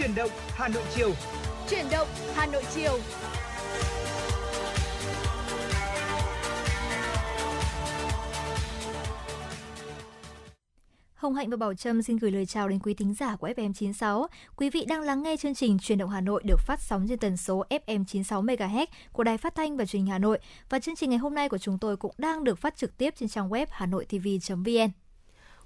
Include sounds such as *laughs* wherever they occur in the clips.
Chuyển động Hà Nội chiều. Chuyển động Hà Nội chiều. Hồng Hạnh và Bảo Trâm xin gửi lời chào đến quý thính giả của FM96. Quý vị đang lắng nghe chương trình Truyền động Hà Nội được phát sóng trên tần số FM 96 MHz của Đài Phát thanh và Truyền hình Hà Nội và chương trình ngày hôm nay của chúng tôi cũng đang được phát trực tiếp trên trang web hanoitv.vn.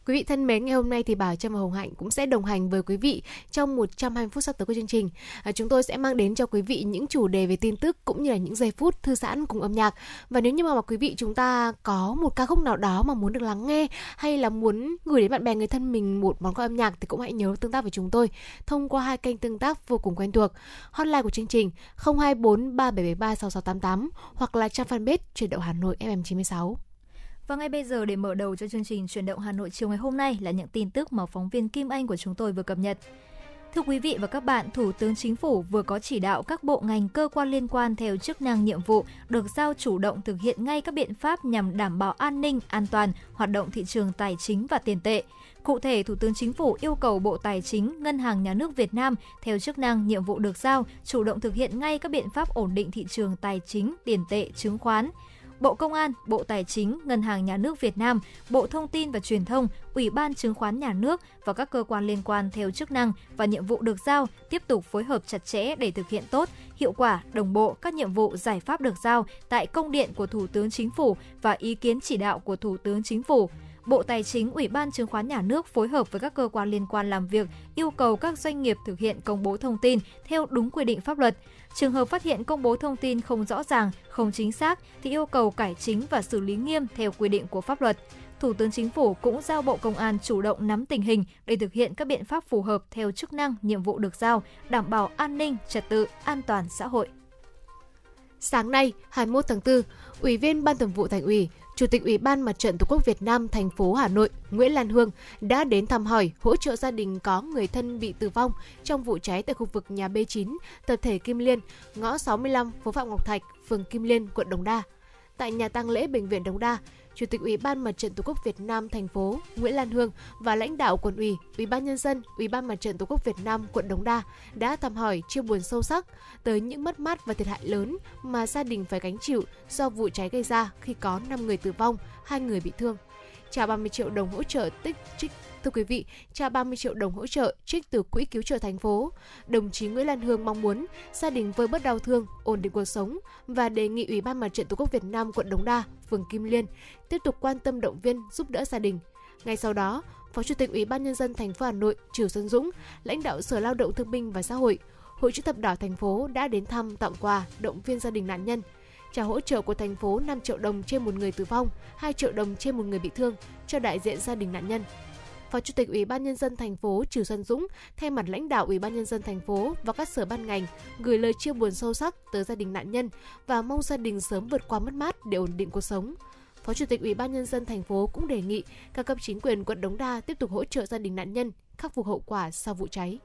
Quý vị thân mến, ngày hôm nay thì Bảo Trâm và Hồng Hạnh cũng sẽ đồng hành với quý vị trong 120 phút sắp tới của chương trình. À, chúng tôi sẽ mang đến cho quý vị những chủ đề về tin tức cũng như là những giây phút thư giãn cùng âm nhạc. Và nếu như mà, mà quý vị chúng ta có một ca khúc nào đó mà muốn được lắng nghe hay là muốn gửi đến bạn bè người thân mình một món quà âm nhạc thì cũng hãy nhớ tương tác với chúng tôi thông qua hai kênh tương tác vô cùng quen thuộc. Hotline của chương trình 024 3773 6688 hoặc là trang fanpage Truyền động Hà Nội FM96. Và ngay bây giờ để mở đầu cho chương trình chuyển động Hà Nội chiều ngày hôm nay là những tin tức mà phóng viên Kim Anh của chúng tôi vừa cập nhật. Thưa quý vị và các bạn, Thủ tướng Chính phủ vừa có chỉ đạo các bộ ngành cơ quan liên quan theo chức năng nhiệm vụ được giao chủ động thực hiện ngay các biện pháp nhằm đảm bảo an ninh, an toàn, hoạt động thị trường tài chính và tiền tệ. Cụ thể, Thủ tướng Chính phủ yêu cầu Bộ Tài chính, Ngân hàng Nhà nước Việt Nam theo chức năng nhiệm vụ được giao chủ động thực hiện ngay các biện pháp ổn định thị trường tài chính, tiền tệ, chứng khoán, Bộ Công an, Bộ Tài chính, Ngân hàng Nhà nước Việt Nam, Bộ Thông tin và Truyền thông, Ủy ban Chứng khoán Nhà nước và các cơ quan liên quan theo chức năng và nhiệm vụ được giao tiếp tục phối hợp chặt chẽ để thực hiện tốt, hiệu quả, đồng bộ các nhiệm vụ giải pháp được giao tại công điện của Thủ tướng Chính phủ và ý kiến chỉ đạo của Thủ tướng Chính phủ. Bộ Tài chính, Ủy ban Chứng khoán Nhà nước phối hợp với các cơ quan liên quan làm việc, yêu cầu các doanh nghiệp thực hiện công bố thông tin theo đúng quy định pháp luật. Trường hợp phát hiện công bố thông tin không rõ ràng, không chính xác thì yêu cầu cải chính và xử lý nghiêm theo quy định của pháp luật. Thủ tướng Chính phủ cũng giao Bộ Công an chủ động nắm tình hình để thực hiện các biện pháp phù hợp theo chức năng, nhiệm vụ được giao, đảm bảo an ninh, trật tự, an toàn xã hội. Sáng nay, 21 tháng 4, Ủy viên Ban Thường vụ Thành ủy, Chủ tịch Ủy ban Mặt trận Tổ quốc Việt Nam thành phố Hà Nội Nguyễn Lan Hương đã đến thăm hỏi, hỗ trợ gia đình có người thân bị tử vong trong vụ cháy tại khu vực nhà B9, tập thể Kim Liên, ngõ 65, phố Phạm Ngọc Thạch, phường Kim Liên, quận Đồng Đa. Tại nhà tang lễ bệnh viện Đồng Đa, Chủ tịch Ủy ban Mặt trận Tổ quốc Việt Nam thành phố Nguyễn Lan Hương và lãnh đạo quận ủy, Ủy ban nhân dân, Ủy ban Mặt trận Tổ quốc Việt Nam quận Đống Đa đã thăm hỏi chia buồn sâu sắc tới những mất mát và thiệt hại lớn mà gia đình phải gánh chịu do vụ cháy gây ra khi có 5 người tử vong, hai người bị thương. Trao 30 triệu đồng hỗ trợ tích trích Thưa quý vị, trao 30 triệu đồng hỗ trợ trích từ Quỹ cứu trợ thành phố. Đồng chí Nguyễn Lan Hương mong muốn gia đình vơi bớt đau thương, ổn định cuộc sống và đề nghị Ủy ban Mặt trận Tổ quốc Việt Nam quận Đống Đa, phường Kim Liên tiếp tục quan tâm động viên giúp đỡ gia đình. Ngay sau đó, Phó Chủ tịch Ủy ban nhân dân thành phố Hà Nội Trử Xuân Dũng, lãnh đạo Sở Lao động Thương binh và Xã hội, Hội chữ thập đỏ thành phố đã đến thăm tặng quà động viên gia đình nạn nhân trả hỗ trợ của thành phố 5 triệu đồng trên một người tử vong, 2 triệu đồng trên một người bị thương cho đại diện gia đình nạn nhân. Phó Chủ tịch Ủy ban nhân dân thành phố Trử Xuân Dũng thay mặt lãnh đạo Ủy ban nhân dân thành phố và các sở ban ngành gửi lời chia buồn sâu sắc tới gia đình nạn nhân và mong gia đình sớm vượt qua mất mát để ổn định cuộc sống. Phó Chủ tịch Ủy ban nhân dân thành phố cũng đề nghị các cấp chính quyền, quận Đống Đa tiếp tục hỗ trợ gia đình nạn nhân khắc phục hậu quả sau vụ cháy.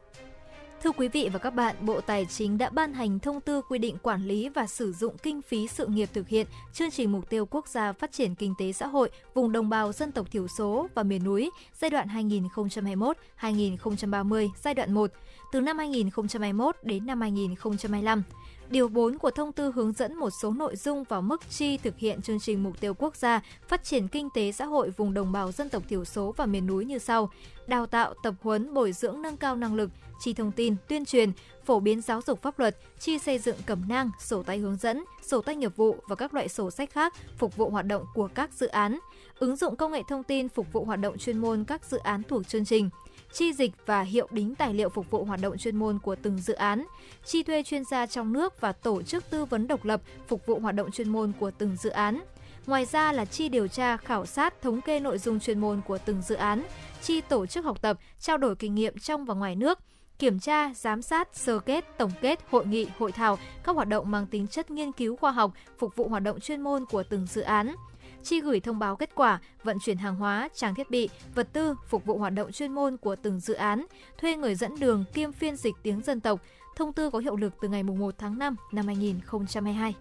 Thưa quý vị và các bạn, Bộ Tài chính đã ban hành thông tư quy định quản lý và sử dụng kinh phí sự nghiệp thực hiện chương trình mục tiêu quốc gia phát triển kinh tế xã hội vùng đồng bào dân tộc thiểu số và miền núi giai đoạn 2021-2030 giai đoạn 1 từ năm 2021 đến năm 2025. Điều 4 của thông tư hướng dẫn một số nội dung vào mức chi thực hiện chương trình mục tiêu quốc gia phát triển kinh tế xã hội vùng đồng bào dân tộc thiểu số và miền núi như sau: đào tạo, tập huấn, bồi dưỡng nâng cao năng lực, chi thông tin, tuyên truyền, phổ biến giáo dục pháp luật, chi xây dựng cẩm nang, sổ tay hướng dẫn, sổ tay nghiệp vụ và các loại sổ sách khác phục vụ hoạt động của các dự án, ứng dụng công nghệ thông tin phục vụ hoạt động chuyên môn các dự án thuộc chương trình, chi dịch và hiệu đính tài liệu phục vụ hoạt động chuyên môn của từng dự án, chi thuê chuyên gia trong nước và tổ chức tư vấn độc lập phục vụ hoạt động chuyên môn của từng dự án. Ngoài ra là chi điều tra, khảo sát, thống kê nội dung chuyên môn của từng dự án, chi tổ chức học tập, trao đổi kinh nghiệm trong và ngoài nước, kiểm tra, giám sát, sơ kết, tổng kết, hội nghị, hội thảo, các hoạt động mang tính chất nghiên cứu khoa học, phục vụ hoạt động chuyên môn của từng dự án chi gửi thông báo kết quả, vận chuyển hàng hóa, trang thiết bị, vật tư phục vụ hoạt động chuyên môn của từng dự án, thuê người dẫn đường kiêm phiên dịch tiếng dân tộc. Thông tư có hiệu lực từ ngày 1 tháng 5 năm 2022.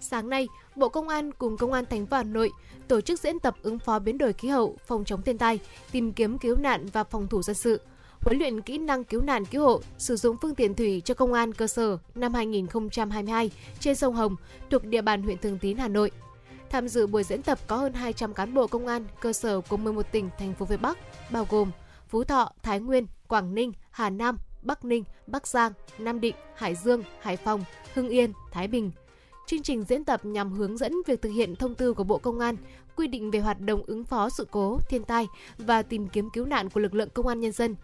Sáng nay, Bộ Công an cùng Công an thành phố Hà Nội tổ chức diễn tập ứng phó biến đổi khí hậu, phòng chống thiên tai, tìm kiếm cứu nạn và phòng thủ dân sự – huấn luyện kỹ năng cứu nạn cứu hộ, sử dụng phương tiện thủy cho công an cơ sở năm 2022 trên sông Hồng thuộc địa bàn huyện Thường Tín, Hà Nội. Tham dự buổi diễn tập có hơn 200 cán bộ công an cơ sở của 11 tỉnh thành phố phía Bắc, bao gồm Phú Thọ, Thái Nguyên, Quảng Ninh, Hà Nam, Bắc Ninh, Bắc Giang, Nam Định, Hải Dương, Hải Phòng, Hưng Yên, Thái Bình. Chương trình diễn tập nhằm hướng dẫn việc thực hiện thông tư của Bộ Công an quy định về hoạt động ứng phó sự cố, thiên tai và tìm kiếm cứu nạn của lực lượng công an nhân dân,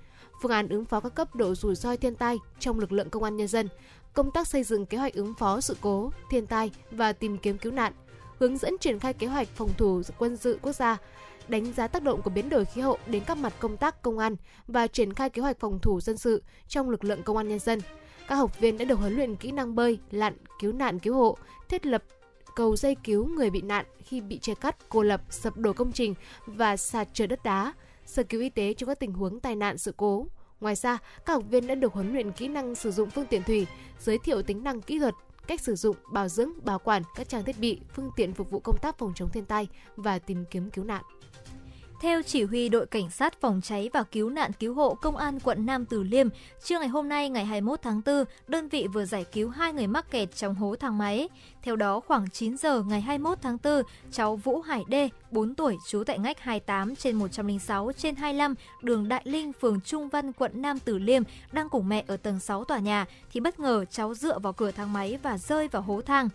phương án ứng phó các cấp độ rủi ro thiên tai trong lực lượng công an nhân dân, công tác xây dựng kế hoạch ứng phó sự cố, thiên tai và tìm kiếm cứu nạn, hướng dẫn triển khai kế hoạch phòng thủ quân sự quốc gia, đánh giá tác động của biến đổi khí hậu đến các mặt công tác công an và triển khai kế hoạch phòng thủ dân sự trong lực lượng công an nhân dân. Các học viên đã được huấn luyện kỹ năng bơi, lặn, cứu nạn cứu hộ, thiết lập cầu dây cứu người bị nạn khi bị chia cắt, cô lập, sập đổ công trình và sạt trượt đất đá, sơ cứu y tế trong các tình huống tai nạn sự cố. Ngoài ra, các học viên đã được huấn luyện kỹ năng sử dụng phương tiện thủy, giới thiệu tính năng kỹ thuật, cách sử dụng, bảo dưỡng, bảo quản các trang thiết bị, phương tiện phục vụ công tác phòng chống thiên tai và tìm kiếm cứu nạn. Theo chỉ huy đội cảnh sát phòng cháy và cứu nạn cứu hộ công an quận Nam Từ Liêm, trưa ngày hôm nay ngày 21 tháng 4, đơn vị vừa giải cứu hai người mắc kẹt trong hố thang máy. Theo đó, khoảng 9 giờ ngày 21 tháng 4, cháu Vũ Hải Đê, 4 tuổi, trú tại ngách 28 trên 106 trên 25 đường Đại Linh, phường Trung Văn, quận Nam Từ Liêm, đang cùng mẹ ở tầng 6 tòa nhà, thì bất ngờ cháu dựa vào cửa thang máy và rơi vào hố thang.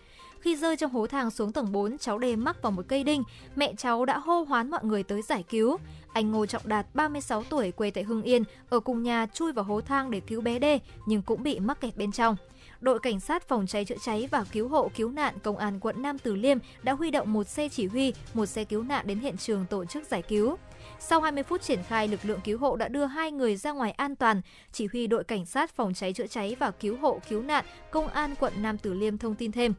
Khi rơi trong hố thang xuống tầng 4, cháu đê mắc vào một cây đinh. Mẹ cháu đã hô hoán mọi người tới giải cứu. Anh Ngô Trọng Đạt, 36 tuổi, quê tại Hưng Yên, ở cùng nhà chui vào hố thang để cứu bé đê, nhưng cũng bị mắc kẹt bên trong đội cảnh sát phòng cháy chữa cháy và cứu hộ cứu nạn công an quận Nam Từ Liêm đã huy động một xe chỉ huy, một xe cứu nạn đến hiện trường tổ chức giải cứu. Sau 20 phút triển khai, lực lượng cứu hộ đã đưa hai người ra ngoài an toàn. Chỉ huy đội cảnh sát phòng cháy chữa cháy và cứu hộ cứu nạn công an quận Nam Từ Liêm thông tin thêm.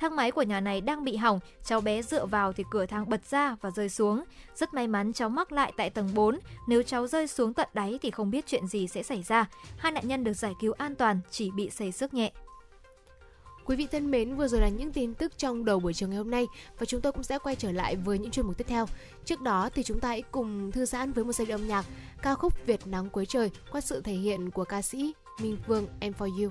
Thang máy của nhà này đang bị hỏng, cháu bé dựa vào thì cửa thang bật ra và rơi xuống. Rất may mắn cháu mắc lại tại tầng 4, nếu cháu rơi xuống tận đáy thì không biết chuyện gì sẽ xảy ra. Hai nạn nhân được giải cứu an toàn, chỉ bị xây xước nhẹ. Quý vị thân mến, vừa rồi là những tin tức trong đầu buổi trường ngày hôm nay và chúng tôi cũng sẽ quay trở lại với những chuyên mục tiếp theo. Trước đó thì chúng ta hãy cùng thư giãn với một giai điệu âm nhạc ca khúc Việt nắng cuối trời qua sự thể hiện của ca sĩ Minh Phương Em for You.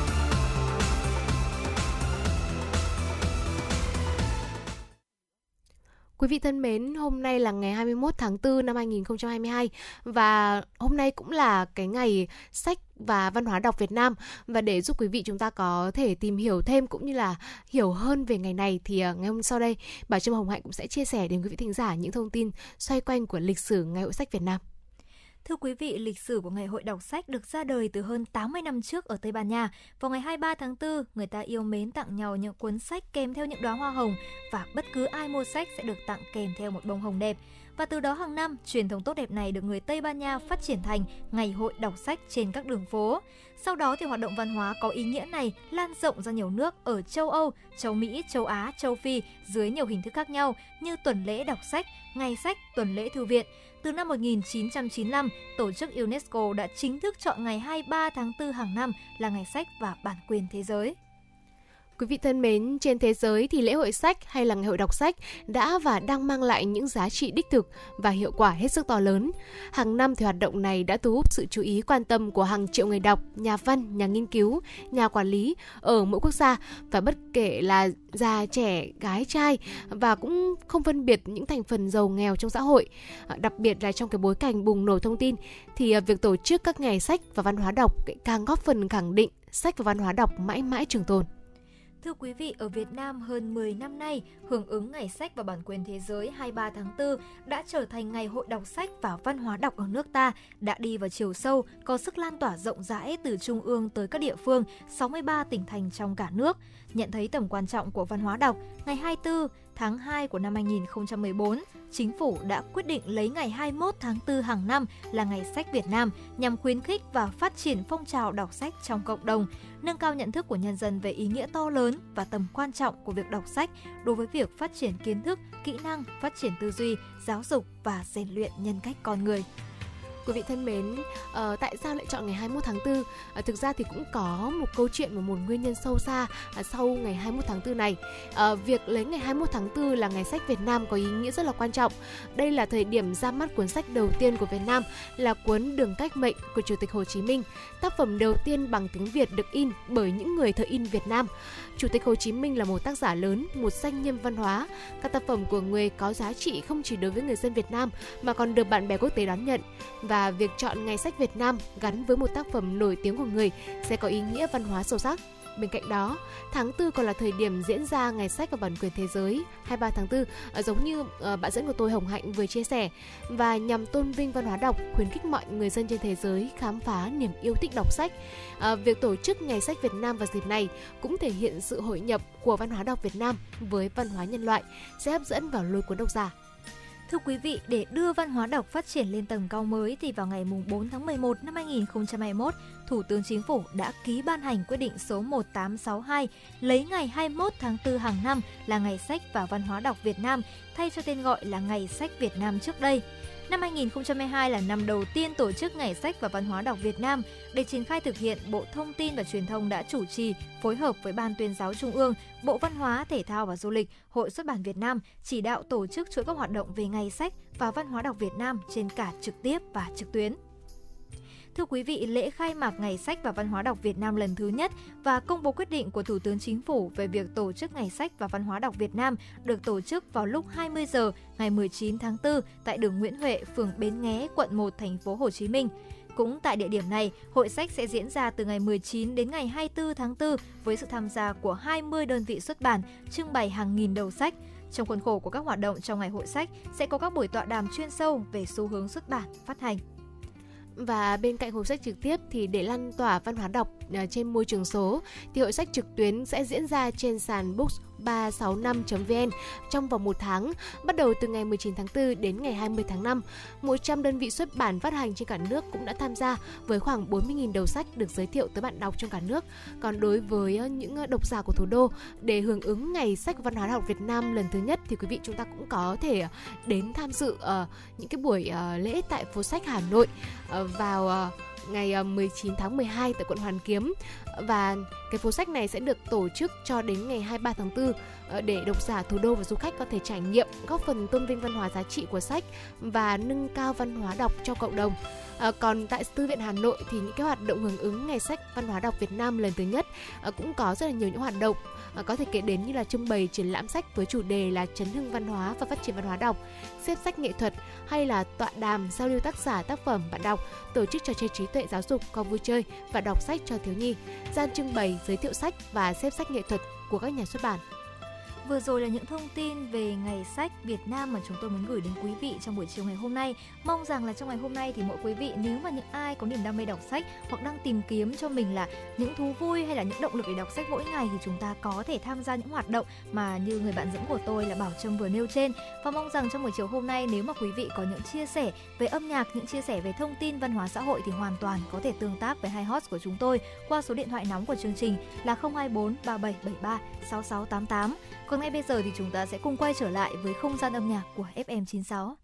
vị thân mến, hôm nay là ngày 21 tháng 4 năm 2022 và hôm nay cũng là cái ngày sách và văn hóa đọc Việt Nam và để giúp quý vị chúng ta có thể tìm hiểu thêm cũng như là hiểu hơn về ngày này thì à, ngày hôm sau đây bà Trâm Hồng Hạnh cũng sẽ chia sẻ đến quý vị thính giả những thông tin xoay quanh của lịch sử Ngày hội sách Việt Nam. Thưa quý vị, lịch sử của Ngày hội đọc sách được ra đời từ hơn 80 năm trước ở Tây Ban Nha. Vào ngày 23 tháng 4, người ta yêu mến tặng nhau những cuốn sách kèm theo những đóa hoa hồng và bất cứ ai mua sách sẽ được tặng kèm theo một bông hồng đẹp. Và từ đó hàng năm, truyền thống tốt đẹp này được người Tây Ban Nha phát triển thành Ngày hội đọc sách trên các đường phố. Sau đó thì hoạt động văn hóa có ý nghĩa này lan rộng ra nhiều nước ở châu Âu, châu Mỹ, châu Á, châu Phi dưới nhiều hình thức khác nhau như tuần lễ đọc sách, ngày sách, tuần lễ thư viện. Từ năm 1995, tổ chức UNESCO đã chính thức chọn ngày 23 tháng 4 hàng năm là ngày sách và bản quyền thế giới. Quý vị thân mến, trên thế giới thì lễ hội sách hay là ngày hội đọc sách đã và đang mang lại những giá trị đích thực và hiệu quả hết sức to lớn. Hàng năm thì hoạt động này đã thu hút sự chú ý quan tâm của hàng triệu người đọc, nhà văn, nhà nghiên cứu, nhà quản lý ở mỗi quốc gia và bất kể là già, trẻ, gái, trai và cũng không phân biệt những thành phần giàu nghèo trong xã hội. À, đặc biệt là trong cái bối cảnh bùng nổ thông tin thì à, việc tổ chức các ngày sách và văn hóa đọc càng góp phần khẳng định sách và văn hóa đọc mãi mãi trường tồn. Thưa quý vị, ở Việt Nam hơn 10 năm nay, hưởng ứng Ngày sách và bản quyền thế giới 23 tháng 4 đã trở thành ngày hội đọc sách và văn hóa đọc ở nước ta, đã đi vào chiều sâu, có sức lan tỏa rộng rãi từ trung ương tới các địa phương, 63 tỉnh thành trong cả nước. Nhận thấy tầm quan trọng của văn hóa đọc, ngày 24 tháng 2 của năm 2014, Chính phủ đã quyết định lấy ngày 21 tháng 4 hàng năm là ngày sách Việt Nam nhằm khuyến khích và phát triển phong trào đọc sách trong cộng đồng, nâng cao nhận thức của nhân dân về ý nghĩa to lớn và tầm quan trọng của việc đọc sách đối với việc phát triển kiến thức, kỹ năng, phát triển tư duy, giáo dục và rèn luyện nhân cách con người. Quý vị thân mến, uh, tại sao lại chọn ngày 21 tháng 4? Uh, ờ, thực ra thì cũng có một câu chuyện và một nguyên nhân sâu xa uh, sau ngày 21 tháng 4 này. Uh, việc lấy ngày 21 tháng 4 là ngày sách Việt Nam có ý nghĩa rất là quan trọng. Đây là thời điểm ra mắt cuốn sách đầu tiên của Việt Nam là cuốn Đường cách mệnh của Chủ tịch Hồ Chí Minh, tác phẩm đầu tiên bằng tiếng Việt được in bởi những người thợ in Việt Nam. Chủ tịch Hồ Chí Minh là một tác giả lớn, một danh nhân văn hóa. Các tác phẩm của người có giá trị không chỉ đối với người dân Việt Nam mà còn được bạn bè quốc tế đón nhận. Và việc chọn Ngày sách Việt Nam gắn với một tác phẩm nổi tiếng của người sẽ có ý nghĩa văn hóa sâu sắc. Bên cạnh đó, tháng 4 còn là thời điểm diễn ra Ngày sách và bản quyền thế giới 23 tháng 4, ờ, giống như ờ, bạn dẫn của tôi Hồng Hạnh vừa chia sẻ và nhằm tôn vinh văn hóa đọc, khuyến khích mọi người dân trên thế giới khám phá niềm yêu thích đọc sách. Ờ, việc tổ chức Ngày sách Việt Nam vào dịp này cũng thể hiện sự hội nhập của văn hóa đọc Việt Nam với văn hóa nhân loại, sẽ hấp dẫn vào lôi cuốn độc giả. Thưa quý vị, để đưa văn hóa đọc phát triển lên tầm cao mới thì vào ngày 4 tháng 11 năm 2021, Thủ tướng Chính phủ đã ký ban hành quyết định số 1862 lấy ngày 21 tháng 4 hàng năm là Ngày sách và Văn hóa đọc Việt Nam thay cho tên gọi là Ngày sách Việt Nam trước đây. Năm 2022 là năm đầu tiên tổ chức Ngày sách và Văn hóa đọc Việt Nam. Để triển khai thực hiện, Bộ Thông tin và Truyền thông đã chủ trì, phối hợp với Ban tuyên giáo Trung ương, Bộ Văn hóa, Thể thao và Du lịch, Hội xuất bản Việt Nam chỉ đạo tổ chức chuỗi các hoạt động về Ngày sách và Văn hóa đọc Việt Nam trên cả trực tiếp và trực tuyến. Thưa quý vị, lễ khai mạc Ngày sách và Văn hóa đọc Việt Nam lần thứ nhất và công bố quyết định của Thủ tướng Chính phủ về việc tổ chức Ngày sách và Văn hóa đọc Việt Nam được tổ chức vào lúc 20 giờ ngày 19 tháng 4 tại đường Nguyễn Huệ, phường Bến Nghé, quận 1, thành phố Hồ Chí Minh. Cũng tại địa điểm này, hội sách sẽ diễn ra từ ngày 19 đến ngày 24 tháng 4 với sự tham gia của 20 đơn vị xuất bản, trưng bày hàng nghìn đầu sách. Trong khuôn khổ của các hoạt động trong ngày hội sách sẽ có các buổi tọa đàm chuyên sâu về xu hướng xuất bản, phát hành. Và bên cạnh hội sách trực tiếp thì để lan tỏa văn hóa đọc à, trên môi trường số, thì hội sách trực tuyến sẽ diễn ra trên sàn Books 365.vn trong vòng một tháng, bắt đầu từ ngày 19 tháng 4 đến ngày 20 tháng 5. 100 đơn vị xuất bản phát hành trên cả nước cũng đã tham gia với khoảng 40.000 đầu sách được giới thiệu tới bạn đọc trong cả nước. Còn đối với ờ, những ờ, độc giả của thủ đô, để hưởng ứng Ngày sách văn hóa học Việt Nam lần thứ nhất thì quý vị chúng ta cũng có thể ờ, đến tham dự uh, những cái buổi uh, lễ tại phố sách Hà Nội uh, vào uh, ngày 19 tháng 12 tại quận Hoàn Kiếm và cái phố sách này sẽ được tổ chức cho đến ngày 23 tháng 4 ờ, để độc giả thủ đô và du khách có thể trải nghiệm góp phần tôn vinh văn hóa giá trị của sách và nâng cao văn hóa đọc cho cộng đồng. À, còn tại Thư viện Hà Nội thì những cái hoạt động hưởng ứng Ngày sách Văn hóa đọc Việt Nam lần thứ nhất à, cũng có rất là nhiều những hoạt động à, có thể kể đến như là trưng bày triển lãm sách với chủ đề là chấn hưng văn hóa và phát triển văn hóa đọc, xếp sách nghệ thuật hay là tọa đàm giao lưu tác giả tác phẩm bạn đọc, tổ chức trò chơi trí tuệ giáo dục có vui chơi và đọc sách cho thiếu nhi, gian trưng bày, giới thiệu sách và xếp sách nghệ thuật của các nhà xuất bản. Vừa rồi là những thông tin về ngày sách Việt Nam mà chúng tôi muốn gửi đến quý vị trong buổi chiều ngày hôm nay. Mong rằng là trong ngày hôm nay thì mỗi quý vị nếu mà những ai có niềm đam mê đọc sách hoặc đang tìm kiếm cho mình là những thú vui hay là những động lực để đọc sách mỗi ngày thì chúng ta có thể tham gia những hoạt động mà như người bạn dẫn của tôi là Bảo Trâm vừa nêu trên. Và mong rằng trong buổi chiều hôm nay nếu mà quý vị có những chia sẻ về âm nhạc, những chia sẻ về thông tin văn hóa xã hội thì hoàn toàn có thể tương tác với hai host của chúng tôi qua số điện thoại nóng của chương trình là 024 3773 6688 còn ngay bây giờ thì chúng ta sẽ cùng quay trở lại với không gian âm nhạc của FM96.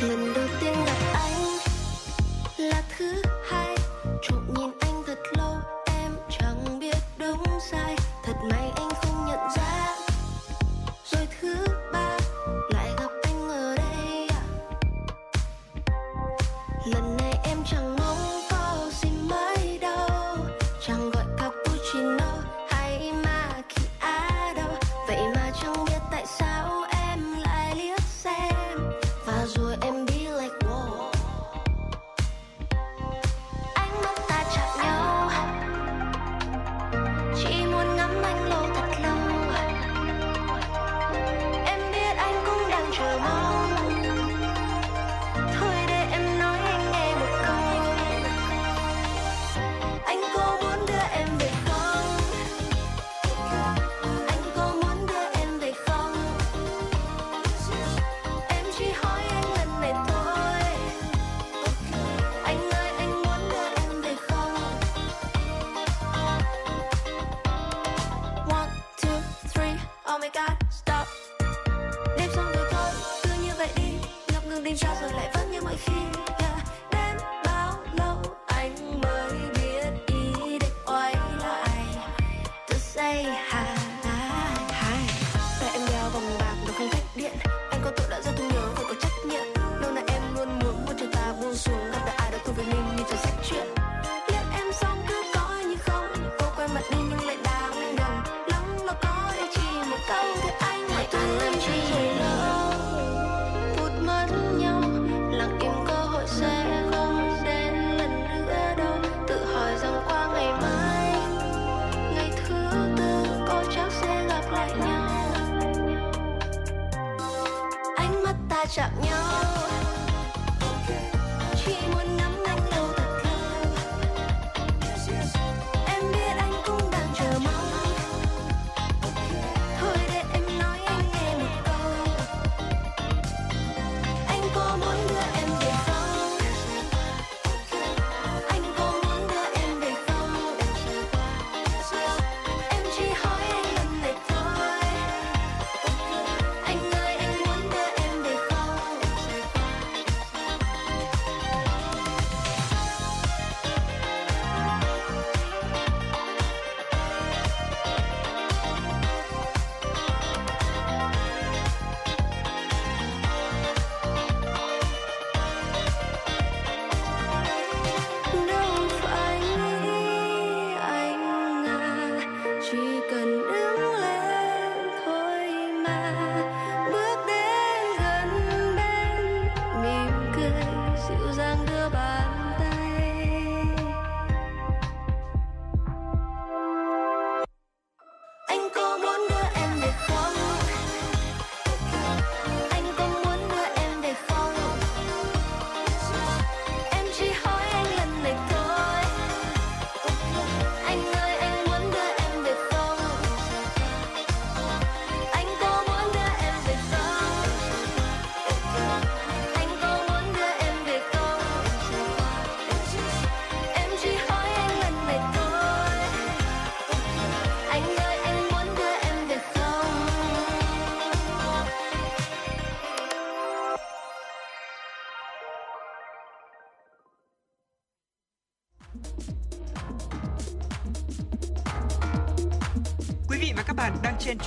lần đầu tiên gặp anh là thứ hai trộm nhìn anh thật lâu, em chẳng biết đúng sai thật may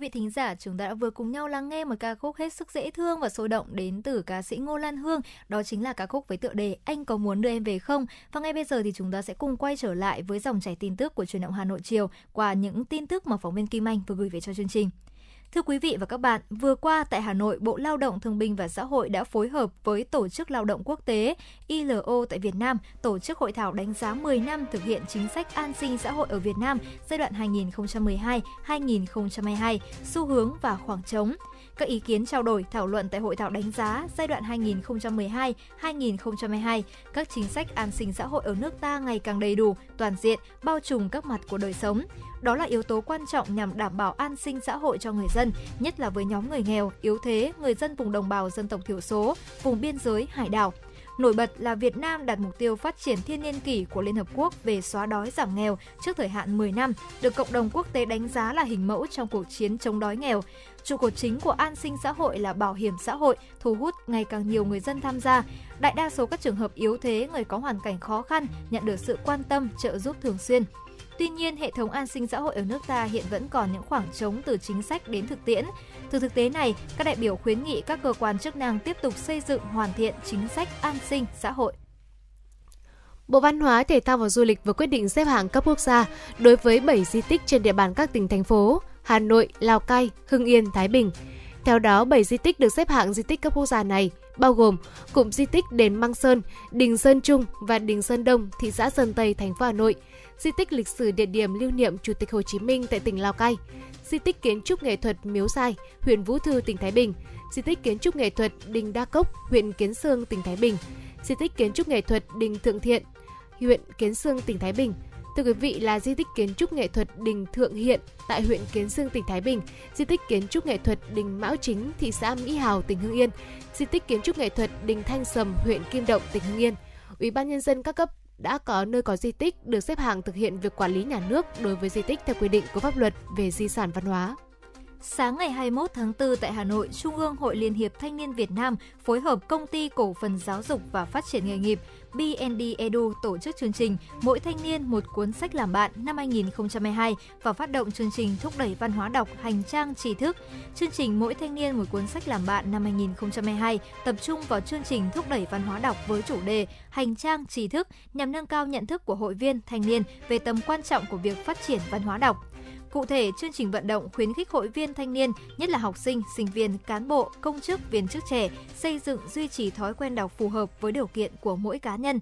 Vị thính giả, chúng ta đã vừa cùng nhau lắng nghe một ca khúc hết sức dễ thương và sôi động đến từ ca sĩ Ngô Lan Hương. Đó chính là ca khúc với tựa đề Anh có muốn đưa em về không? Và ngay bây giờ thì chúng ta sẽ cùng quay trở lại với dòng chảy tin tức của truyền động Hà Nội chiều qua những tin tức mà phóng viên Kim Anh vừa gửi về cho chương trình. Thưa quý vị và các bạn, vừa qua tại Hà Nội, Bộ Lao động Thương binh và Xã hội đã phối hợp với Tổ chức Lao động Quốc tế ILO tại Việt Nam tổ chức hội thảo đánh giá 10 năm thực hiện chính sách an sinh xã hội ở Việt Nam giai đoạn 2012-2022, xu hướng và khoảng trống. Các ý kiến trao đổi, thảo luận tại hội thảo đánh giá giai đoạn 2012-2022, các chính sách an sinh xã hội ở nước ta ngày càng đầy đủ, toàn diện, bao trùm các mặt của đời sống. Đó là yếu tố quan trọng nhằm đảm bảo an sinh xã hội cho người dân, nhất là với nhóm người nghèo, yếu thế, người dân vùng đồng bào dân tộc thiểu số, vùng biên giới, hải đảo. Nổi bật là Việt Nam đạt mục tiêu phát triển thiên niên kỷ của Liên Hợp Quốc về xóa đói giảm nghèo trước thời hạn 10 năm, được cộng đồng quốc tế đánh giá là hình mẫu trong cuộc chiến chống đói nghèo. Trụ cột chính của an sinh xã hội là bảo hiểm xã hội, thu hút ngày càng nhiều người dân tham gia. Đại đa số các trường hợp yếu thế, người có hoàn cảnh khó khăn nhận được sự quan tâm, trợ giúp thường xuyên. Tuy nhiên, hệ thống an sinh xã hội ở nước ta hiện vẫn còn những khoảng trống từ chính sách đến thực tiễn. Từ thực tế này, các đại biểu khuyến nghị các cơ quan chức năng tiếp tục xây dựng hoàn thiện chính sách an sinh xã hội. Bộ Văn hóa, Thể thao và Du lịch vừa quyết định xếp hạng cấp quốc gia đối với 7 di tích trên địa bàn các tỉnh thành phố Hà Nội, Lào Cai, Hưng Yên, Thái Bình. Theo đó, 7 di tích được xếp hạng di tích cấp quốc gia này bao gồm cụm di tích đền Măng Sơn, đình Sơn Trung và đình Sơn Đông, thị xã Sơn Tây, thành phố Hà Nội, di tích lịch sử địa điểm lưu niệm Chủ tịch Hồ Chí Minh tại tỉnh Lào Cai, di tích kiến trúc nghệ thuật Miếu Sai, huyện Vũ Thư, tỉnh Thái Bình, di tích kiến trúc nghệ thuật Đình Đa Cốc, huyện Kiến Sương, tỉnh Thái Bình, di tích kiến trúc nghệ thuật Đình Thượng Thiện, huyện Kiến Sương, tỉnh Thái Bình. Thưa quý vị là di tích kiến trúc nghệ thuật Đình Thượng Hiện tại huyện Kiến Sương, tỉnh Thái Bình, di tích kiến trúc nghệ thuật Đình Mão Chính, thị xã Mỹ Hào, tỉnh Hưng Yên, di tích kiến trúc nghệ thuật Đình Thanh Sầm, huyện Kim Động, tỉnh Hưng Yên. Ủy ban nhân dân các cấp đã có nơi có di tích được xếp hạng thực hiện việc quản lý nhà nước đối với di tích theo quy định của pháp luật về di sản văn hóa. Sáng ngày 21 tháng 4 tại Hà Nội, Trung ương Hội Liên hiệp Thanh niên Việt Nam phối hợp Công ty Cổ phần Giáo dục và Phát triển nghề nghiệp BND Edu tổ chức chương trình Mỗi thanh niên một cuốn sách làm bạn năm 2022 và phát động chương trình thúc đẩy văn hóa đọc hành trang tri thức. Chương trình Mỗi thanh niên một cuốn sách làm bạn năm 2022 tập trung vào chương trình thúc đẩy văn hóa đọc với chủ đề hành trang tri thức nhằm nâng cao nhận thức của hội viên thanh niên về tầm quan trọng của việc phát triển văn hóa đọc. Cụ thể, chương trình vận động khuyến khích hội viên thanh niên, nhất là học sinh, sinh viên, cán bộ, công chức, viên chức trẻ xây dựng duy trì thói quen đọc phù hợp với điều kiện của mỗi cá nhân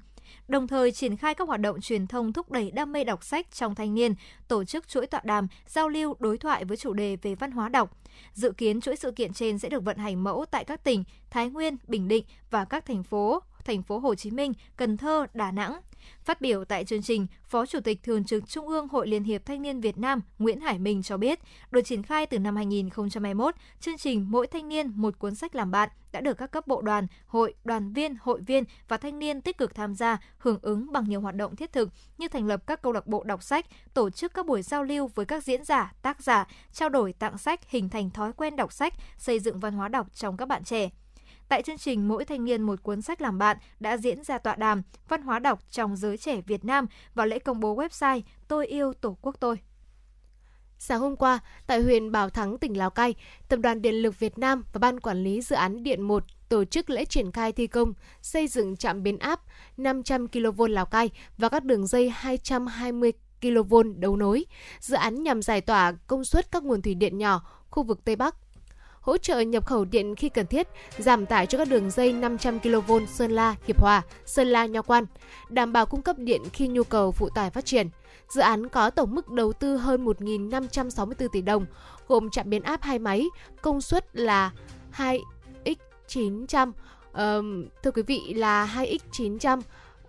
đồng thời triển khai các hoạt động truyền thông thúc đẩy đam mê đọc sách trong thanh niên, tổ chức chuỗi tọa đàm, giao lưu, đối thoại với chủ đề về văn hóa đọc. Dự kiến chuỗi sự kiện trên sẽ được vận hành mẫu tại các tỉnh Thái Nguyên, Bình Định và các thành phố thành phố Hồ Chí Minh, Cần Thơ, Đà Nẵng. Phát biểu tại chương trình, Phó Chủ tịch Thường trực Trung ương Hội Liên hiệp Thanh niên Việt Nam Nguyễn Hải Minh cho biết, được triển khai từ năm 2021, chương trình Mỗi thanh niên một cuốn sách làm bạn đã được các cấp bộ đoàn, hội, đoàn viên, hội viên và thanh niên tích cực tham gia, hưởng ứng bằng nhiều hoạt động thiết thực như thành lập các câu lạc bộ đọc sách, tổ chức các buổi giao lưu với các diễn giả, tác giả, trao đổi tặng sách, hình thành thói quen đọc sách, xây dựng văn hóa đọc trong các bạn trẻ. Tại chương trình Mỗi thanh niên một cuốn sách làm bạn đã diễn ra tọa đàm Văn hóa đọc trong giới trẻ Việt Nam và lễ công bố website Tôi yêu Tổ quốc tôi. Sáng hôm qua, tại huyện Bảo Thắng, tỉnh Lào Cai, Tập đoàn Điện lực Việt Nam và Ban Quản lý Dự án Điện 1 tổ chức lễ triển khai thi công xây dựng trạm biến áp 500 kV Lào Cai và các đường dây 220 kV đấu nối. Dự án nhằm giải tỏa công suất các nguồn thủy điện nhỏ khu vực Tây Bắc hỗ trợ nhập khẩu điện khi cần thiết, giảm tải cho các đường dây 500 kV Sơn La, Hiệp Hòa, Sơn La, Nho Quan, đảm bảo cung cấp điện khi nhu cầu phụ tải phát triển. Dự án có tổng mức đầu tư hơn 1.564 tỷ đồng, gồm trạm biến áp hai máy, công suất là 2x900, uh, thưa quý vị là 2x900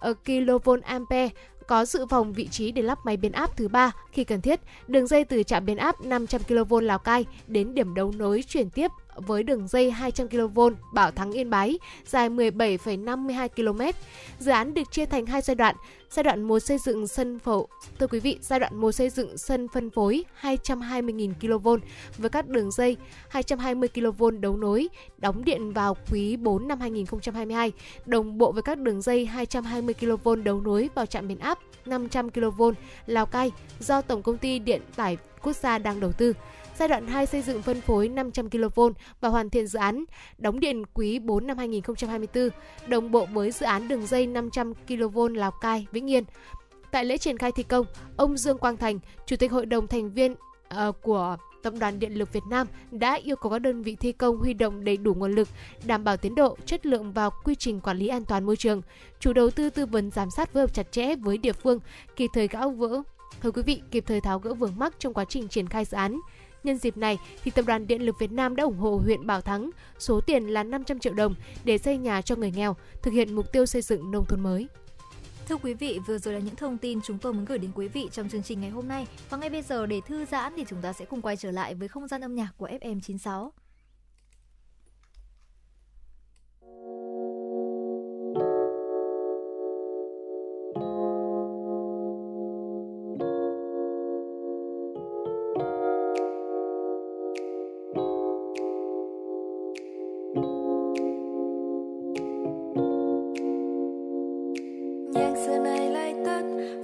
kV ampere có dự phòng vị trí để lắp máy biến áp thứ ba, khi cần thiết. Đường dây từ trạm biến áp 500 kV Lào Cai đến điểm đấu nối chuyển tiếp với đường dây 200 kV Bảo Thắng Yên Bái dài 17,52 km. Dự án được chia thành hai giai đoạn. Giai đoạn 1 xây dựng sân phổ thưa quý vị, giai đoạn 1 xây dựng sân phân phối 220.000 kV với các đường dây 220 kV đấu nối đóng điện vào quý 4 năm 2022, đồng bộ với các đường dây 220 kV đấu nối vào trạm biến áp 500 kV Lào Cai do Tổng công ty Điện tải Quốc gia đang đầu tư giai đoạn 2 xây dựng phân phối 500 kV và hoàn thiện dự án đóng điện quý 4 năm 2024, đồng bộ với dự án đường dây 500 kV Lào Cai, Vĩnh Yên. Tại lễ triển khai thi công, ông Dương Quang Thành, Chủ tịch Hội đồng thành viên uh, của Tập đoàn Điện lực Việt Nam đã yêu cầu các đơn vị thi công huy động đầy đủ nguồn lực, đảm bảo tiến độ, chất lượng và quy trình quản lý an toàn môi trường. Chủ đầu tư tư vấn giám sát phối hợp chặt chẽ với địa phương, kịp thời gỡ vỡ Thưa quý vị, kịp thời tháo gỡ vướng mắc trong quá trình triển khai dự án. Nhân dịp này, thì Tập đoàn Điện lực Việt Nam đã ủng hộ huyện Bảo Thắng số tiền là 500 triệu đồng để xây nhà cho người nghèo, thực hiện mục tiêu xây dựng nông thôn mới. Thưa quý vị, vừa rồi là những thông tin chúng tôi muốn gửi đến quý vị trong chương trình ngày hôm nay. Và ngay bây giờ để thư giãn thì chúng ta sẽ cùng quay trở lại với không gian âm nhạc của FM96.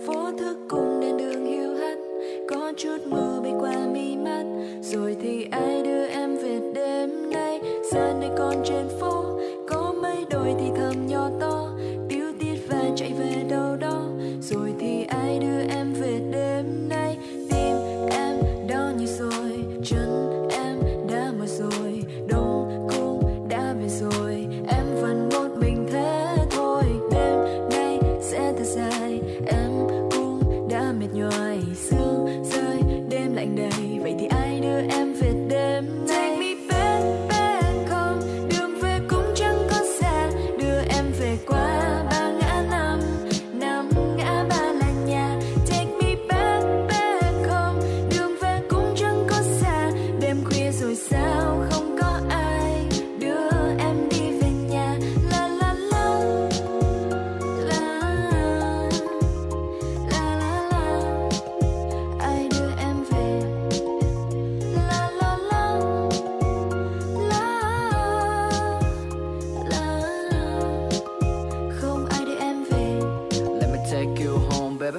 phố thức cùng đèn đường hiu hắt, có chút mưa bay qua mi mắt. Rồi thì ai đưa em về đêm nay? Giờ này còn trên phố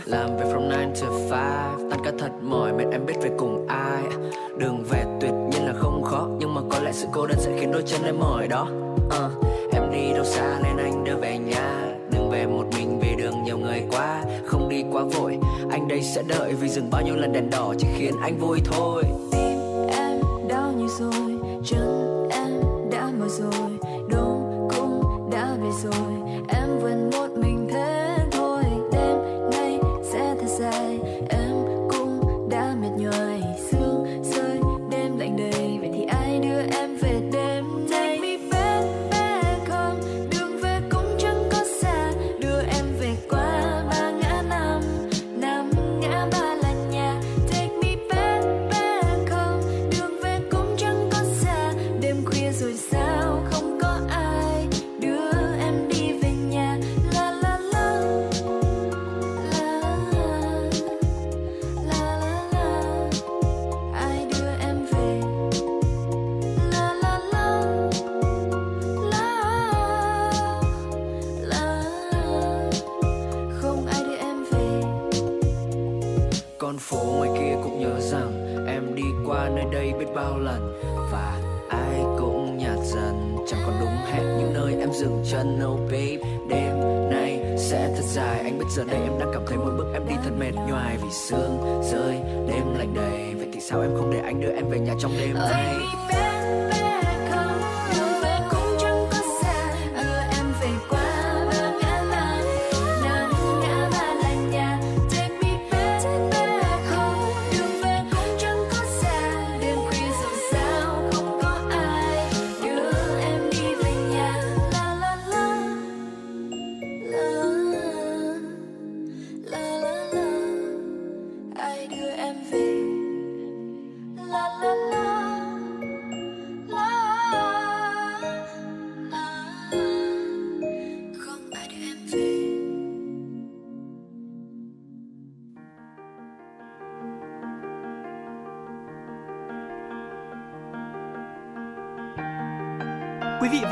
làm về from 9 to 5 tan ca thật mỏi mệt em biết về cùng ai. Đường về tuyệt nhiên là không khó nhưng mà có lẽ sự cô đơn sẽ khiến đôi chân em mỏi đó. Uh, em đi đâu xa nên anh đưa về nhà. Đừng về một mình vì đường nhiều người quá không đi quá vội. Anh đây sẽ đợi vì dừng bao nhiêu lần đèn đỏ chỉ khiến anh vui thôi.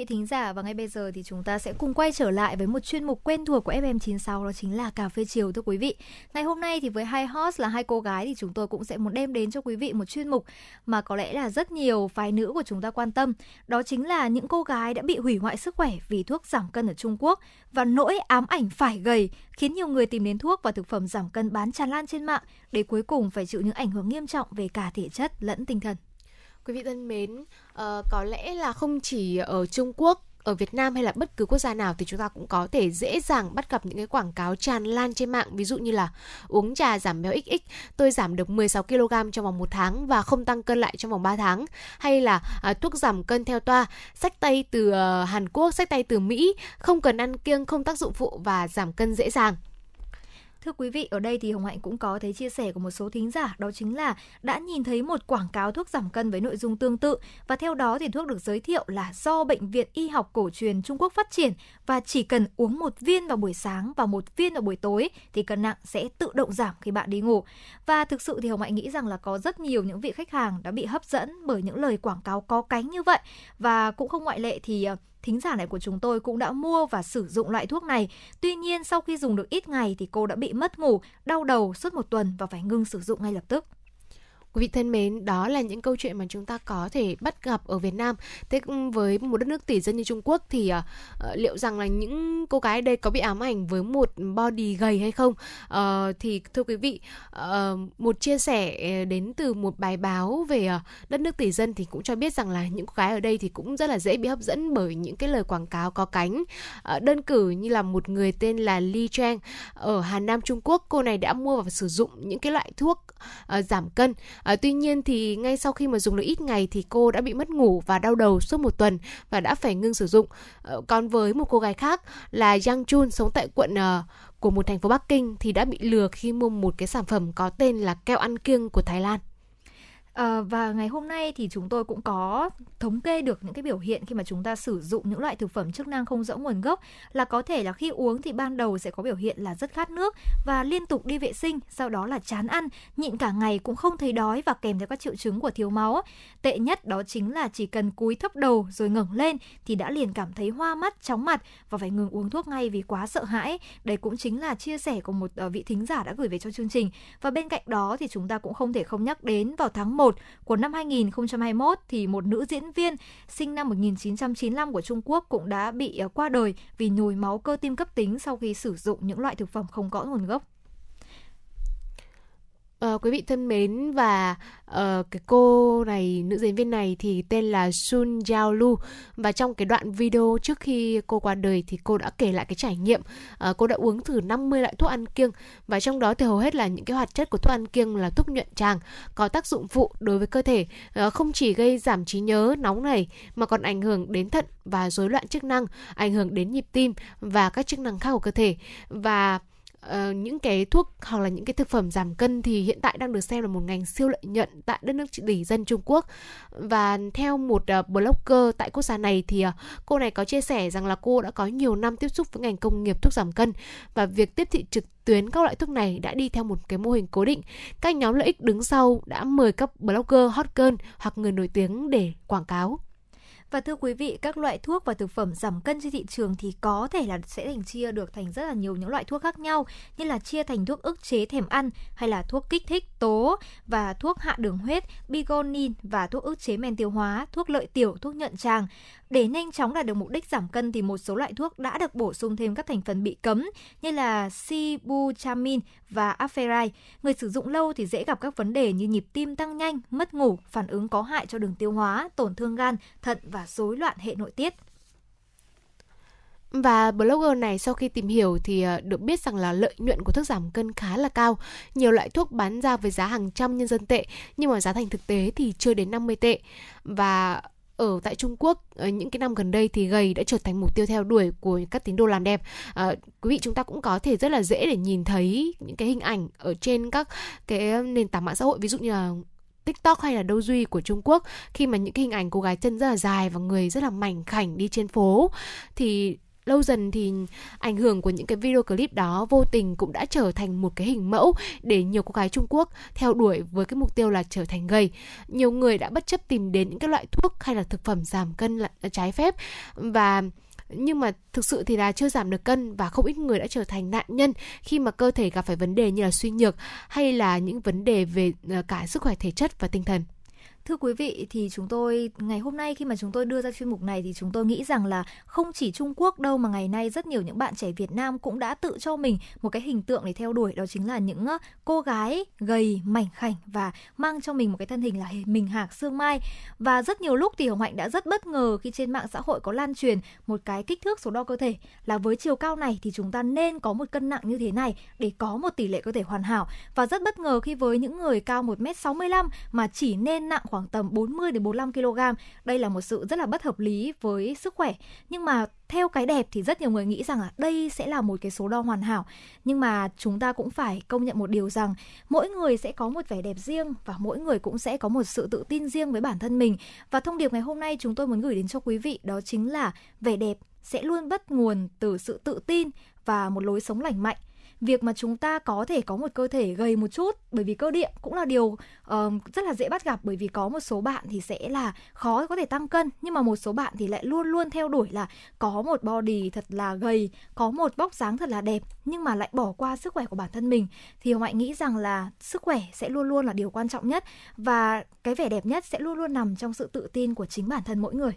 vị thính giả, và ngay bây giờ thì chúng ta sẽ cùng quay trở lại với một chuyên mục quen thuộc của FM96 đó chính là cà phê chiều, thưa quý vị. Ngày hôm nay thì với hai host là hai cô gái thì chúng tôi cũng sẽ muốn đem đến cho quý vị một chuyên mục mà có lẽ là rất nhiều phái nữ của chúng ta quan tâm. Đó chính là những cô gái đã bị hủy hoại sức khỏe vì thuốc giảm cân ở Trung Quốc và nỗi ám ảnh phải gầy khiến nhiều người tìm đến thuốc và thực phẩm giảm cân bán tràn lan trên mạng để cuối cùng phải chịu những ảnh hưởng nghiêm trọng về cả thể chất lẫn tinh thần. Quý vị thân mến, uh, có lẽ là không chỉ ở Trung Quốc ở Việt Nam hay là bất cứ quốc gia nào thì chúng ta cũng có thể dễ dàng bắt gặp những cái quảng cáo tràn lan trên mạng. Ví dụ như là uống trà giảm béo XX tôi giảm được 16 kg trong vòng một tháng và không tăng cân lại trong vòng 3 tháng. Hay là à, thuốc giảm cân theo toa sách tay từ uh, Hàn Quốc sách tay từ Mỹ không cần ăn kiêng không tác dụng phụ và giảm cân dễ dàng. Thưa quý vị, ở đây thì Hồng Hạnh cũng có thấy chia sẻ của một số thính giả đó chính là đã nhìn thấy một quảng cáo thuốc giảm cân với nội dung tương tự và theo đó thì thuốc được giới thiệu là do Bệnh viện Y học cổ truyền Trung Quốc phát triển và chỉ cần uống một viên vào buổi sáng và một viên vào buổi tối thì cân nặng sẽ tự động giảm khi bạn đi ngủ. Và thực sự thì Hồng Hạnh nghĩ rằng là có rất nhiều những vị khách hàng đã bị hấp dẫn bởi những lời quảng cáo có cánh như vậy và cũng không ngoại lệ thì ờ, thính giả này của chúng tôi cũng đã mua và sử dụng loại thuốc này. Tuy nhiên sau khi dùng được ít ngày thì cô đã bị mất ngủ, đau đầu suốt một tuần và phải ngưng sử dụng ngay lập tức. Quý vị thân mến, đó là những câu chuyện mà chúng ta có thể bắt gặp ở Việt Nam. Thế với một đất nước tỷ dân như Trung Quốc thì uh, liệu rằng là những cô gái đây có bị ám ảnh với một body gầy hay không? Uh, thì thưa quý vị, uh, một chia sẻ đến từ một bài báo về uh, đất nước tỷ dân thì cũng cho biết rằng là những cô gái ở đây thì cũng rất là dễ bị hấp dẫn bởi những cái lời quảng cáo có cánh. Uh, đơn cử như là một người tên là Li Chang ở Hà Nam Trung Quốc, cô này đã mua và sử dụng những cái loại thuốc uh, giảm cân Uh, tuy nhiên thì ngay sau khi mà dùng được ít ngày thì cô đã bị mất ngủ và đau đầu suốt một tuần và đã phải ngưng sử dụng. Uh, còn với một cô gái khác là Yang Chun sống tại quận uh, của một thành phố Bắc Kinh thì đã bị lừa khi mua một cái sản phẩm có tên là keo ăn kiêng của Thái Lan. À, và ngày hôm nay thì chúng tôi cũng có thống kê được những cái biểu hiện khi mà chúng ta sử dụng những loại thực phẩm chức năng không rõ nguồn gốc là có thể là khi uống thì ban đầu sẽ có biểu hiện là rất khát nước và liên tục đi vệ sinh, sau đó là chán ăn, nhịn cả ngày cũng không thấy đói và kèm theo các triệu chứng của thiếu máu. Tệ nhất đó chính là chỉ cần cúi thấp đầu rồi ngẩng lên thì đã liền cảm thấy hoa mắt, chóng mặt và phải ngừng uống thuốc ngay vì quá sợ hãi. Đây cũng chính là chia sẻ của một ờ, vị thính giả đã gửi về cho chương trình. Và bên cạnh đó thì chúng ta cũng không thể không nhắc đến vào tháng 1 của năm 2021 thì một nữ diễn viên sinh năm 1995 của Trung Quốc cũng đã bị ờ, qua đời vì nhồi máu cơ tim cấp tính sau khi sử dụng những loại thực phẩm không rõ nguồn gốc. Uh, quý vị thân mến và uh, cái cô này nữ diễn viên này thì tên là Sun Jiao Lu và trong cái đoạn video trước khi cô qua đời thì cô đã kể lại cái trải nghiệm uh, cô đã uống thử 50 loại thuốc ăn kiêng. Và trong đó thì hầu hết là những cái hoạt chất của thuốc ăn kiêng là thuốc nhuận tràng có tác dụng phụ đối với cơ thể uh, không chỉ gây giảm trí nhớ nóng này mà còn ảnh hưởng đến thận và rối loạn chức năng ảnh hưởng đến nhịp tim và các chức năng khác của cơ thể. Và uh, những cái thuốc hoặc là những cái thực phẩm giảm cân thì hiện tại đang được xem là một ngành siêu lợi nhuận tại đất nước tỷ dân Trung Quốc và theo một uh, blogger tại quốc gia này thì uh, cô này có chia sẻ rằng là cô đã có nhiều năm tiếp xúc với ngành công nghiệp thuốc giảm cân và việc tiếp thị trực tuyến các loại thuốc này đã đi theo một cái mô hình cố định. Các nhóm lợi ích đứng sau đã mời các blogger hot girl hoặc người nổi tiếng để quảng cáo. Và thưa quý vị, các loại thuốc và thực phẩm giảm cân trên thị trường thì có thể là sẽ thành chia được thành rất là nhiều những loại thuốc khác nhau như là chia thành thuốc ức chế thèm ăn hay là thuốc kích thích tố và thuốc hạ đường huyết, bigonin và thuốc ức chế men tiêu hóa, thuốc lợi tiểu, thuốc nhuận tràng. Để nhanh chóng đạt được mục đích giảm cân thì một số loại thuốc đã được bổ sung thêm các thành phần bị cấm như là sibutramine và aferai. Người sử dụng lâu thì dễ gặp các vấn đề như nhịp tim tăng nhanh, mất ngủ, phản ứng có hại cho đường tiêu hóa, tổn thương gan, thận và rối loạn hệ nội tiết. Và blogger này sau khi tìm hiểu thì ờ, được biết rằng là lợi nhuận của thuốc giảm cân khá là cao. Nhiều loại thuốc bán ra với giá hàng trăm nhân dân tệ nhưng mà giá thành thực tế thì chưa đến 50 tệ. Và ở tại Trung Quốc ờ, những cái năm gần đây thì gầy đã trở thành mục tiêu theo đuổi của các tín đồ làm đẹp. À, quý vị chúng ta cũng có thể rất là dễ để nhìn thấy những cái hình ảnh ở trên các cái nền tảng mạng xã hội ví dụ như là TikTok hay là đâu duy của Trung Quốc khi mà những cái hình ảnh cô gái chân rất là dài và người rất là mảnh khảnh đi trên phố thì lâu dần thì ảnh hưởng của những cái video clip đó vô tình cũng đã trở thành một cái hình mẫu để nhiều cô gái Trung Quốc theo đuổi với cái mục tiêu là trở thành gầy. Nhiều người đã bất chấp tìm đến những cái loại thuốc hay là thực phẩm giảm cân là trái phép và, nhưng mà thực sự thì là chưa giảm được cân và không ít người đã trở thành nạn nhân khi mà cơ thể gặp phải vấn đề như là suy nhược hay là những vấn đề về ờ, cả sức khỏe thể chất và tinh thần. Thưa quý vị, thì chúng tôi, ngày hôm nay khi mà chúng tôi đưa ra chuyên mục này thì chúng tôi nghĩ rằng là không chỉ Trung Quốc đâu mà ngày nay rất nhiều những bạn trẻ Việt Nam cũng đã tự cho mình một cái hình tượng để theo đuổi, đó chính là những cô gái gầy, mảnh khảnh và mang cho mình một cái thân hình là mình hạc xương mai. Và rất nhiều lúc thì Hồng Hạnh đã rất bất ngờ khi trên mạng xã hội có lan truyền một cái kích thước số đo cơ thể là với chiều cao này thì chúng ta nên có một cân nặng như thế này để có một tỷ lệ cơ thể hoàn hảo. Và rất bất ngờ khi với những người cao 1m65 mà chỉ nên nặng khoảng tầm 40 đến 45 kg. Đây là một sự rất là bất hợp lý với sức khỏe. Nhưng mà theo cái đẹp thì rất nhiều người nghĩ rằng là đây sẽ là một cái số đo hoàn hảo. Nhưng mà chúng ta cũng phải công nhận một điều rằng mỗi người sẽ có một vẻ đẹp riêng và mỗi người cũng sẽ có một sự tự tin riêng với bản thân mình. Và thông điệp ngày hôm nay chúng tôi muốn gửi đến cho quý vị đó chính là vẻ đẹp sẽ luôn bắt nguồn từ sự tự tin và một lối sống lành mạnh việc mà chúng ta có thể có một cơ thể gầy một chút bởi vì cơ địa cũng là điều uh, rất là dễ bắt gặp bởi vì có một số bạn thì sẽ là khó có thể tăng cân nhưng mà một số bạn thì lại luôn luôn theo đuổi là có một body thật là gầy có một vóc dáng thật là đẹp nhưng mà lại bỏ qua sức khỏe của bản thân mình. Thì hồng hạnh nghĩ rằng là sức khỏe sẽ luôn luôn là điều quan trọng nhất và cái vẻ đẹp nhất sẽ luôn luôn nằm trong sự tự tin của chính bản thân mỗi người.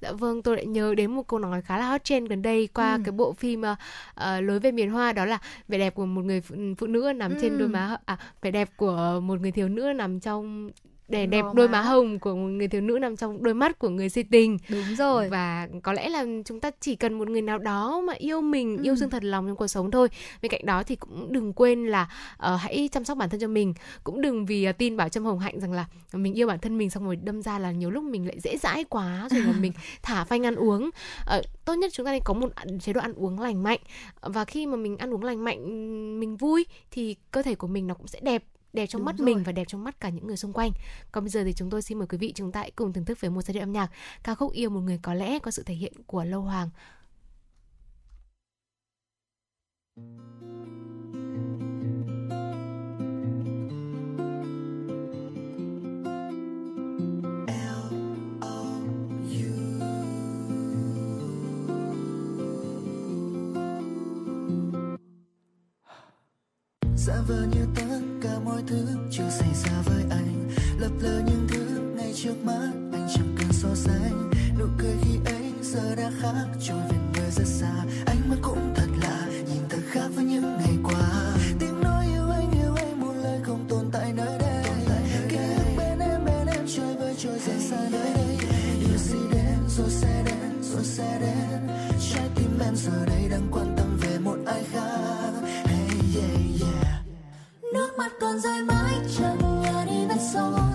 Dạ vâng, tôi lại nhớ đến một câu nói khá là hot trend gần đây qua ừ. cái bộ phim uh, lối về miền Hoa đó là vẻ đẹp của một người phụ, phụ nữ nằm ừ. trên đôi má à vẻ đẹp của một người thiếu nữ nằm trong để đẹp đôi má hồng của một người thiếu nữ nằm trong đôi mắt của người si tình. Đúng rồi. Và có lẽ là chúng ta chỉ cần một người nào đó mà yêu mình ừ. yêu thương thật lòng trong cuộc sống thôi. Bên cạnh đó thì cũng đừng quên là uh, hãy chăm sóc bản thân cho mình. Cũng đừng vì uh, tin bảo trâm hồng hạnh rằng là mình yêu bản thân mình xong rồi đâm ra là nhiều lúc mình lại dễ dãi quá rồi là mình *laughs* thả phanh ăn uống. Uh, tốt nhất chúng ta nên có một chế độ ăn uống lành mạnh. Và khi mà mình ăn uống lành mạnh mình vui thì cơ thể của mình nó cũng sẽ đẹp đẹp trong Đúng mắt rồi. mình và đẹp trong mắt cả những người xung quanh. Còn bây giờ thì chúng tôi xin mời quý vị chúng ta hãy cùng thưởng thức với một giai điệu âm nhạc ca khúc yêu một người có lẽ có sự thể hiện của Lâu Hoàng. Giả vờ như tất cả mọi thứ chưa xảy ra với anh. Lập lờ những thứ ngay trước mắt, anh chẳng cần so sánh. Nụ cười khi ấy giờ đã khác, trôi về nơi rất xa. Ánh mắt cũng thật lạ, nhìn thật khác với những ngày qua. Tiếng nói yêu anh yêu anh một lời không tồn tại nơi đây. Ký ức bên em bên em chơi với trôi dần xa nơi đây. Điều gì đến, rồi sẽ đến, rồi sẽ đến. Trái tim em giờ đây đang quan tâm về một ai khác mắt còn rơi mãi trong nhà đi vết rồi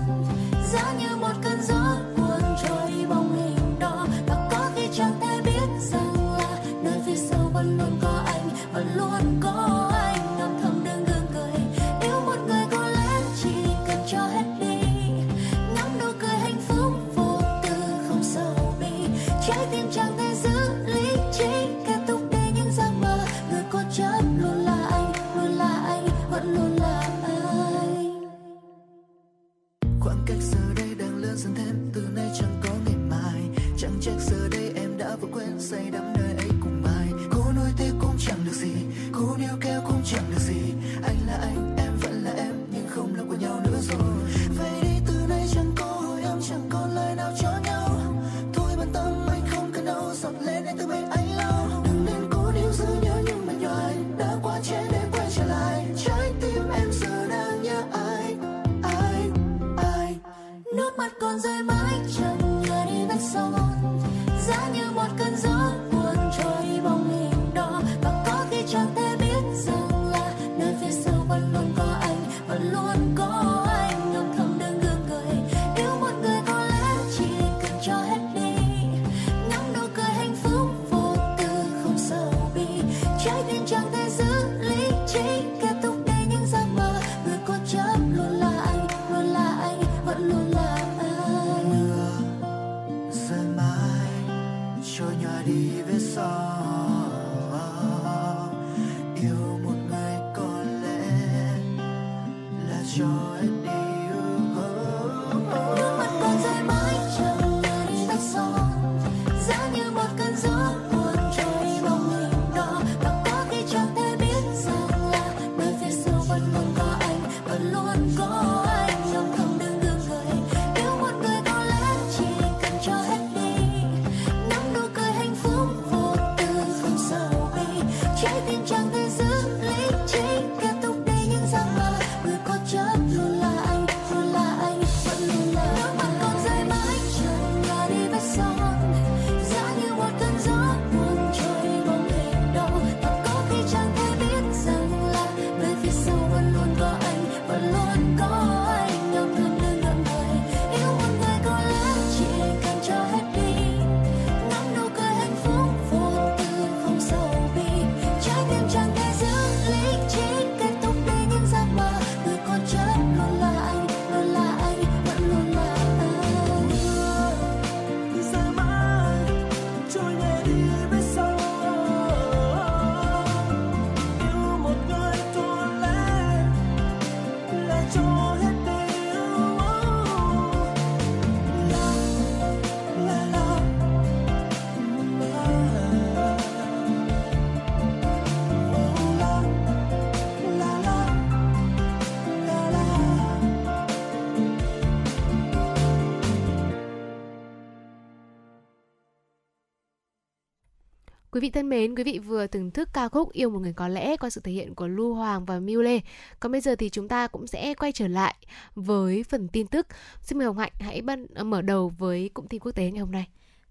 Quý vị thân mến, quý vị vừa thưởng thức ca khúc Yêu một người có lẽ qua sự thể hiện của Lưu Hoàng và Miu Lê. Còn bây giờ thì chúng ta cũng sẽ quay trở lại với phần tin tức. Xin mời Hồng Hạnh hãy bắt, ờ, mở đầu với cụm tin quốc tế ngày hôm nay.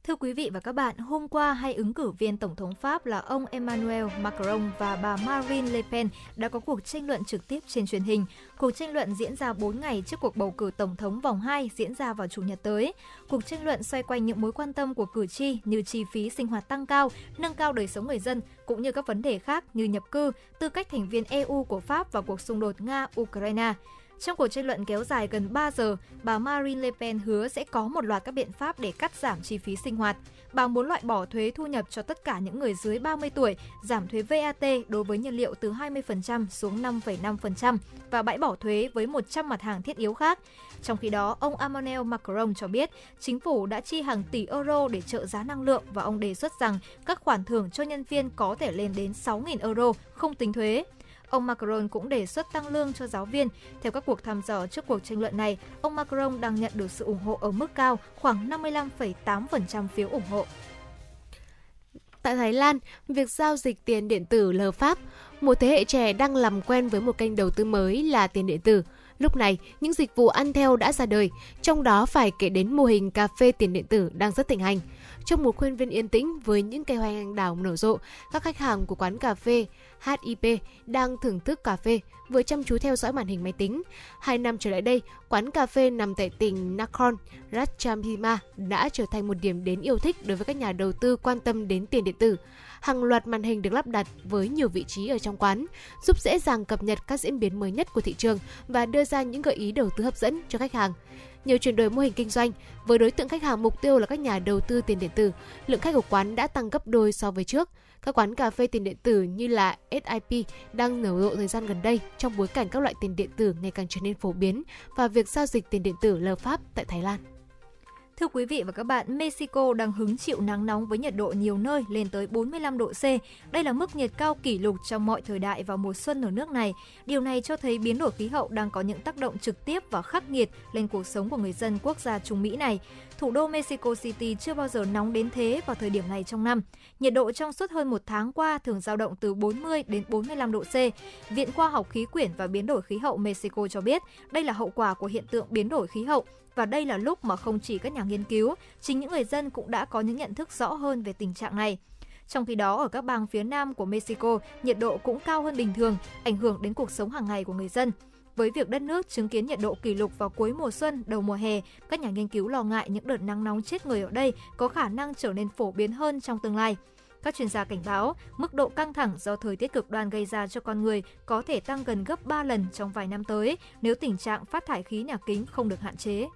Thưa quý vị và các bạn, hôm qua hai ứng cử viên tổng thống Pháp là ông Emmanuel Macron và bà Marine Le Pen đã có cuộc tranh luận trực tiếp trên truyền hình. Cuộc tranh luận diễn ra 4 ngày trước cuộc bầu cử tổng thống vòng 2 diễn ra vào chủ nhật tới. Cuộc tranh luận xoay quanh những mối quan tâm của cử tri như chi phí sinh hoạt tăng cao, nâng cao đời sống người dân cũng như các vấn đề khác như nhập cư, tư cách thành viên EU của Pháp và cuộc xung đột Nga-Ukraine. Trong cuộc tranh luận kéo dài gần 3 giờ, bà Marine Le Pen hứa sẽ có một loạt các biện pháp để cắt giảm chi phí sinh hoạt. Bà muốn loại bỏ thuế thu nhập cho tất cả những người dưới 30 tuổi, giảm thuế VAT đối với nhiên liệu từ 20% xuống 5,5% và bãi bỏ thuế với 100 mặt hàng thiết yếu khác. Trong khi đó, ông Emmanuel Macron cho biết chính phủ đã chi hàng tỷ euro để trợ giá năng lượng và ông đề xuất rằng các khoản thưởng cho nhân viên có thể lên đến 6.000 euro không tính thuế. Ông Macron cũng đề xuất tăng lương cho giáo viên. Theo các cuộc thăm dò trước cuộc tranh luận này, ông Macron đang nhận được sự ủng hộ ở mức cao, khoảng 55,8% phiếu ủng hộ. Tại Thái Lan, việc giao dịch tiền điện tử lờ pháp. Một thế hệ trẻ đang làm quen với một kênh đầu tư mới là tiền điện tử. Lúc này, những dịch vụ ăn theo đã ra đời, trong đó phải kể đến mô hình cà phê tiền điện tử đang rất thịnh hành. Trong một khuôn viên yên tĩnh với những cây hoa anh đào nở rộ, các khách hàng của quán cà phê HIP đang thưởng thức cà phê, vừa chăm chú theo dõi màn hình máy tính. Hai năm trở lại đây, quán cà phê nằm tại tỉnh Nakhon Ratchabima đã trở thành một điểm đến yêu thích đối với các nhà đầu tư quan tâm đến tiền điện tử. Hàng loạt màn hình được lắp đặt với nhiều vị trí ở trong quán, giúp dễ dàng cập nhật các diễn biến mới nhất của thị trường và đưa ra những gợi ý đầu tư hấp dẫn cho khách hàng nhiều chuyển đổi mô hình kinh doanh, với đối tượng khách hàng mục tiêu là các nhà đầu tư tiền điện tử. Lượng khách của quán đã tăng gấp đôi so với trước. Các quán cà phê tiền điện tử như là SIP đang nở rộ thời gian gần đây trong bối cảnh các loại tiền điện tử ngày càng trở nên phổ biến và việc giao dịch tiền điện tử lờ pháp tại Thái Lan. Thưa quý vị và các bạn, Mexico đang hứng chịu nắng nóng với nhiệt độ nhiều nơi lên tới 45 độ C. Đây là mức nhiệt cao kỷ lục trong mọi thời đại vào mùa xuân ở nước này. Điều này cho thấy biến đổi khí hậu đang có những tác động trực tiếp và khắc nghiệt lên cuộc sống của người dân quốc gia Trung Mỹ này. Thủ đô Mexico City chưa bao giờ nóng đến thế vào thời điểm này trong năm. Nhiệt độ trong suốt hơn một tháng qua thường dao động từ 40 đến 45 độ C. Viện Khoa học Khí quyển và Biến đổi khí hậu Mexico cho biết đây là hậu quả của hiện tượng biến đổi khí hậu và đây là lúc mà không chỉ các nhà nghiên cứu, chính những người dân cũng đã có những nhận thức rõ hơn về tình trạng này. Trong khi đó, ở các bang phía nam của Mexico, nhiệt độ cũng cao hơn bình thường, ảnh hưởng đến cuộc sống hàng ngày của người dân. Với việc đất nước chứng kiến nhiệt độ kỷ lục vào cuối mùa xuân, đầu mùa hè, các nhà nghiên cứu lo ngại những đợt nắng nóng chết người ở đây có khả năng trở nên phổ biến hơn trong tương lai. Các chuyên gia cảnh báo, mức độ căng thẳng do thời tiết cực đoan gây ra cho con người có thể tăng gần gấp 3 lần trong vài năm tới nếu tình trạng phát thải khí nhà kính không được hạn chế.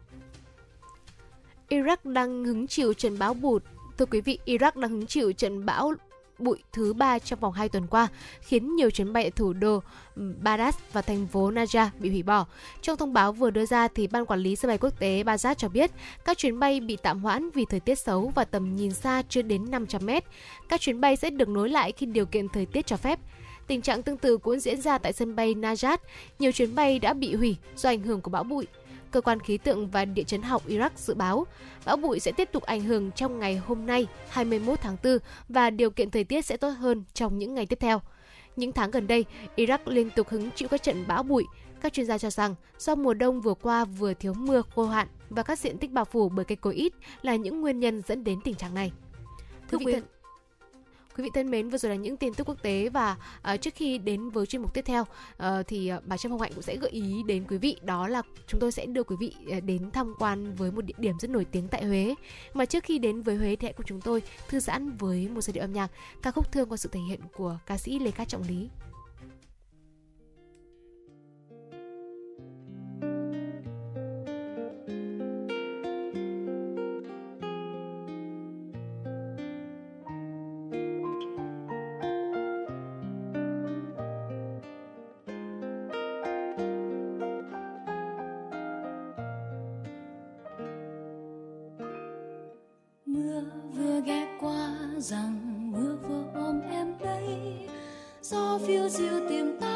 Iraq đang hứng chịu trận bão bụt. Thưa quý vị, Iraq đang hứng chịu trận bão bụi thứ ba trong vòng 2 tuần qua, khiến nhiều chuyến bay ở thủ đô Baghdad và thành phố Najaf bị hủy bỏ. Trong thông báo vừa đưa ra, thì Ban Quản lý sân bay quốc tế Baghdad cho biết các chuyến bay bị tạm hoãn vì thời tiết xấu và tầm nhìn xa chưa đến 500 mét. Các chuyến bay sẽ được nối lại khi điều kiện thời tiết cho phép. Tình trạng tương tự cũng diễn ra tại sân bay Najaf. Nhiều chuyến bay đã bị hủy do ảnh hưởng của bão bụi. Cơ quan khí tượng và địa chấn học Iraq dự báo bão bụi sẽ tiếp tục ảnh hưởng trong ngày hôm nay 21 tháng 4 và điều kiện thời tiết sẽ tốt hơn trong những ngày tiếp theo. Những tháng gần đây, Iraq liên tục hứng chịu các trận bão bụi. Các chuyên gia cho rằng do mùa đông vừa qua vừa thiếu mưa khô hạn và các diện tích bao phủ bởi cây cối ít là những nguyên nhân dẫn đến tình trạng này. Thưa quý vị, Quý vị thân mến, vừa rồi là những tin tức quốc tế và uh, trước khi đến với chuyên mục tiếp theo uh, thì uh, bà Trâm Hồng Hạnh cũng sẽ gợi ý đến quý vị đó là chúng tôi sẽ đưa quý vị uh, đến tham quan với một địa điểm rất nổi tiếng tại Huế. Mà trước khi đến với Huế thì hãy cùng chúng tôi thư giãn với một giai điệu âm nhạc ca khúc thương qua sự thể hiện của ca sĩ Lê Cát Trọng Lý. phiêu diêu tìm ta.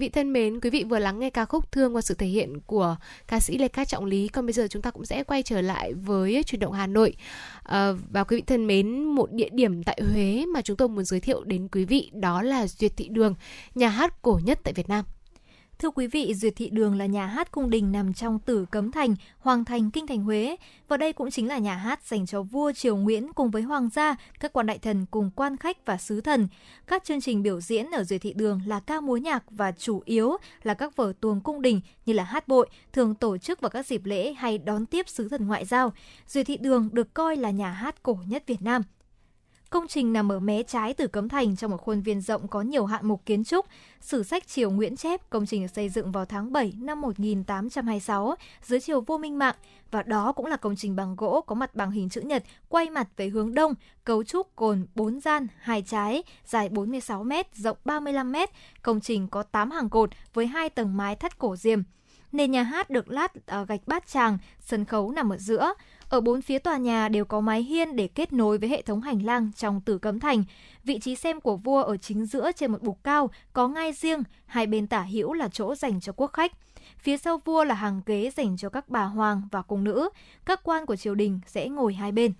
Quý vị thân mến, quý vị vừa lắng nghe ca khúc Thương qua sự thể hiện của ca sĩ Lê Cát Trọng Lý. Còn bây giờ chúng ta cũng sẽ quay trở lại với chuyển động Hà Nội. À, và quý vị thân mến, một địa điểm tại Huế mà chúng tôi muốn giới thiệu đến quý vị đó là Duyệt Thị Đường, nhà hát cổ nhất tại Việt Nam. Thưa quý vị, Duyệt Thị Đường là nhà hát cung đình nằm trong Tử Cấm Thành, Hoàng Thành, Kinh Thành Huế. Và đây cũng chính là nhà hát dành cho vua Triều Nguyễn cùng với hoàng gia, các quan đại thần cùng quan khách và sứ thần. Các chương trình biểu diễn ở Duyệt Thị Đường là ca múa nhạc và chủ yếu là các vở tuồng cung đình như là hát bội, thường tổ chức vào các dịp lễ hay đón tiếp sứ thần ngoại giao. Duyệt Thị Đường được coi là nhà hát cổ nhất Việt Nam. Công trình nằm ở mé trái từ Cấm Thành trong một khuôn viên rộng có nhiều hạng mục kiến trúc. Sử sách Triều Nguyễn chép công trình được xây dựng vào tháng 7 năm 1826 dưới triều vua Minh Mạng và đó cũng là công trình bằng gỗ có mặt bằng hình chữ nhật quay mặt về hướng đông, cấu trúc cồn 4 gian, hai trái, dài 46 m, rộng 35 m. Công trình có 8 hàng cột với hai tầng mái thắt cổ diềm. Nền nhà hát được lát ở gạch bát tràng, sân khấu nằm ở giữa. Ở bốn phía tòa nhà đều có mái hiên để kết nối với hệ thống hành lang trong Tử Cấm Thành. Vị trí xem của vua ở chính giữa trên một bục cao, có ngai riêng, hai bên tả hữu là chỗ dành cho quốc khách. Phía sau vua là hàng ghế dành cho các bà hoàng và cung nữ. Các quan của triều đình sẽ ngồi hai bên.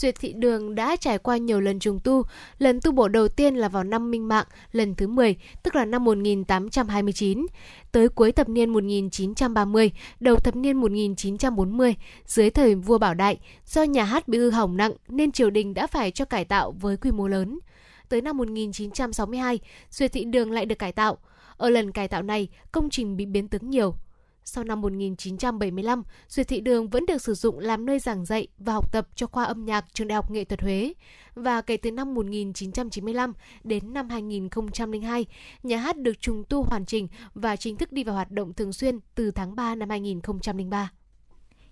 Duyệt Thị Đường đã trải qua nhiều lần trùng tu. Lần tu bổ đầu tiên là vào năm Minh Mạng, lần thứ 10, tức là năm 1829. Tới cuối thập niên 1930, đầu thập niên 1940, dưới thời vua Bảo Đại, do nhà hát bị hư hỏng nặng nên triều đình đã phải cho cải tạo với quy mô lớn. Tới năm 1962, Duyệt Thị Đường lại được cải tạo. Ở lần cải tạo này, công trình bị biến tướng nhiều, sau năm 1975, Duyệt Thị Đường vẫn được sử dụng làm nơi giảng dạy và học tập cho khoa âm nhạc Trường Đại học Nghệ thuật Huế. Và kể từ năm 1995 đến năm 2002, nhà hát được trùng tu hoàn chỉnh và chính thức đi vào hoạt động thường xuyên từ tháng 3 năm 2003.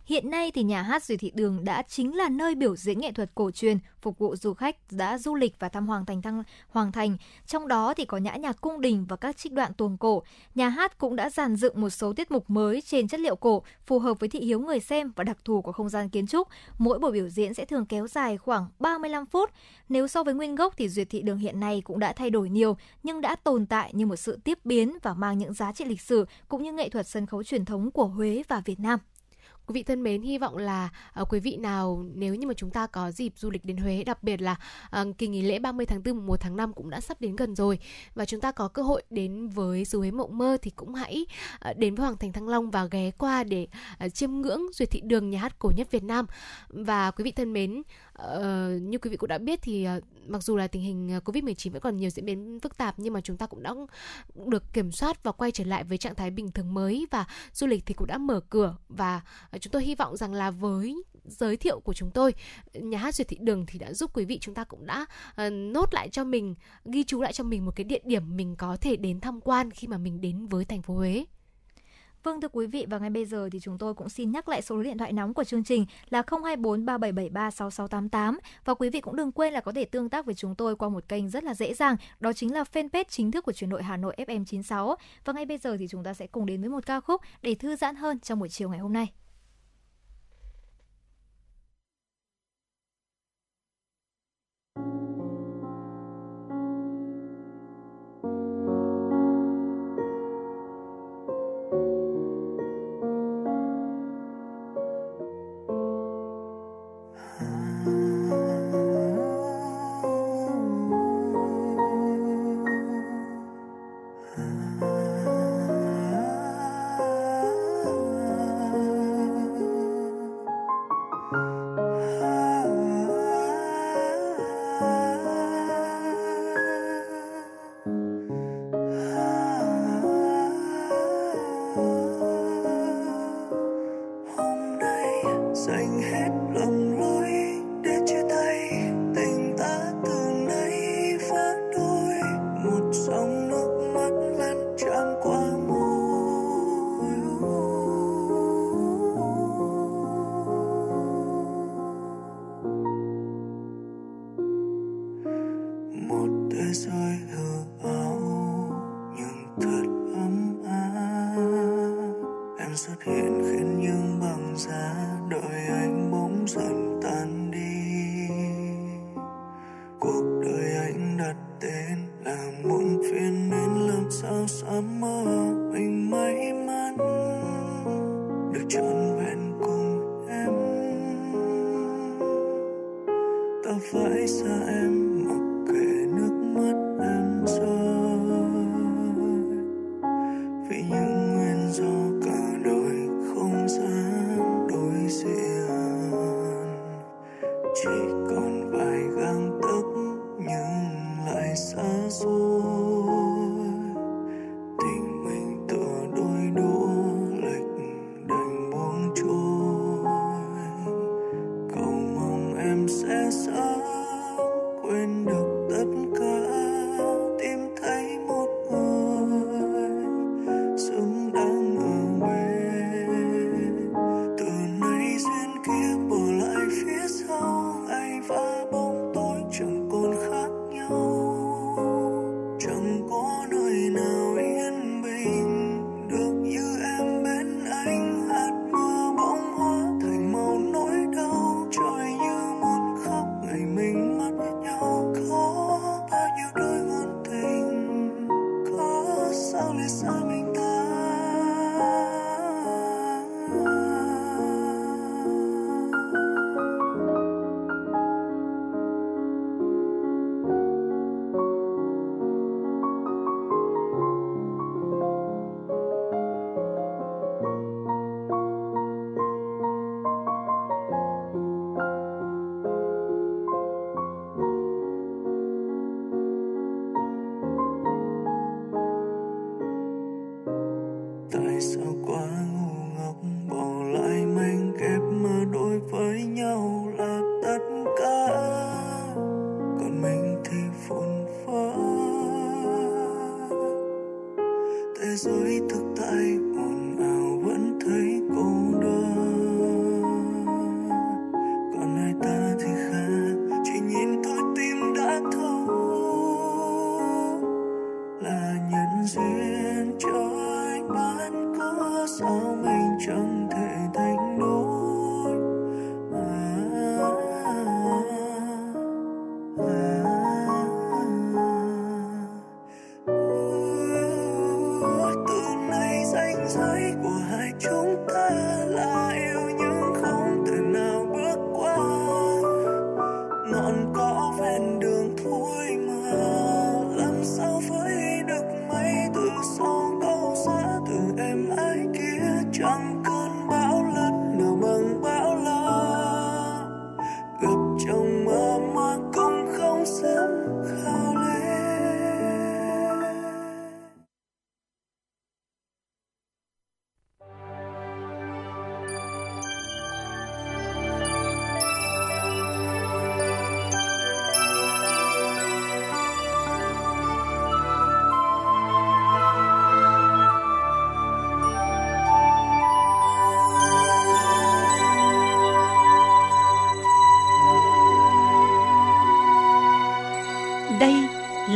Hiện nay thì nhà hát Duy Thị Đường đã chính là nơi biểu diễn nghệ thuật cổ truyền phục vụ du khách đã du lịch và thăm Hoàng Thành thăng, Hoàng Thành. Trong đó thì có nhã nhạc cung đình và các trích đoạn tuồng cổ. Nhà hát cũng đã dàn dựng một số tiết mục mới trên chất liệu cổ, phù hợp với thị hiếu người xem và đặc thù của không gian kiến trúc. Mỗi buổi biểu diễn sẽ thường kéo dài khoảng 35 phút. Nếu so với nguyên gốc thì Duyệt Thị Đường hiện nay cũng đã thay đổi nhiều, nhưng đã tồn tại như một sự tiếp biến và mang những giá trị lịch sử cũng như nghệ thuật sân khấu truyền thống của Huế và Việt Nam quý vị thân mến hy vọng là uh, quý vị nào nếu như mà chúng ta có dịp du lịch đến Huế đặc biệt là uh, kỳ nghỉ lễ 30 tháng 4 1 tháng 5 cũng đã sắp đến gần rồi và chúng ta có cơ hội đến với xứ Huế mộng mơ thì cũng hãy uh, đến với Hoàng thành Thăng Long và ghé qua để uh, chiêm ngưỡng duyệt thị đường nhà hát cổ nhất Việt Nam. Và quý vị thân mến Ờ, như quý vị cũng đã biết thì uh, mặc dù là tình hình ờ, Covid-19 vẫn còn nhiều diễn biến phức tạp nhưng mà chúng ta cũng đã được kiểm soát và quay trở lại với trạng thái bình thường mới và du lịch thì cũng đã mở cửa và chúng tôi hy vọng rằng là với giới thiệu của chúng tôi nhà hát duyệt thị đường thì đã giúp quý vị chúng ta cũng đã uh, nốt lại cho mình ghi chú lại cho mình một cái địa điểm mình có thể đến tham quan khi mà mình đến với thành phố Huế. Vâng thưa quý vị và ngay bây giờ thì chúng tôi cũng xin nhắc lại số điện thoại nóng của chương trình là 024 3773 6688 và quý vị cũng đừng quên là có thể tương tác với chúng tôi qua một kênh rất là dễ dàng, đó chính là fanpage chính thức của truyền đội Hà Nội FM 96. Và ngay bây giờ thì chúng ta sẽ cùng đến với một ca khúc để thư giãn hơn trong buổi chiều ngày hôm nay.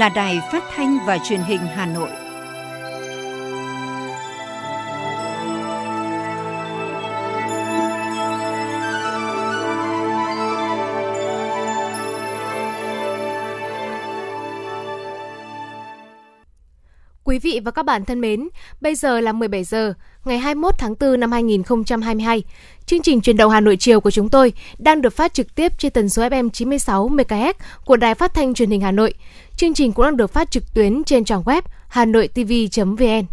Là đài phát thanh và truyền hình Hà Nội. Quý vị và các bạn thân mến, bây giờ là 17 giờ, ngày 21 tháng 4 năm 2022. Chương trình truyền động Hà Nội chiều của chúng tôi đang được phát trực tiếp trên tần số FM 96 MHz của Đài Phát thanh Truyền hình Hà Nội. Chương trình cũng đang được phát trực tuyến trên trang web hanoitv.vn.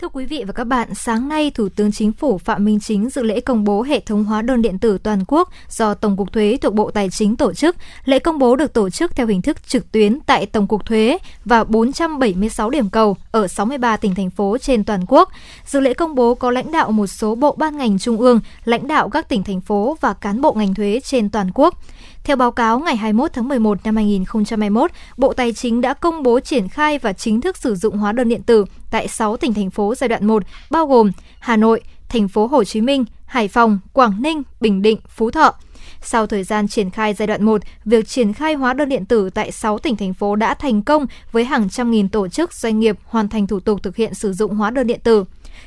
Thưa quý vị và các bạn, sáng nay Thủ tướng Chính phủ Phạm Minh Chính dự lễ công bố hệ thống hóa đơn điện tử toàn quốc do Tổng cục Thuế thuộc Bộ Tài chính tổ chức. Lễ công bố được tổ chức theo hình thức trực tuyến tại Tổng cục Thuế và 476 điểm cầu ở 63 tỉnh thành phố trên toàn quốc. Dự lễ công bố có lãnh đạo một số bộ ban ngành trung ương, lãnh đạo các tỉnh thành phố và cán bộ ngành thuế trên toàn quốc. Theo báo cáo ngày 21 tháng 11 năm 2021, Bộ Tài chính đã công bố triển khai và chính thức sử dụng hóa đơn điện tử tại 6 tỉnh thành phố giai đoạn 1, bao gồm Hà Nội, thành phố Hồ Chí Minh, Hải Phòng, Quảng Ninh, Bình Định, Phú Thọ. Sau thời gian triển khai giai đoạn 1, việc triển khai hóa đơn điện tử tại 6 tỉnh thành phố đã thành công với hàng trăm nghìn tổ chức doanh nghiệp hoàn thành thủ tục thực hiện sử dụng hóa đơn điện tử.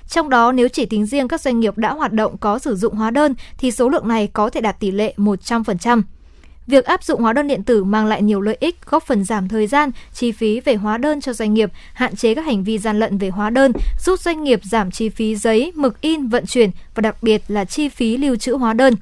Trong đó, nếu chỉ tính riêng các doanh nghiệp đã hoạt động có sử dụng hóa đơn thì số lượng này có thể đạt tỷ lệ 100%. Việc áp dụng hóa đơn điện tử mang lại nhiều lợi ích, góp phần giảm thời gian, chi phí về hóa đơn cho doanh nghiệp, hạn chế các hành vi gian lận về hóa đơn, giúp doanh nghiệp giảm chi phí giấy, mực in, vận chuyển và đặc biệt là chi phí lưu trữ hóa đơn.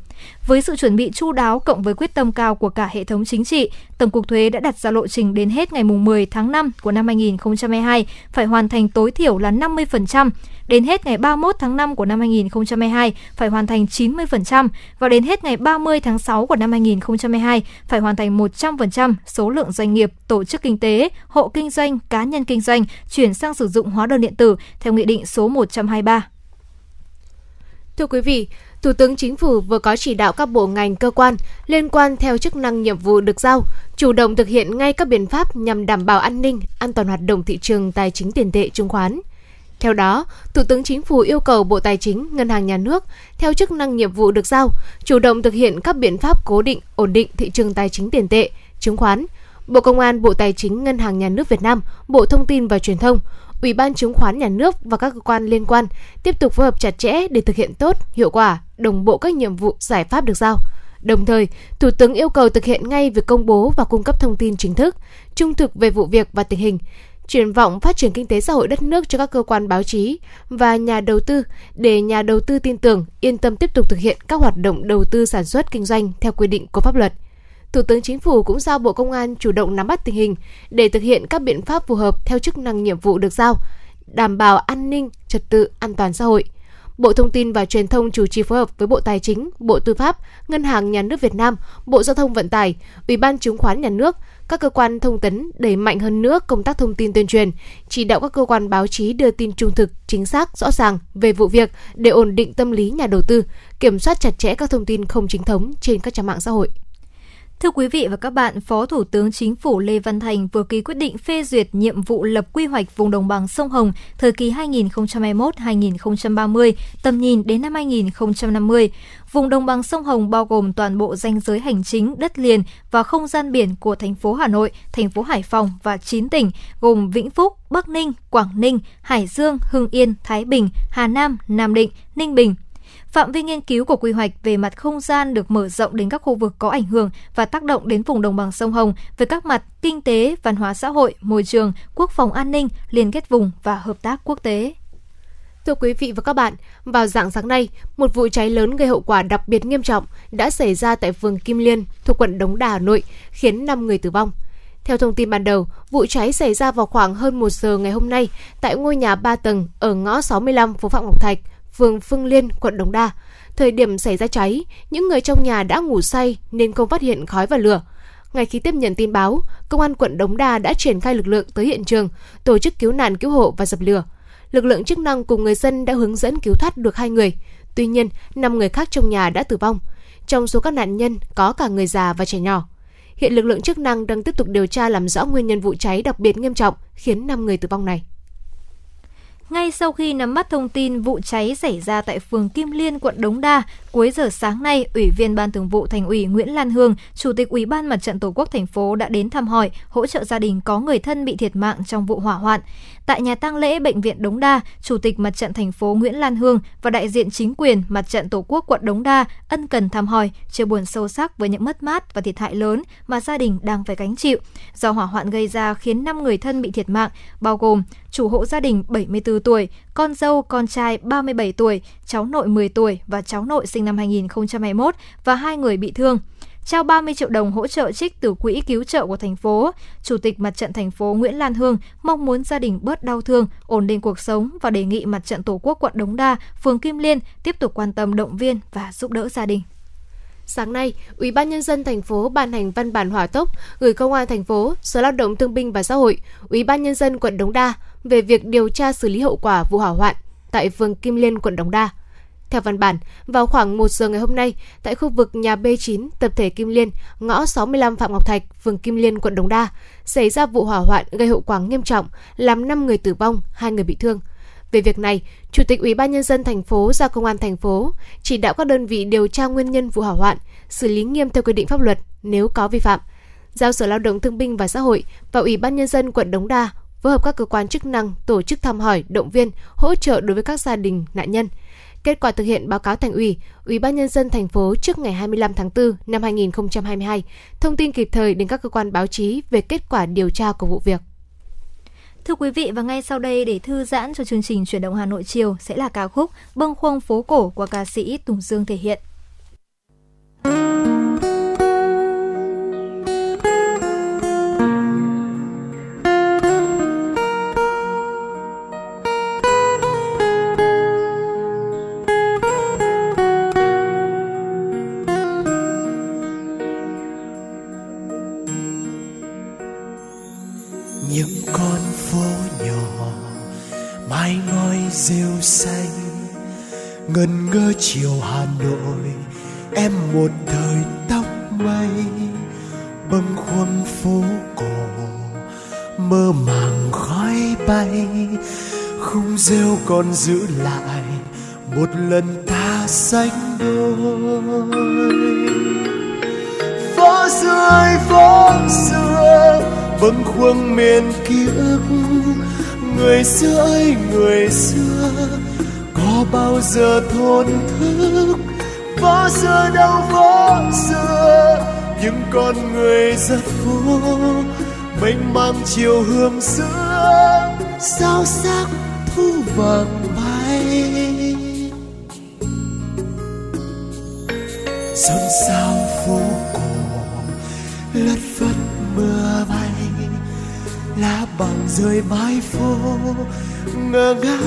Với sự chuẩn bị chu đáo cộng với quyết tâm cao của cả hệ thống chính trị, Tổng cục Thuế đã đặt ra lộ trình đến hết ngày 10 tháng 5 của năm 2022 phải hoàn thành tối thiểu là 50%, đến hết ngày 31 tháng 5 của năm 2022 phải hoàn thành 90% và đến hết ngày 30 tháng 6 của năm 2022 phải hoàn thành 100% số lượng doanh nghiệp, tổ chức kinh tế, hộ kinh doanh, cá nhân kinh doanh chuyển sang sử dụng hóa đơn điện tử theo Nghị định số 123. Thưa quý vị, Thủ tướng Chính phủ vừa có chỉ đạo các bộ ngành cơ quan liên quan theo chức năng nhiệm vụ được giao, chủ động thực hiện ngay các biện pháp nhằm đảm bảo an ninh, an toàn hoạt động thị trường tài chính tiền tệ chứng khoán. Theo đó, Thủ tướng Chính phủ yêu cầu Bộ Tài chính, Ngân hàng Nhà nước theo chức năng nhiệm vụ được giao, chủ động thực hiện các biện pháp cố định, ổn định thị trường tài chính tiền tệ, chứng khoán. Bộ Công an, Bộ Tài chính, Ngân hàng Nhà nước Việt Nam, Bộ Thông tin và Truyền thông, Ủy ban Chứng khoán Nhà nước và các cơ quan liên quan tiếp tục phối hợp chặt chẽ để thực hiện tốt, hiệu quả, đồng bộ các nhiệm vụ giải pháp được giao. Đồng thời, Thủ tướng yêu cầu thực hiện ngay việc công bố và cung cấp thông tin chính thức, trung thực về vụ việc và tình hình, triển vọng phát triển kinh tế xã hội đất nước cho các cơ quan báo chí và nhà đầu tư để nhà đầu tư tin tưởng, yên tâm tiếp tục thực hiện các hoạt động đầu tư sản xuất kinh doanh theo quy định của pháp luật. Thủ tướng Chính phủ cũng giao Bộ Công an chủ động nắm bắt tình hình để thực hiện các biện pháp phù hợp theo chức năng nhiệm vụ được giao, đảm bảo an ninh, trật tự, an toàn xã hội. Bộ Thông tin và Truyền thông chủ trì phối hợp với Bộ Tài chính, Bộ Tư pháp, Ngân hàng Nhà nước Việt Nam, Bộ Giao thông Vận tải, Ủy ban Chứng khoán Nhà nước, các cơ quan thông tấn đẩy mạnh hơn nữa công tác thông tin tuyên truyền, chỉ đạo các cơ quan báo chí đưa tin trung thực, chính xác, rõ ràng về vụ việc để ổn định tâm lý nhà đầu tư, kiểm soát chặt chẽ các thông tin không chính thống trên các trang mạng xã hội. Thưa quý vị và các bạn, Phó Thủ tướng Chính phủ Lê Văn Thành vừa ký quyết định phê duyệt nhiệm vụ lập quy hoạch vùng đồng bằng sông Hồng thời kỳ 2021-2030, tầm nhìn đến năm 2050. Vùng đồng bằng sông Hồng bao gồm toàn bộ danh giới hành chính, đất liền và không gian biển của thành phố Hà Nội, thành phố Hải Phòng và 9 tỉnh gồm Vĩnh Phúc, Bắc Ninh, Quảng Ninh, Hải Dương, Hưng Yên, Thái Bình, Hà Nam, Nam Định, Ninh Bình, Phạm vi nghiên cứu của quy hoạch về mặt không gian được mở rộng đến các khu vực có ảnh hưởng và tác động đến vùng đồng bằng sông Hồng về các mặt kinh tế, văn hóa xã hội, môi trường, quốc phòng an ninh, liên kết vùng và hợp tác quốc tế. Thưa quý vị và các bạn, vào dạng sáng nay, một vụ cháy lớn gây hậu quả đặc biệt nghiêm trọng đã xảy ra tại phường Kim Liên thuộc quận Đống Đa, Hà Nội, khiến 5 người tử vong. Theo thông tin ban đầu, vụ cháy xảy ra vào khoảng hơn 1 giờ ngày hôm nay tại ngôi nhà 3 tầng ở ngõ 65 phố Phạm Ngọc Thạch, phường Phương Liên, quận Đống Đa. Thời điểm xảy ra cháy, những người trong nhà đã ngủ say nên không phát hiện khói và lửa. Ngay khi tiếp nhận tin báo, công an quận Đống Đa đã triển khai lực lượng tới hiện trường, tổ chức cứu nạn cứu hộ và dập lửa. Lực lượng chức năng cùng người dân đã hướng dẫn cứu thoát được hai người. Tuy nhiên, 5 người khác trong nhà đã tử vong. Trong số các nạn nhân có cả người già và trẻ nhỏ. Hiện lực lượng chức năng đang tiếp tục điều tra làm rõ nguyên nhân vụ cháy đặc biệt nghiêm trọng khiến 5 người tử vong này. Ngay sau khi nắm bắt thông tin vụ cháy xảy ra tại phường Kim Liên, quận Đống Đa, cuối giờ sáng nay, Ủy viên Ban Thường vụ Thành ủy Nguyễn Lan Hương, Chủ tịch Ủy ban Mặt trận Tổ quốc thành phố đã đến thăm hỏi, hỗ trợ gia đình có người thân bị thiệt mạng trong vụ hỏa hoạn. Tại nhà tang lễ bệnh viện Đống Đa, Chủ tịch Mặt trận thành phố Nguyễn Lan Hương và đại diện chính quyền Mặt trận Tổ quốc quận Đống Đa ân cần thăm hỏi, chia buồn sâu sắc với những mất mát và thiệt hại lớn mà gia đình đang phải gánh chịu. Do hỏa hoạn gây ra khiến 5 người thân bị thiệt mạng, bao gồm chủ hộ gia đình 74 tuổi, con dâu, con trai 37 tuổi, cháu nội 10 tuổi và cháu nội sinh năm 2021 và hai người bị thương trao 30 triệu đồng hỗ trợ trích từ quỹ cứu trợ của thành phố. Chủ tịch Mặt trận thành phố Nguyễn Lan Hương mong muốn gia đình bớt đau thương, ổn định cuộc sống và đề nghị Mặt trận Tổ quốc quận Đống Đa, phường Kim Liên tiếp tục quan tâm động viên và giúp đỡ gia đình. Sáng nay, Ủy ban nhân dân thành phố ban hành văn bản hỏa tốc gửi công an thành phố, Sở Lao động Thương binh và Xã hội, Ủy ban nhân dân quận Đống Đa về việc điều tra xử lý hậu quả vụ hỏa hoạn tại phường Kim Liên, quận Đống Đa. Theo văn bản, vào khoảng 1 giờ ngày hôm nay, tại khu vực nhà B9, tập thể Kim Liên, ngõ 65 Phạm Ngọc Thạch, phường Kim Liên, quận Đống Đa, xảy ra vụ hỏa hoạn gây hậu quả nghiêm trọng, làm 5 người tử vong, 2 người bị thương. Về việc này, Chủ tịch Ủy ban nhân dân thành phố ra công an thành phố chỉ đạo các đơn vị điều tra nguyên nhân vụ hỏa hoạn, xử lý nghiêm theo quy định pháp luật nếu có vi phạm. Giao Sở Lao động Thương binh và Xã hội và Ủy ban nhân dân quận Đống Đa phối hợp các cơ quan chức năng tổ chức thăm hỏi, động viên, hỗ trợ đối với các gia đình nạn nhân. Kết quả thực hiện báo cáo thành ủy, Ủy ban nhân dân thành phố trước ngày 25 tháng 4 năm 2022, thông tin kịp thời đến các cơ quan báo chí về kết quả điều tra của vụ việc. Thưa quý vị và ngay sau đây để thư giãn cho chương trình chuyển động Hà Nội chiều sẽ là ca khúc Bâng khuâng phố cổ của ca sĩ Tùng Dương thể hiện. Ngần ngơ chiều hà nội, em một thời tóc mây. Bâng khuâng phố cổ, mơ màng khói bay. Khung rêu còn giữ lại một lần ta sánh đôi. Phố xưa phố xưa, bâng khuâng miền ký ức người xưa ơi, người xưa, có bao giờ thôn thức? Phố xưa đâu phố xưa những con người rất vô mênh mang chiều hương xưa. Sao sắc thu vàng bay? Xôn xao phố cổ, lất lá bằng rơi mái phố ngơ ngác.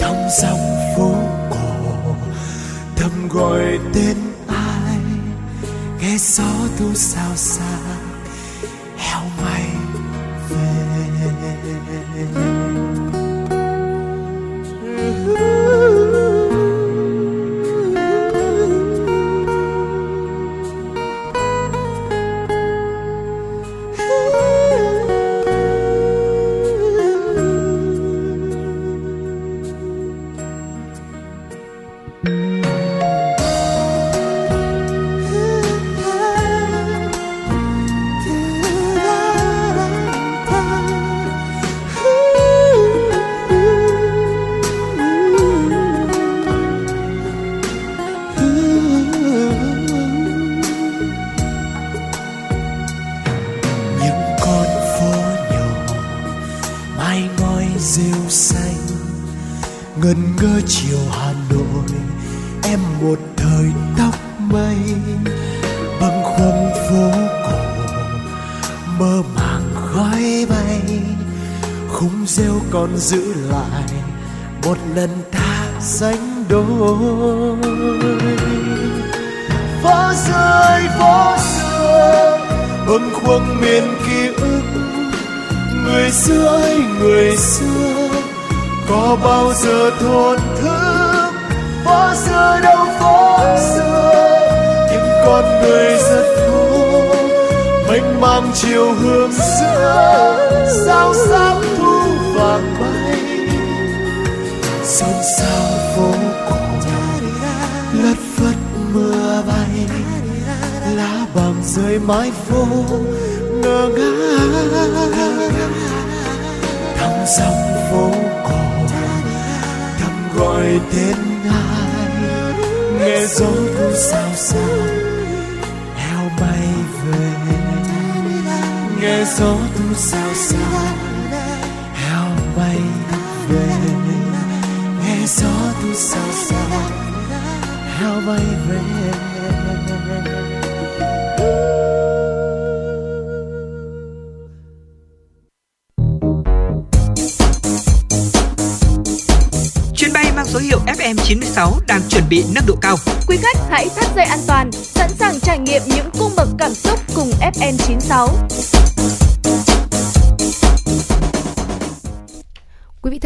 Thong dòng phố cổ, thầm gọi tên ai, nghe gió thu sao xa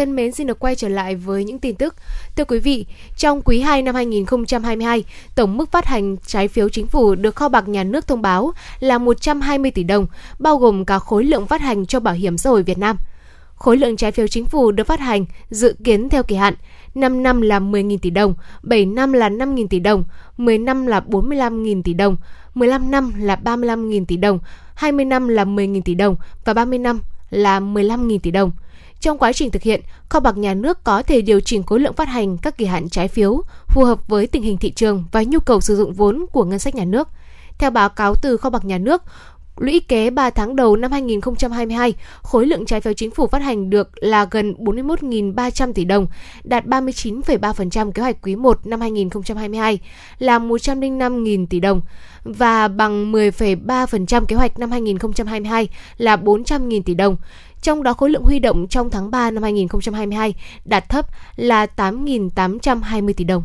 thân mến, xin được quay trở lại với những tin tức. Thưa quý vị, trong quý 2 năm 2022, tổng mức phát hành trái phiếu chính phủ được kho bạc nhà nước thông báo là 120 tỷ đồng, bao gồm cả khối lượng phát hành cho Bảo hiểm xã hội Việt Nam. Khối lượng trái phiếu chính phủ được phát hành dự kiến theo kỳ hạn 5 năm là 10.000 tỷ đồng, 7 năm là 5.000 tỷ đồng, 10 năm là 45.000 tỷ đồng, 15 năm là 35.000 tỷ đồng, 20 năm là 10.000 tỷ đồng và 30 năm là 15.000 tỷ đồng. Trong quá trình thực hiện, kho bạc nhà nước có thể điều chỉnh khối lượng phát hành các kỳ hạn trái phiếu phù hợp với tình hình thị trường và nhu cầu sử dụng vốn của ngân sách nhà nước. Theo báo cáo từ kho bạc nhà nước, lũy kế 3 tháng đầu năm 2022, khối lượng trái phiếu chính phủ phát hành được là gần 41.300 tỷ đồng, đạt 39,3% kế hoạch quý 1 năm 2022 là 105.000 tỷ đồng và bằng 10,3% kế hoạch năm 2022 là 400.000 tỷ đồng. Trong đó khối lượng huy động trong tháng 3 năm 2022 đạt thấp là 8.820 tỷ đồng.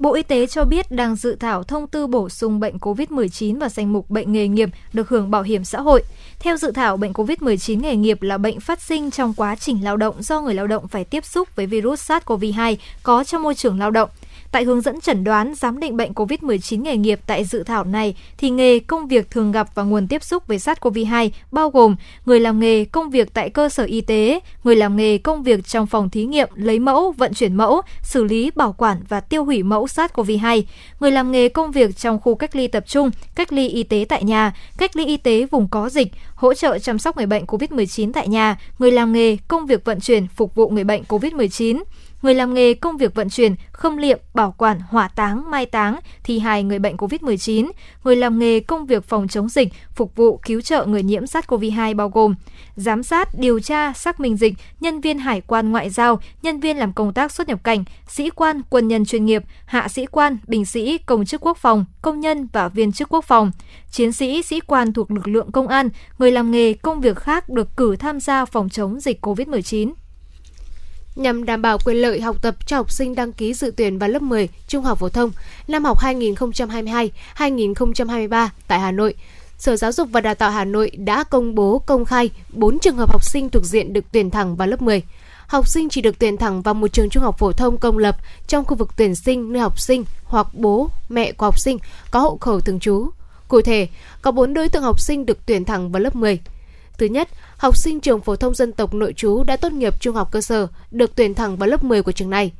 Bộ Y tế cho biết đang dự thảo thông tư bổ sung bệnh COVID-19 vào danh mục bệnh nghề nghiệp được hưởng bảo hiểm xã hội. Theo dự thảo, bệnh COVID-19 nghề nghiệp là bệnh phát sinh trong quá trình lao động do người lao động phải tiếp xúc với virus SARS-CoV-2 có trong môi trường lao động. Tại hướng dẫn chẩn đoán, giám định bệnh COVID-19 nghề nghiệp tại dự thảo này thì nghề công việc thường gặp và nguồn tiếp xúc với SARS-CoV-2 bao gồm người làm nghề công việc tại cơ sở y tế, người làm nghề công việc trong phòng thí nghiệm lấy mẫu, vận chuyển mẫu, xử lý, bảo quản và tiêu hủy mẫu SARS-CoV-2, người làm nghề công việc trong khu cách ly tập trung, cách ly y tế tại nhà, cách ly y tế vùng có dịch, hỗ trợ chăm sóc người bệnh COVID-19 tại nhà, người làm nghề công việc vận chuyển phục vụ người bệnh COVID-19 người làm nghề công việc vận chuyển, khâm liệm, bảo quản, hỏa táng, mai táng, thi hài người bệnh COVID-19, người làm nghề công việc phòng chống dịch, phục vụ cứu trợ người nhiễm SARS-CoV-2 bao gồm giám sát, điều tra, xác minh dịch, nhân viên hải quan ngoại giao, nhân viên làm công tác xuất nhập cảnh, sĩ quan, quân nhân chuyên nghiệp, hạ sĩ quan, binh sĩ, công chức quốc phòng, công nhân và viên chức quốc phòng, chiến sĩ, sĩ quan thuộc lực lượng công an, người làm nghề công việc khác được cử tham gia phòng chống dịch COVID-19 nhằm đảm bảo quyền lợi học tập cho học sinh đăng ký dự tuyển vào lớp 10 trung học phổ thông năm học 2022-2023 tại Hà Nội. Sở Giáo dục và Đào tạo Hà Nội đã công bố công khai 4 trường hợp học sinh thuộc diện được tuyển thẳng vào lớp 10. Học sinh chỉ được tuyển thẳng vào một trường trung học phổ thông công lập trong khu vực tuyển sinh nơi học sinh hoặc bố, mẹ của học sinh có hộ khẩu thường trú. Cụ thể, có 4 đối tượng học sinh được tuyển thẳng vào lớp 10. Thứ nhất, học sinh trường phổ thông dân tộc nội trú đã tốt nghiệp trung học cơ sở được tuyển thẳng vào lớp 10 của trường này.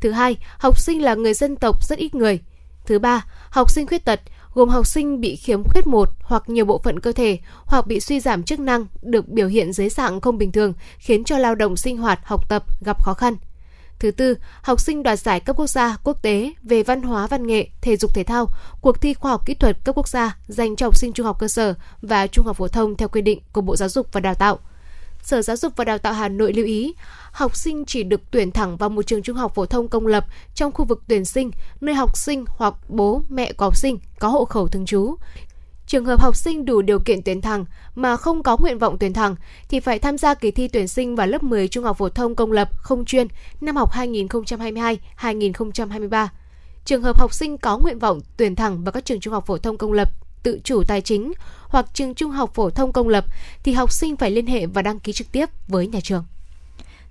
Thứ hai, học sinh là người dân tộc rất ít người. Thứ ba, học sinh khuyết tật gồm học sinh bị khiếm khuyết một hoặc nhiều bộ phận cơ thể hoặc bị suy giảm chức năng được biểu hiện dưới dạng không bình thường khiến cho lao động sinh hoạt, học tập gặp khó khăn. Thứ tư, học sinh đoạt giải cấp quốc gia, quốc tế về văn hóa văn nghệ, thể dục thể thao, cuộc thi khoa học kỹ thuật cấp quốc gia dành cho học sinh trung học cơ sở và trung học phổ thông theo quy định của Bộ Giáo dục và Đào tạo. Sở Giáo dục và Đào tạo Hà Nội lưu ý, học sinh chỉ được tuyển thẳng vào một trường trung học phổ thông công lập trong khu vực tuyển sinh, nơi học sinh hoặc bố mẹ của học sinh có hộ khẩu thường trú. Trường hợp học sinh đủ điều kiện tuyển thẳng mà không có nguyện vọng tuyển thẳng thì phải tham gia kỳ thi tuyển sinh vào lớp 10 trung học phổ thông công lập không chuyên năm học 2022-2023. Trường hợp học sinh có nguyện vọng tuyển thẳng vào các trường trung học phổ thông công lập tự chủ tài chính hoặc trường trung học phổ thông công lập thì học sinh phải liên hệ và đăng ký trực tiếp với nhà trường.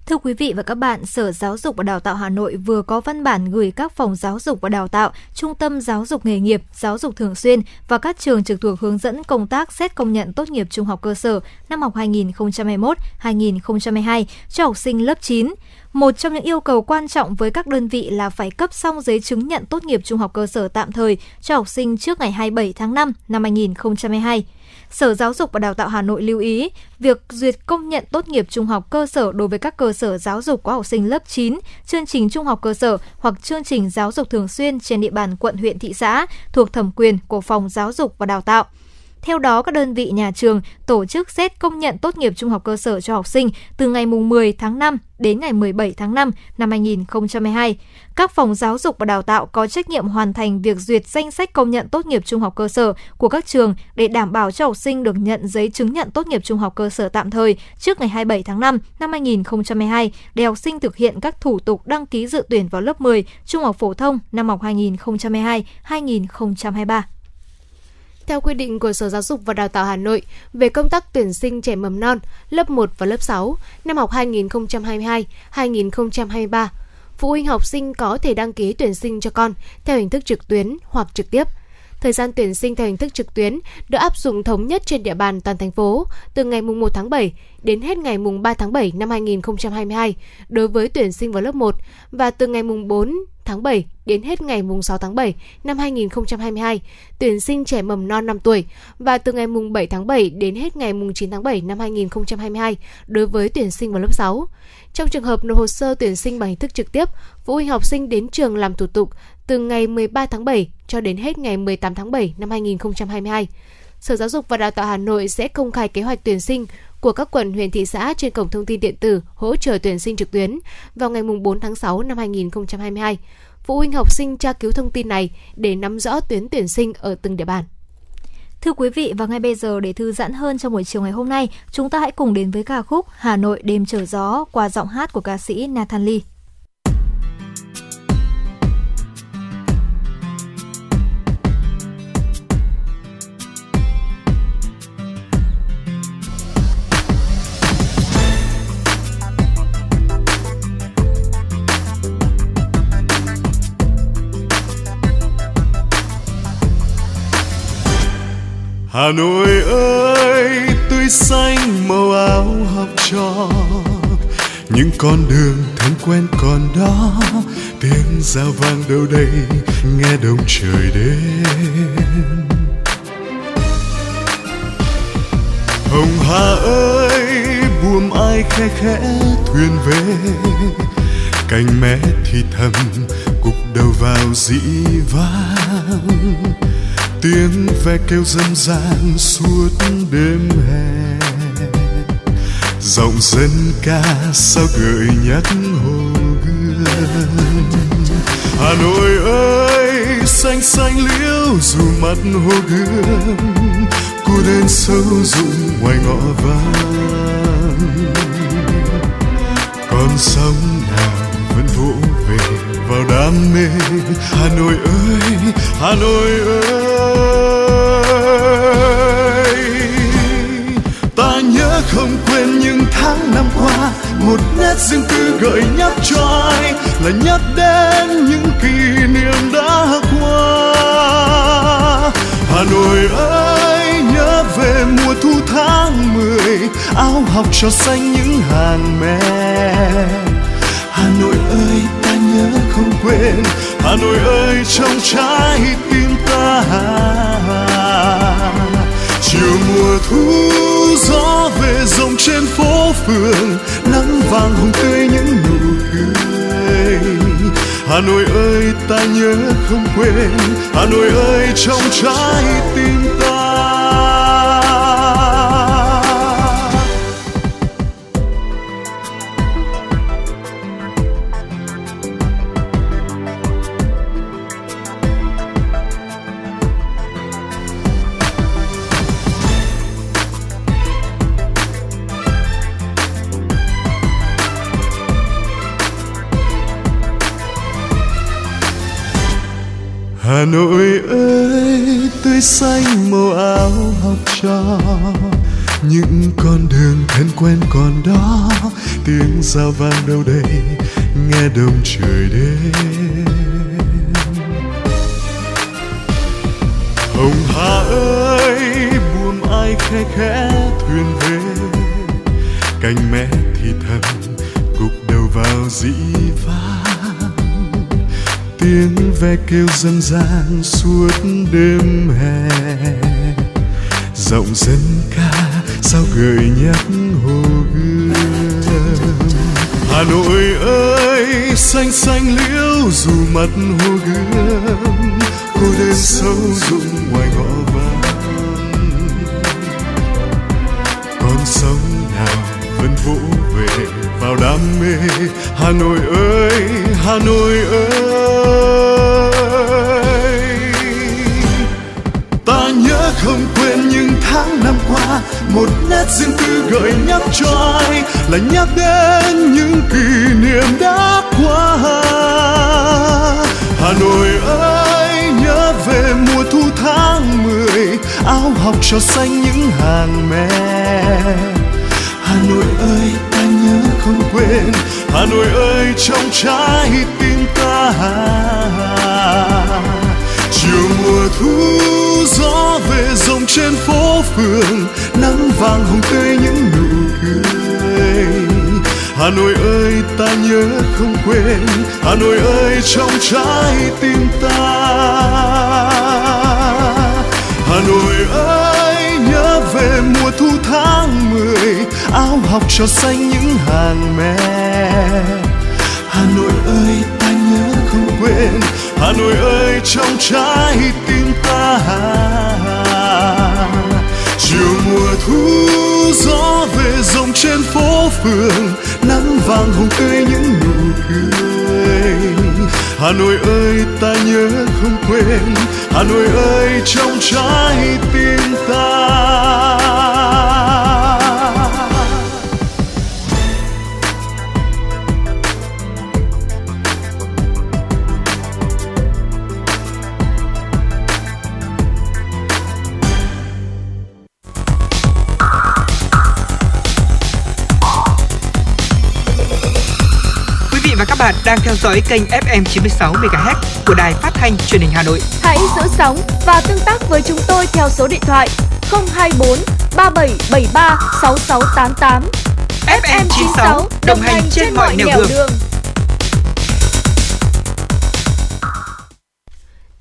Thưa quý vị và các bạn, Sở Giáo dục và Đào tạo Hà Nội vừa có văn bản gửi các phòng giáo dục và đào tạo, trung tâm giáo dục nghề nghiệp, giáo dục thường xuyên và các trường trực thuộc hướng dẫn công tác xét công nhận tốt nghiệp trung học cơ sở năm học 2021-2022 cho học sinh lớp 9. Một trong những yêu cầu quan trọng với các đơn vị là phải cấp xong giấy chứng nhận tốt nghiệp trung học cơ sở tạm thời cho học sinh trước ngày 27 tháng 5 năm 2022. Sở Giáo dục và Đào tạo Hà Nội lưu ý, việc duyệt công nhận tốt nghiệp trung học cơ sở đối với các cơ sở giáo dục có học sinh lớp 9, chương trình trung học cơ sở hoặc chương trình giáo dục thường xuyên trên địa bàn quận huyện thị xã thuộc thẩm quyền của Phòng Giáo dục và Đào tạo. Theo đó, các đơn vị nhà trường tổ chức xét công nhận tốt nghiệp trung học cơ sở cho học sinh từ ngày 10 tháng 5 đến ngày 17 tháng 5 năm 2022. Các phòng giáo dục và đào tạo có trách nhiệm hoàn thành việc duyệt danh sách công nhận tốt nghiệp trung học cơ sở của các trường để đảm bảo cho học sinh được nhận giấy chứng nhận tốt nghiệp trung học cơ sở tạm thời trước ngày 27 tháng 5 năm 2022 để học sinh thực hiện các thủ tục đăng ký dự tuyển vào lớp 10 trung học phổ thông năm học 2022-2023 theo quy định của Sở Giáo dục và Đào tạo Hà Nội, về công tác tuyển sinh trẻ mầm non lớp 1 và lớp 6 năm học 2022-2023. Phụ huynh học sinh có thể đăng ký tuyển sinh cho con theo hình thức trực tuyến hoặc trực tiếp. Thời gian tuyển sinh theo hình thức trực tuyến được áp dụng thống nhất trên địa bàn toàn thành phố từ ngày 1 tháng 7 đến hết ngày 3 tháng 7 năm 2022 đối với tuyển sinh vào lớp 1 và từ ngày 4 tháng 7 đến hết ngày 6 tháng 7 năm 2022 tuyển sinh trẻ mầm non 5 tuổi và từ ngày 7 tháng 7 đến hết ngày 9 tháng 7 năm 2022 đối với tuyển sinh vào lớp 6. Trong trường hợp nộp hồ sơ tuyển sinh bằng hình thức trực tiếp, phụ huynh học sinh đến trường làm thủ tục từ ngày 13 tháng 7 cho đến hết ngày 18 tháng 7 năm 2022. Sở Giáo dục và Đào tạo Hà Nội sẽ công khai kế hoạch tuyển sinh của các quận huyện thị xã trên cổng thông tin điện tử hỗ trợ tuyển sinh trực tuyến vào ngày 4 tháng 6 năm 2022. Phụ huynh học sinh tra cứu thông tin này để nắm rõ tuyến tuyển sinh ở từng địa bàn. Thưa quý vị, và ngay bây giờ để thư giãn hơn trong buổi chiều ngày hôm nay, chúng ta hãy cùng đến với ca khúc Hà Nội đêm trở gió qua giọng hát của ca sĩ Nathan Lee. Hà Nội ơi, tươi xanh màu áo học trò. Những con đường thân quen còn đó, tiếng giao vang đâu đây, nghe đông trời đêm. Hồng hà ơi, buồm ai khe khẽ thuyền về. Cành mé thì thầm, cục đầu vào dĩ vang tiếng ve kêu dân gian suốt đêm hè. Giọng dân ca sao gợi nhắc hồ gươm. Hà nội ơi, xanh xanh liễu dù mặt hồ gươm cô đơn sâu rụng ngoài ngõ vắng. Con sông nào vẫn vỗ đam mê. Hà nội ơi, hà nội ơi. Ta nhớ không quên những tháng năm qua, một nét riêng tư gợi nhắc cho ai là nhắc đến những kỷ niệm đã qua. Hà nội ơi, nhớ về mùa thu tháng mười áo học trò xanh những hàng me hà nội ơi nhớ không quên, hà nội ơi, trong trái tim ta. Chiều mùa thu gió về rộng trên phố phường, nắng vàng hồng tươi những nụ cười. Hà nội ơi, ta nhớ không quên, hà nội ơi, trong trái tim ta. Tươi xanh màu áo học trò. Những con đường thân quen còn đó. Tiếng giao vang đâu đây? Nghe đông trời đêm. Hồng hà ơi buồm ai khe khẽ thuyền về? Cành mẹ thì thầm gục đầu vào dĩ tiếng ve kêu dân gian suốt đêm hè. Giọng dân ca sao gợi nhắc hồ gươm. Hà nội ơi, xanh xanh liễu dù mặt hồ gươm, cô đơn sâu rụng ngoài ngõ vắng. Con sông nào vẫn vỗ về vào đam mê hà nội ơi? Hà nội ơi. Ta nhớ không quên những tháng năm qua, một nét riêng tư gợi nhắc cho ai là nhắc đến những kỷ niệm đã qua. Hà nội ơi, nhớ về mùa thu tháng mười, áo học trò xanh những hàng me hà nội ơi, ta nhớ không quên hà nội ơi, trong trái tim ta. Chiều mùa thu, gió về rộng trên phố phường, nắng vàng hồng tươi những nụ cười. Hà nội ơi, ta nhớ không quên, hà nội ơi, trong trái tim ta. Hà nội ơi về mùa thu tháng mười, áo học trò xanh những hàng me hà nội ơi, ta nhớ không quên, hà nội ơi, trong trái tim ta. Chiều mùa thu, gió về rộng trên phố phường, nắng vàng hồng tươi những nụ cười. Hà nội ơi, ta nhớ không quên, hà nội ơi, trong trái tim ta. Đang theo dõi kênh FM 96 MHz của đài phát thanh truyền hình Hà Nội. Hãy giữ sóng và tương tác với chúng tôi theo số điện thoại 024 3773 6688. FM 96 đồng hành trên mọi nẻo đường.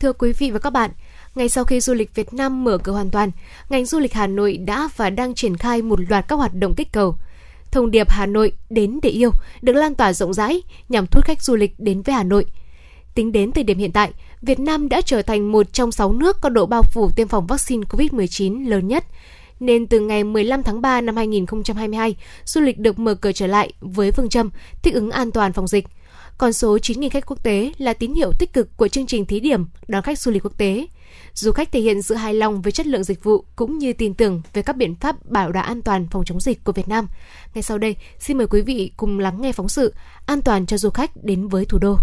Thưa quý vị và các bạn, ngay sau khi du lịch Việt Nam mở cửa hoàn toàn, ngành du lịch Hà Nội đã và đang triển khai một loạt các hoạt động kích cầu. Thông điệp Hà Nội đến để yêu được lan tỏa rộng rãi nhằm thu hút khách du lịch đến với Hà Nội. Tính đến thời điểm hiện tại, Việt Nam đã trở thành một trong 6 nước có độ bao phủ tiêm phòng vaccine COVID-19 lớn nhất. Nên từ ngày 15 tháng 3 năm 2022, du lịch được mở cửa trở lại với phương châm thích ứng an toàn phòng dịch. Con số 9.000 khách quốc tế là tín hiệu tích cực của chương trình thí điểm đón khách du lịch quốc tế. Du khách thể hiện sự hài lòng với chất lượng dịch vụ cũng như tin tưởng về các biện pháp bảo đảm an toàn phòng chống dịch của Việt Nam. Ngay sau đây, xin mời quý vị cùng lắng nghe phóng sự An toàn cho du khách đến với thủ đô.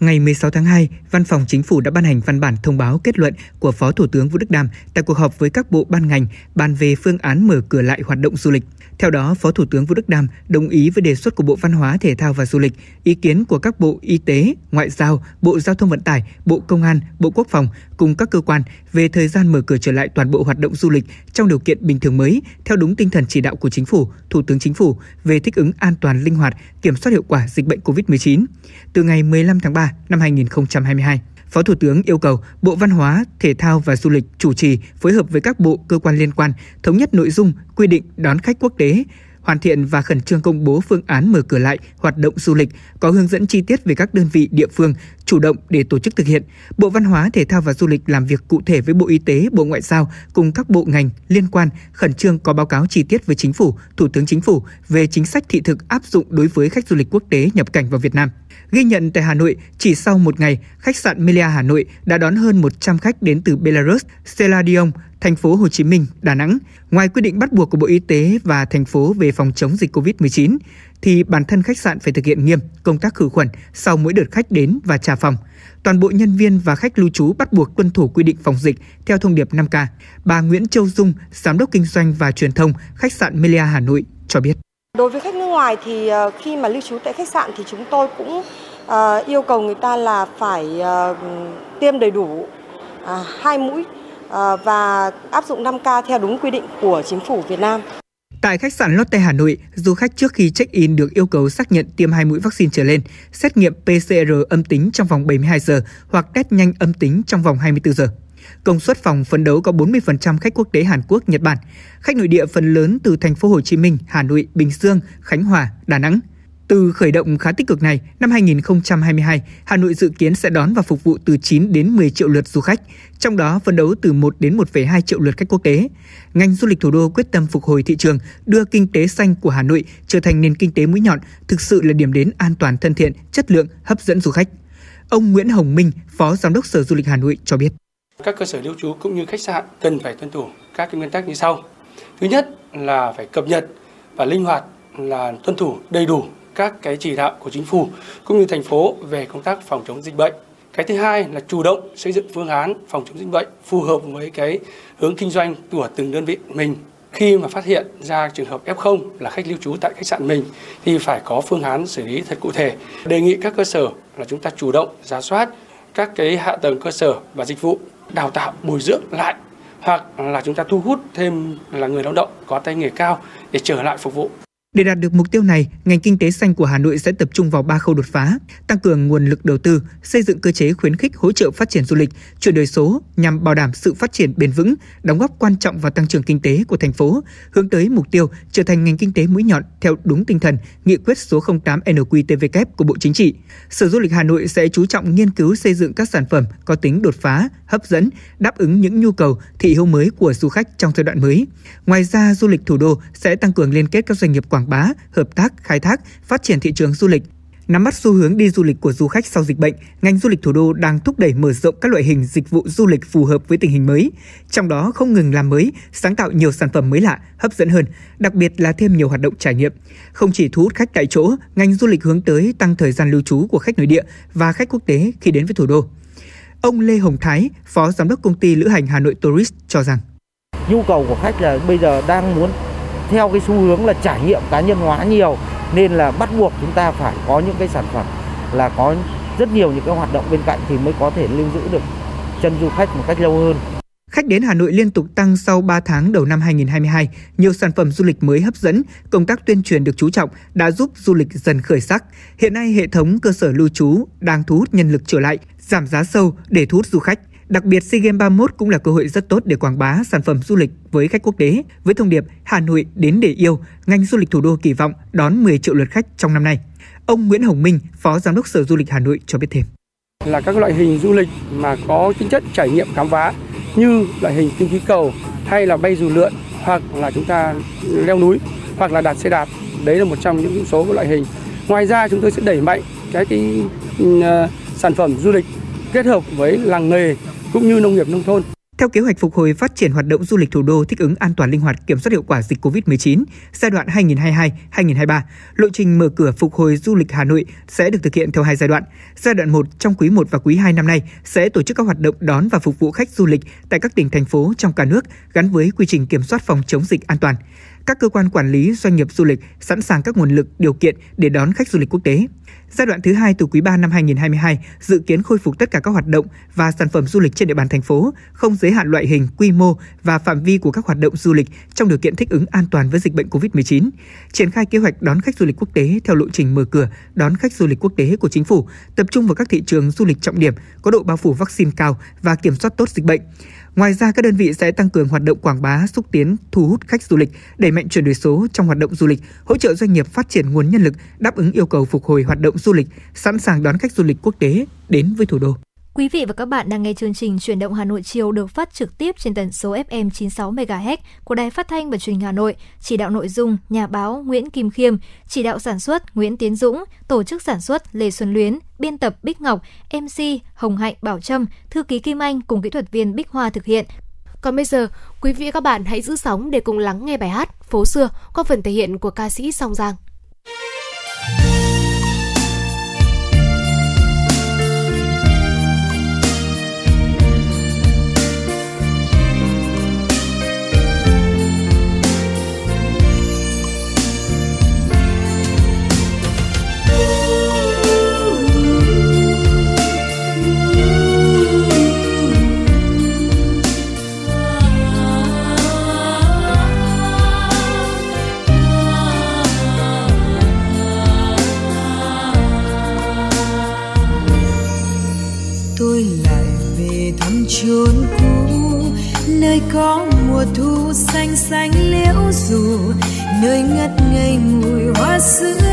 Ngày 16 tháng 2, Văn phòng Chính phủ đã ban hành văn bản thông báo kết luận của Phó Thủ tướng Vũ Đức Đam tại cuộc họp với các bộ ban ngành bàn về phương án mở cửa lại hoạt động du lịch. Theo đó, Phó Thủ tướng Vũ Đức Đam đồng ý với đề xuất của Bộ Văn hóa, Thể thao và Du lịch, ý kiến của các Bộ Y tế, Ngoại giao, Bộ Giao thông Vận tải, Bộ Công an, Bộ Quốc phòng cùng các cơ quan về thời gian mở cửa trở lại toàn bộ hoạt động du lịch trong điều kiện bình thường mới theo đúng tinh thần chỉ đạo của Chính phủ, Thủ tướng Chính phủ về thích ứng an toàn linh hoạt, kiểm soát hiệu quả dịch bệnh COVID-19 từ ngày 15 tháng 3 năm 2022. Phó Thủ tướng yêu cầu Bộ Văn hóa, Thể thao và Du lịch chủ trì phối hợp với các bộ cơ quan liên quan thống nhất nội dung quy định đón khách quốc tế, hoàn thiện và khẩn trương công bố phương án mở cửa lại hoạt động du lịch, có hướng dẫn chi tiết về các đơn vị địa phương chủ động để tổ chức thực hiện. Bộ Văn hóa, Thể thao và Du lịch làm việc cụ thể với Bộ Y tế, Bộ Ngoại giao cùng các bộ ngành liên quan khẩn trương có báo cáo chi tiết với Chính phủ, Thủ tướng Chính phủ về chính sách thị thực áp dụng đối với khách du lịch quốc tế nhập cảnh vào Việt Nam. Ghi nhận tại Hà Nội, chỉ sau một ngày, khách sạn Melia Hà Nội đã đón hơn 100 khách đến từ Belarus, Seladion, thành phố Hồ Chí Minh, Đà Nẵng. Ngoài quy định bắt buộc của Bộ Y tế và thành phố về phòng chống dịch COVID-19, thì bản thân khách sạn phải thực hiện nghiêm công tác khử khuẩn sau mỗi đợt khách đến và trả phòng. Toàn bộ nhân viên và khách lưu trú bắt buộc tuân thủ quy định phòng dịch theo thông điệp 5K. Bà Nguyễn Châu Dung, Giám đốc Kinh doanh và Truyền thông khách sạn Melia Hà Nội cho biết. Đối với khách nước ngoài thì ờ, khi mà lưu trú tại khách sạn thì chúng tôi cũng ờ, yêu cầu người ta là phải ờ, tiêm đầy đủ à, hai mũi và áp dụng 5K theo đúng quy định của chính phủ Việt Nam. Tại khách sạn Lotte Hà Nội, du khách trước khi check-in được yêu cầu xác nhận tiêm hai mũi vaccine trở lên, xét nghiệm PCR âm tính trong vòng 72 giờ hoặc test nhanh âm tính trong vòng 24 giờ. Công suất phòng phấn đấu có 40% khách quốc tế Hàn Quốc, Nhật Bản. Khách nội địa phần lớn từ thành phố Hồ Chí Minh, Hà Nội, Bình Dương, Khánh Hòa, Đà Nẵng. Từ khởi động khá tích cực này, năm 2022, Hà Nội dự kiến sẽ đón và phục vụ từ 9 đến 10 triệu lượt du khách, trong đó phấn đấu từ 1 đến 1,2 triệu lượt khách quốc tế. Ngành du lịch thủ đô quyết tâm phục hồi thị trường, đưa kinh tế xanh của Hà Nội trở thành nền kinh tế mũi nhọn, thực sự là điểm đến an toàn thân thiện, chất lượng, hấp dẫn du khách. Ông Nguyễn Hồng Minh, Phó Giám đốc Sở Du lịch Hà Nội cho biết. Các cơ sở lưu trú cũng như khách sạn cần phải tuân thủ các cái nguyên tắc như sau. Thứ nhất là phải cập nhật và linh hoạt là tuân thủ đầy đủ các cái chỉ đạo của chính phủ cũng như thành phố về công tác phòng chống dịch bệnh. Cái thứ hai là chủ động xây dựng phương án phòng chống dịch bệnh phù hợp với cái hướng kinh doanh của từng đơn vị mình. Khi mà phát hiện ra trường hợp F0 là khách lưu trú tại khách sạn mình thì phải có phương án xử lý thật cụ thể. Đề nghị các cơ sở là chúng ta chủ động giả soát các cái hạ tầng cơ sở và dịch vụ đào tạo, bồi dưỡng lại, hoặc là chúng ta thu hút thêm là người lao động có tay nghề cao để trở lại phục vụ để đạt được mục tiêu này, ngành kinh tế xanh của Hà Nội sẽ tập trung vào ba khâu đột phá, tăng cường nguồn lực đầu tư, xây dựng cơ chế khuyến khích hỗ trợ phát triển du lịch, chuyển đổi số nhằm bảo đảm sự phát triển bền vững, đóng góp quan trọng vào tăng trưởng kinh tế của thành phố, hướng tới mục tiêu trở thành ngành kinh tế mũi nhọn theo đúng tinh thần nghị quyết số 08 NQTVK của Bộ Chính trị. Sở Du lịch Hà Nội sẽ chú trọng nghiên cứu xây dựng các sản phẩm có tính đột phá, hấp dẫn, đáp ứng những nhu cầu thị hiếu mới của du khách trong giai đoạn mới. Ngoài ra, du lịch thủ đô sẽ tăng cường liên kết các doanh nghiệp quảng bá, hợp tác, khai thác, phát triển thị trường du lịch. Nắm bắt xu hướng đi du lịch của du khách sau dịch bệnh, ngành du lịch thủ đô đang thúc đẩy mở rộng các loại hình dịch vụ du lịch phù hợp với tình hình mới, trong đó không ngừng làm mới, sáng tạo nhiều sản phẩm mới lạ, hấp dẫn hơn, đặc biệt là thêm nhiều hoạt động trải nghiệm. Không chỉ thu hút khách tại chỗ, ngành du lịch hướng tới tăng thời gian lưu trú của khách nội địa và khách quốc tế khi đến với thủ đô. Ông Lê Hồng Thái, Phó Giám đốc công ty lữ hành Hà Nội Tourist cho rằng nhu cầu của khách là bây giờ đang muốn theo cái xu hướng là trải nghiệm cá nhân hóa nhiều nên là bắt buộc chúng ta phải có những cái sản phẩm là có rất nhiều những cái hoạt động bên cạnh thì mới có thể lưu giữ được chân du khách một cách lâu hơn. Khách đến Hà Nội liên tục tăng sau 3 tháng đầu năm 2022. Nhiều sản phẩm du lịch mới hấp dẫn, công tác tuyên truyền được chú trọng đã giúp du lịch dần khởi sắc. Hiện nay hệ thống cơ sở lưu trú đang thu hút nhân lực trở lại, giảm giá sâu để thu hút du khách. Đặc biệt SEA Games 31 cũng là cơ hội rất tốt để quảng bá sản phẩm du lịch với khách quốc tế. Với thông điệp Hà Nội đến để yêu, ngành du lịch thủ đô kỳ vọng đón 10 triệu lượt khách trong năm nay. Ông Nguyễn Hồng Minh, Phó Giám đốc Sở Du lịch Hà Nội cho biết thêm. Là các loại hình du lịch mà có tính chất trải nghiệm khám phá như loại hình kinh khí cầu hay là bay dù lượn hoặc là chúng ta leo núi hoặc là đạp xe đạp. Đấy là một trong những số loại hình. Ngoài ra chúng tôi sẽ đẩy mạnh cái, cái uh, sản phẩm du lịch kết hợp với làng nghề cũng như nông nghiệp nông thôn. Theo kế hoạch phục hồi phát triển hoạt động du lịch thủ đô thích ứng an toàn linh hoạt kiểm soát hiệu quả dịch COVID-19 giai đoạn 2022-2023, lộ trình mở cửa phục hồi du lịch Hà Nội sẽ được thực hiện theo hai giai đoạn. Giai đoạn 1 trong quý 1 và quý 2 năm nay sẽ tổ chức các hoạt động đón và phục vụ khách du lịch tại các tỉnh thành phố trong cả nước gắn với quy trình kiểm soát phòng chống dịch an toàn. Các cơ quan quản lý doanh nghiệp du lịch sẵn sàng các nguồn lực điều kiện để đón khách du lịch quốc tế. Giai đoạn thứ hai từ quý 3 năm 2022 dự kiến khôi phục tất cả các hoạt động và sản phẩm du lịch trên địa bàn thành phố, không giới hạn loại hình, quy mô và phạm vi của các hoạt động du lịch trong điều kiện thích ứng an toàn với dịch bệnh COVID-19. Triển khai kế hoạch đón khách du lịch quốc tế theo lộ trình mở cửa đón khách du lịch quốc tế của chính phủ, tập trung vào các thị trường du lịch trọng điểm có độ bao phủ vaccine cao và kiểm soát tốt dịch bệnh. Ngoài ra, các đơn vị sẽ tăng cường hoạt động quảng bá, xúc tiến, thu hút khách du lịch, đẩy mạnh chuyển đổi số trong hoạt động du lịch, hỗ trợ doanh nghiệp phát triển nguồn nhân lực, đáp ứng yêu cầu phục hồi hoạt động du lịch, sẵn sàng đón khách du lịch quốc tế đến với thủ đô. Quý vị và các bạn đang nghe chương trình Chuyển động Hà Nội chiều được phát trực tiếp trên tần số FM 96 MHz của Đài Phát thanh và Truyền hình Hà Nội. Chỉ đạo nội dung nhà báo Nguyễn Kim Khiêm, chỉ đạo sản xuất Nguyễn Tiến Dũng, tổ chức sản xuất Lê Xuân Luyến, biên tập Bích Ngọc, MC Hồng Hạnh Bảo Trâm, thư ký Kim Anh cùng kỹ thuật viên Bích Hoa thực hiện. Còn bây giờ, quý vị và các bạn hãy giữ sóng để cùng lắng nghe bài hát Phố xưa qua phần thể hiện của ca sĩ Song Giang. Xanh liễu dù nơi ngất ngây mùi hoa sữa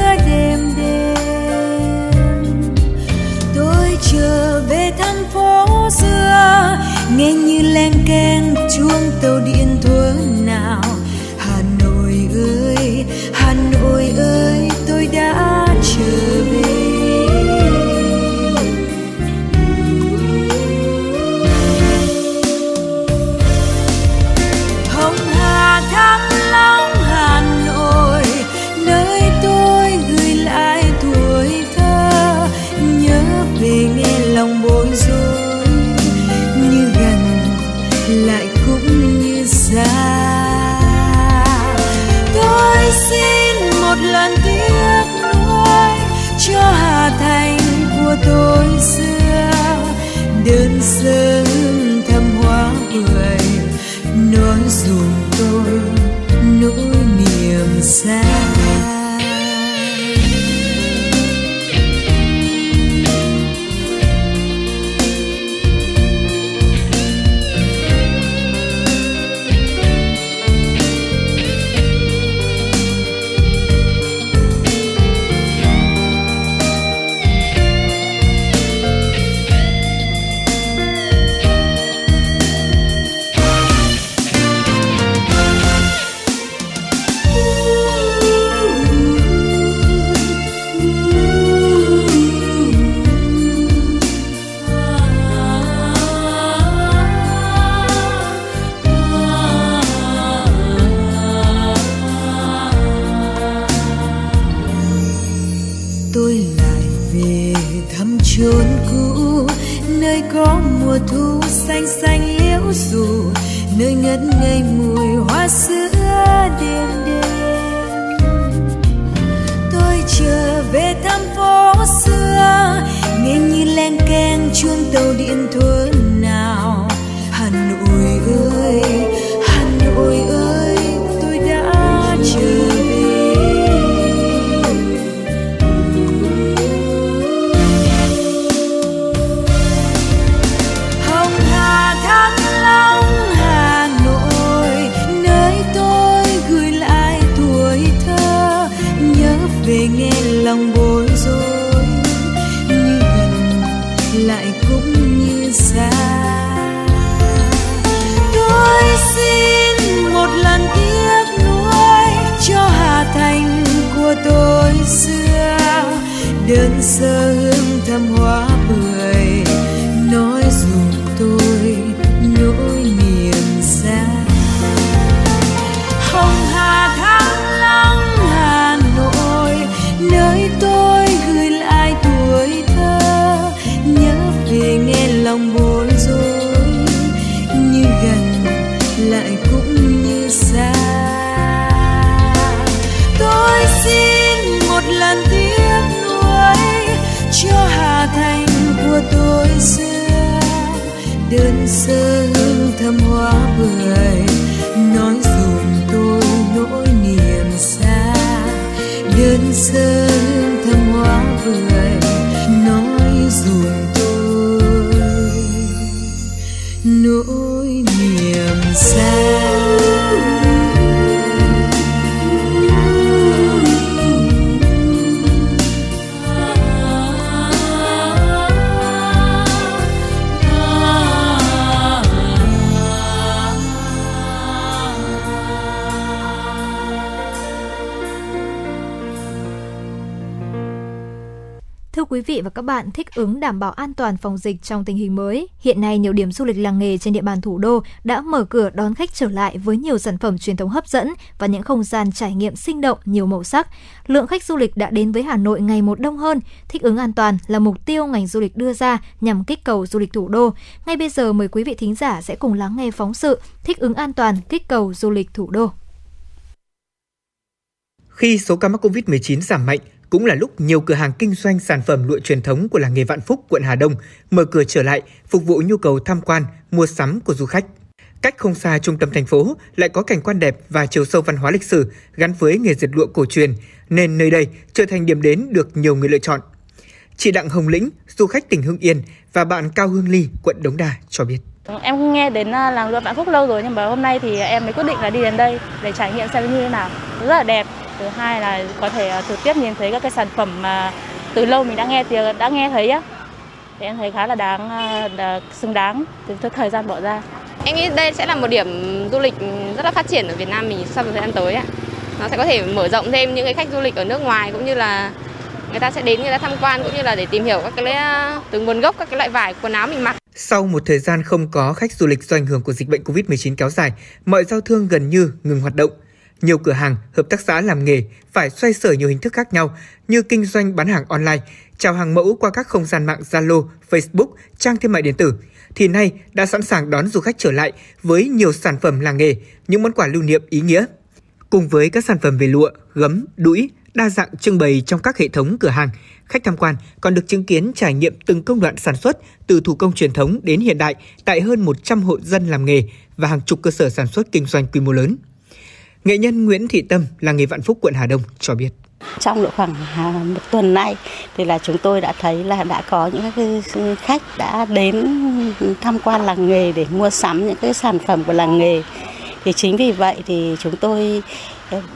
đơn sơ hương thơm hoa bưởi nói dùm tôi. Nỗi niềm xa quý vị và các bạn, thích ứng đảm bảo an toàn phòng dịch trong tình hình mới, hiện nay nhiều điểm du lịch làng nghề trên địa bàn thủ đô đã mở cửa đón khách trở lại với nhiều sản phẩm truyền thống hấp dẫn và những không gian trải nghiệm sinh động nhiều màu sắc. Lượng khách du lịch đã đến với Hà Nội ngày một đông hơn, thích ứng an toàn là mục tiêu ngành du lịch đưa ra nhằm kích cầu du lịch thủ đô. Ngay bây giờ mời quý vị thính giả sẽ cùng lắng nghe phóng sự Thích ứng an toàn kích cầu du lịch thủ đô. Khi số ca mắc COVID-19 giảm mạnh, cũng là lúc nhiều cửa hàng kinh doanh sản phẩm lụa truyền thống của làng nghề Vạn Phúc, quận Hà Đông mở cửa trở lại, phục vụ nhu cầu tham quan, mua sắm của du khách. Cách không xa trung tâm thành phố lại có cảnh quan đẹp và chiều sâu văn hóa lịch sử gắn với nghề dệt lụa cổ truyền, nên nơi đây trở thành điểm đến được nhiều người lựa chọn. Chị Đặng Hồng Lĩnh, du khách tỉnh Hưng Yên và bạn Cao Hương Ly, quận Đống Đa cho biết. Vâng, em nghe đến à, làng lụa Vạn Phúc lâu rồi nhưng mà hôm nay thì em mới quyết định là đi đến đây để trải nghiệm xem như thế nào. Rất là đẹp, thứ hai là có thể à, trực tiếp nhìn thấy các cái sản phẩm mà từ lâu mình đã nghe tiếng à, đã nghe thấy á. Thì em thấy khá là đáng là xứng đáng từ thời gian bỏ ra. Em nghĩ đây sẽ là một điểm du lịch rất là phát triển ở Việt Nam mình sau thời gian tới ạ. Nó sẽ có thể mở rộng thêm những cái khách du lịch ở nước ngoài cũng như là người ta sẽ đến người ta tham quan cũng như là để tìm hiểu các cái từng từ nguồn gốc các cái loại vải quần áo mình mặc sau một thời gian không có khách du lịch do ảnh hưởng của dịch bệnh COVID-19 kéo dài, mọi giao thương gần như ngừng hoạt động. Nhiều cửa hàng, hợp tác xã làm nghề phải xoay sở nhiều hình thức khác nhau như kinh doanh bán hàng online, chào hàng mẫu qua các không gian mạng Zalo, Facebook, trang thương mại điện tử thì nay đã sẵn sàng đón du khách trở lại với nhiều sản phẩm làng nghề, những món quà lưu niệm ý nghĩa. Cùng với các sản phẩm về lụa, gấm, đũi, đa dạng trưng bày trong các hệ thống cửa hàng, khách tham quan còn được chứng kiến trải nghiệm từng công đoạn sản xuất từ thủ công truyền thống đến hiện đại tại hơn 100 hộ dân làm nghề và hàng chục cơ sở sản xuất kinh doanh quy mô lớn. Nghệ nhân Nguyễn Thị Tâm là nghề Vạn Phúc quận Hà Đông cho biết. Trong độ khoảng à, một tuần nay thì là chúng tôi đã thấy là đã có những khách đã đến tham quan làng nghề để mua sắm những cái sản phẩm của làng nghề. Thì chính vì vậy thì chúng tôi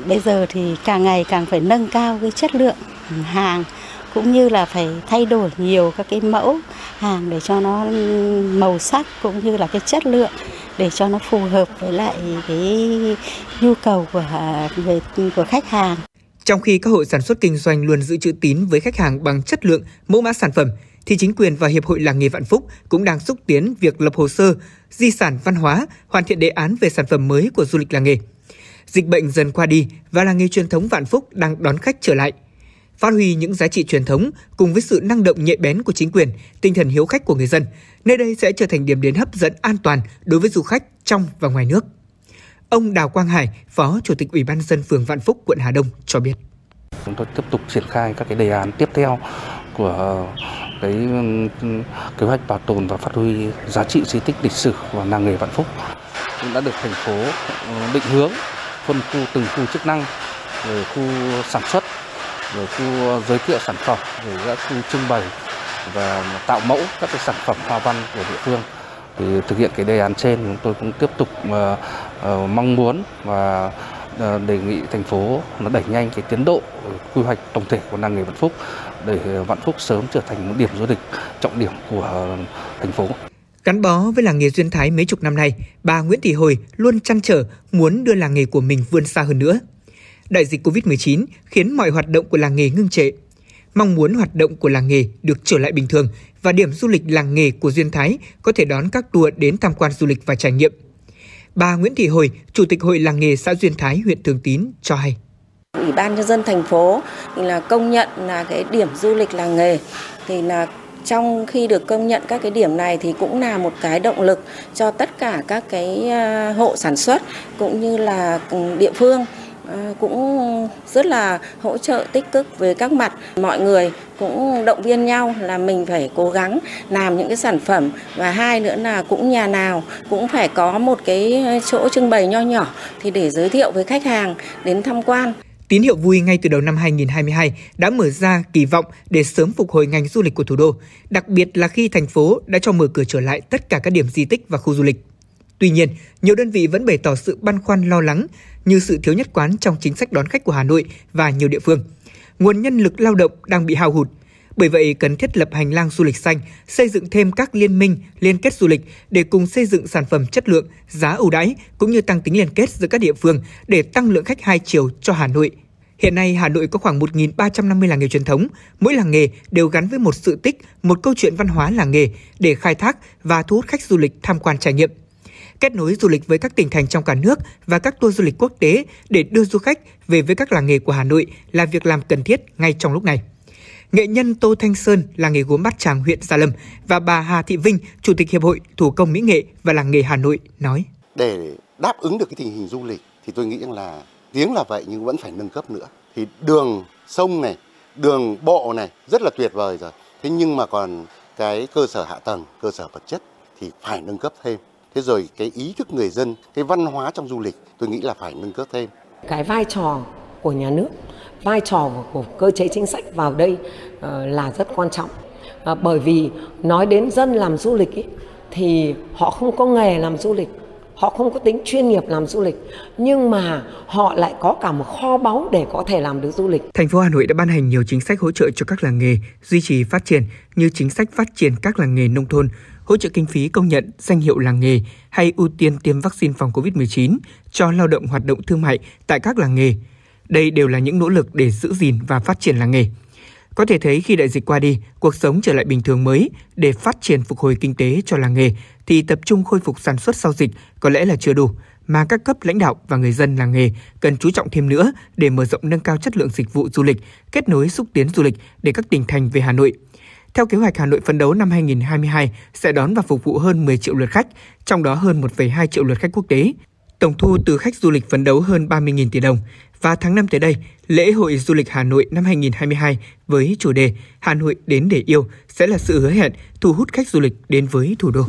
bây giờ thì càng ngày càng phải nâng cao cái chất lượng hàng cũng như là phải thay đổi nhiều các cái mẫu hàng để cho nó ừ, màu sắc cũng như là cái chất lượng để cho nó phù hợp với lại cái nhu cầu của à, về của khách hàng. Trong khi các hội sản xuất kinh doanh luôn giữ chữ tín với khách hàng bằng chất lượng, mẫu mã sản phẩm, thì chính quyền và Hiệp hội Làng nghề Vạn Phúc cũng đang xúc tiến việc lập hồ sơ, di sản văn hóa, hoàn thiện đề án về sản phẩm mới của du lịch làng nghề. Dịch bệnh dần qua đi và làng nghề truyền thống Vạn Phúc đang đón khách trở lại – phát huy những giá trị truyền thống cùng với sự năng động nhạy bén của chính quyền, tinh thần hiếu khách của người dân, nơi đây sẽ trở thành điểm đến hấp dẫn an toàn đối với du khách trong và ngoài nước. Ông Đào Quang Hải, Phó Chủ tịch Ủy ban dân phường Vạn Phúc, quận Hà Đông cho biết. Chúng tôi tiếp tục triển khai các cái đề án tiếp theo của cái kế hoạch bảo tồn và phát huy giá trị di tích lịch sử và làng nghề Vạn Phúc cũng đã được thành phố định hướng phân khu từng khu chức năng rồi khu sản xuất rồi khu giới thiệu sản phẩm rồi các khu trưng bày và tạo mẫu các cái sản phẩm hoa văn của địa phương thì thực hiện cái đề án trên chúng tôi cũng tiếp tục uh, uh, mong muốn và uh, đề nghị thành phố nó đẩy nhanh cái tiến độ quy hoạch tổng thể của làng nghề Vạn Phúc để Vạn Phúc sớm trở thành một điểm du lịch trọng điểm của thành phố. Gắn bó với làng nghề duyên thái mấy chục năm nay, bà Nguyễn Thị Hồi luôn chăn trở muốn đưa làng nghề của mình vươn xa hơn nữa đại dịch COVID-19 khiến mọi hoạt động của làng nghề ngưng trệ. Mong muốn hoạt động của làng nghề được trở lại bình thường và điểm du lịch làng nghề của Duyên Thái có thể đón các tour đến tham quan du lịch và trải nghiệm. Bà Nguyễn Thị Hồi, Chủ tịch Hội làng nghề xã Duyên Thái, huyện Thường Tín cho hay. Ủy ban nhân dân thành phố thì là công nhận là cái điểm du lịch làng nghề thì là trong khi được công nhận các cái điểm này thì cũng là một cái động lực cho tất cả các cái à, hộ sản xuất cũng như là ừ, địa phương. À, cũng rất là hỗ trợ, tích cực về các mặt. Mọi người cũng động viên nhau là mình phải cố gắng làm những cái sản phẩm. Và hai nữa là cũng nhà nào cũng phải có một cái à, chỗ trưng bày nho nhỏ thì để giới thiệu với khách hàng đến tham quan. Tín hiệu vui ngay từ đầu năm 2022 đã mở ra kỳ vọng để sớm phục hồi ngành du lịch của thủ đô, đặc biệt là khi thành phố đã cho mở cửa trở lại tất cả các điểm di tích và khu du lịch. Tuy nhiên, nhiều đơn vị vẫn bày tỏ sự băn khoăn lo lắng như sự thiếu nhất quán trong chính sách đón khách của Hà Nội và nhiều địa phương. Nguồn nhân lực lao động đang bị hao hụt. Bởi vậy, cần thiết lập hành lang du lịch xanh, xây dựng thêm các liên minh, liên kết du lịch để cùng xây dựng sản phẩm chất lượng, giá ưu đãi cũng như tăng tính liên kết giữa các địa phương để tăng lượng khách hai chiều cho Hà Nội. Hiện nay Hà Nội có khoảng 1.350 làng nghề truyền thống, mỗi làng nghề đều gắn với một sự tích, một câu chuyện văn hóa làng nghề để khai thác và thu hút khách du lịch tham quan trải nghiệm. Kết nối du lịch với các tỉnh thành trong cả nước và các tour du lịch quốc tế để đưa du khách về với các làng nghề của Hà Nội là việc làm cần thiết ngay trong lúc này. Nghệ nhân Tô Thanh Sơn là nghề gốm bát tràng huyện Gia Lâm và bà Hà Thị Vinh, Chủ tịch Hiệp hội Thủ công Mỹ nghệ và làng nghề Hà Nội nói. Để đáp ứng được cái tình hình du lịch thì tôi nghĩ rằng là tiếng là vậy nhưng vẫn phải nâng cấp nữa. Thì đường sông này, đường bộ này rất là tuyệt vời rồi. Thế nhưng mà còn cái cơ sở hạ tầng, cơ sở vật chất thì phải nâng cấp thêm. Thế rồi cái ý thức người dân, cái văn hóa trong du lịch tôi nghĩ là phải nâng cấp thêm. Cái vai trò của nhà nước, vai trò của cơ chế chính sách vào đây ờ, là rất quan trọng. Ờ, bởi vì nói đến dân làm du lịch ý, thì họ không có nghề làm du lịch họ không có tính chuyên nghiệp làm du lịch nhưng mà họ lại có cả một kho báu để có thể làm được du lịch. Thành phố Hà Nội đã ban hành nhiều chính sách hỗ trợ cho các làng nghề duy trì phát triển như chính sách phát triển các làng nghề nông thôn, hỗ trợ kinh phí công nhận danh hiệu làng nghề hay ưu tiên tiêm vaccine phòng COVID-19 cho lao động hoạt động thương mại tại các làng nghề. Đây đều là những nỗ lực để giữ gìn và phát triển làng nghề. Có thể thấy khi đại dịch qua đi, cuộc sống trở lại bình thường mới để phát triển phục hồi kinh tế cho làng nghề thì tập trung khôi phục sản xuất sau dịch có lẽ là chưa đủ mà các cấp lãnh đạo và người dân làng nghề cần chú trọng thêm nữa để mở rộng nâng cao chất lượng dịch vụ du lịch, kết nối xúc tiến du lịch để các tỉnh thành về Hà Nội. Theo kế hoạch Hà Nội phấn đấu năm 2022 sẽ đón và phục vụ hơn 10 triệu lượt khách, trong đó hơn 1,2 triệu lượt khách quốc tế. Tổng thu từ khách du lịch phấn đấu hơn 30.000 tỷ đồng. Và tháng 5 tới đây, lễ hội du lịch Hà Nội năm 2022 với chủ đề Hà Nội đến để yêu sẽ là sự hứa hẹn thu hút khách du lịch đến với thủ đô.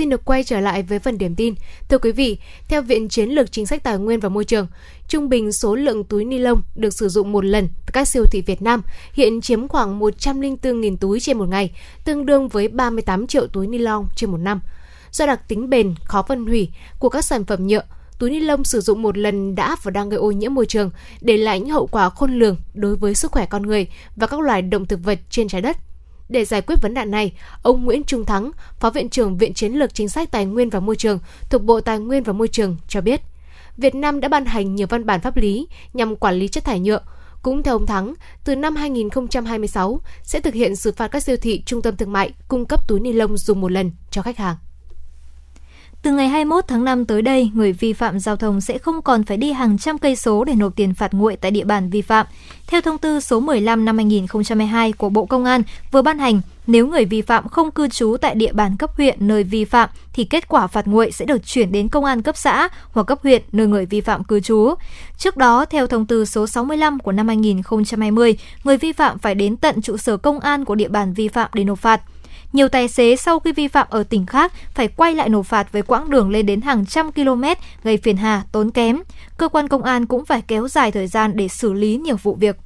Xin được quay trở lại với phần điểm tin. Thưa quý vị, theo Viện Chiến lược Chính sách Tài nguyên và Môi trường, trung bình số lượng túi ni lông được sử dụng một lần tại các siêu thị Việt Nam hiện chiếm khoảng 104.000 túi trên một ngày, tương đương với 38 triệu túi ni lông trên một năm. Do đặc tính bền, khó phân hủy của các sản phẩm nhựa, túi ni lông sử dụng một lần đã và đang gây ô nhiễm môi trường, để lại những hậu quả khôn lường đối với sức khỏe con người và các loài động thực vật trên trái đất. Để giải quyết vấn nạn này, ông Nguyễn Trung Thắng, Phó Viện trưởng Viện Chiến lược Chính sách Tài nguyên và Môi trường thuộc Bộ Tài nguyên và Môi trường cho biết, Việt Nam đã ban hành nhiều văn bản pháp lý nhằm quản lý chất thải nhựa. Cũng theo ông Thắng, từ năm 2026 sẽ thực hiện xử phạt các siêu thị, trung tâm thương mại cung cấp túi ni lông dùng một lần cho khách hàng. Từ ngày 21 tháng 5 tới đây, người vi phạm giao thông sẽ không còn phải đi hàng trăm cây số để nộp tiền phạt nguội tại địa bàn vi phạm. Theo thông tư số 15 năm 2022 của Bộ Công an vừa ban hành, nếu người vi phạm không cư trú tại địa bàn cấp huyện nơi vi phạm thì kết quả phạt nguội sẽ được chuyển đến công an cấp xã hoặc cấp huyện nơi người vi phạm cư trú. Trước đó, theo thông tư số 65 của năm 2020, người vi phạm phải đến tận trụ sở công an của địa bàn vi phạm để nộp phạt. Nhiều tài xế sau khi vi phạm ở tỉnh khác phải quay lại nộp phạt với quãng đường lên đến hàng trăm km gây phiền hà, tốn kém. Cơ quan công an cũng phải kéo dài thời gian để xử lý nhiều vụ việc.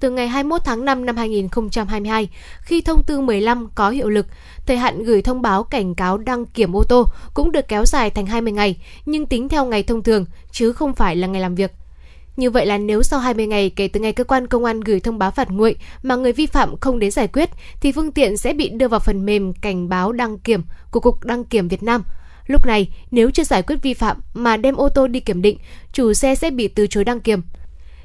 Từ ngày 21 tháng 5 năm 2022, khi thông tư 15 có hiệu lực, thời hạn gửi thông báo cảnh cáo đăng kiểm ô tô cũng được kéo dài thành 20 ngày, nhưng tính theo ngày thông thường, chứ không phải là ngày làm việc. Như vậy là nếu sau 20 ngày kể từ ngày cơ quan công an gửi thông báo phạt nguội mà người vi phạm không đến giải quyết, thì phương tiện sẽ bị đưa vào phần mềm cảnh báo đăng kiểm của Cục Đăng kiểm Việt Nam. Lúc này, nếu chưa giải quyết vi phạm mà đem ô tô đi kiểm định, chủ xe sẽ bị từ chối đăng kiểm.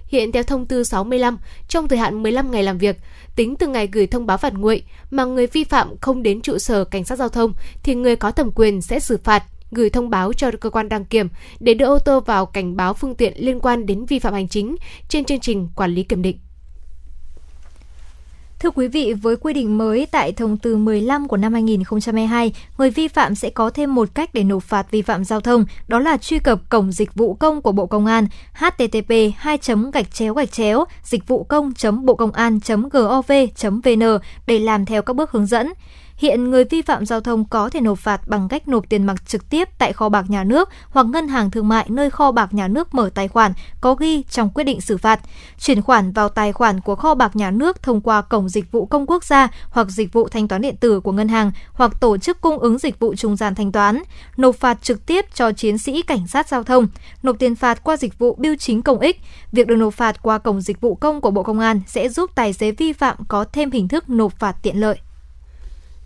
Hiện theo thông tư 65, trong thời hạn 15 ngày làm việc, tính từ ngày gửi thông báo phạt nguội mà người vi phạm không đến trụ sở cảnh sát giao thông thì người có thẩm quyền sẽ xử phạt gửi thông báo cho cơ quan đăng kiểm để đưa ô tô vào cảnh báo phương tiện liên quan đến vi phạm hành chính trên chương trình quản lý kiểm định. Thưa quý vị, với quy định mới tại thông tư 15 của năm 2022, người vi phạm sẽ có thêm một cách để nộp phạt vi phạm giao thông, đó là truy cập cổng dịch vụ công của Bộ Công an http 2 gạch chéo gạch chéo dịch vụ công bộ công an gov vn để làm theo các bước hướng dẫn. Hiện người vi phạm giao thông có thể nộp phạt bằng cách nộp tiền mặt trực tiếp tại kho bạc nhà nước hoặc ngân hàng thương mại nơi kho bạc nhà nước mở tài khoản có ghi trong quyết định xử phạt, chuyển khoản vào tài khoản của kho bạc nhà nước thông qua cổng dịch vụ công quốc gia hoặc dịch vụ thanh toán điện tử của ngân hàng hoặc tổ chức cung ứng dịch vụ trung gian thanh toán, nộp phạt trực tiếp cho chiến sĩ cảnh sát giao thông, nộp tiền phạt qua dịch vụ bưu chính công ích. Việc được nộp phạt qua cổng dịch vụ công của Bộ Công an sẽ giúp tài xế vi phạm có thêm hình thức nộp phạt tiện lợi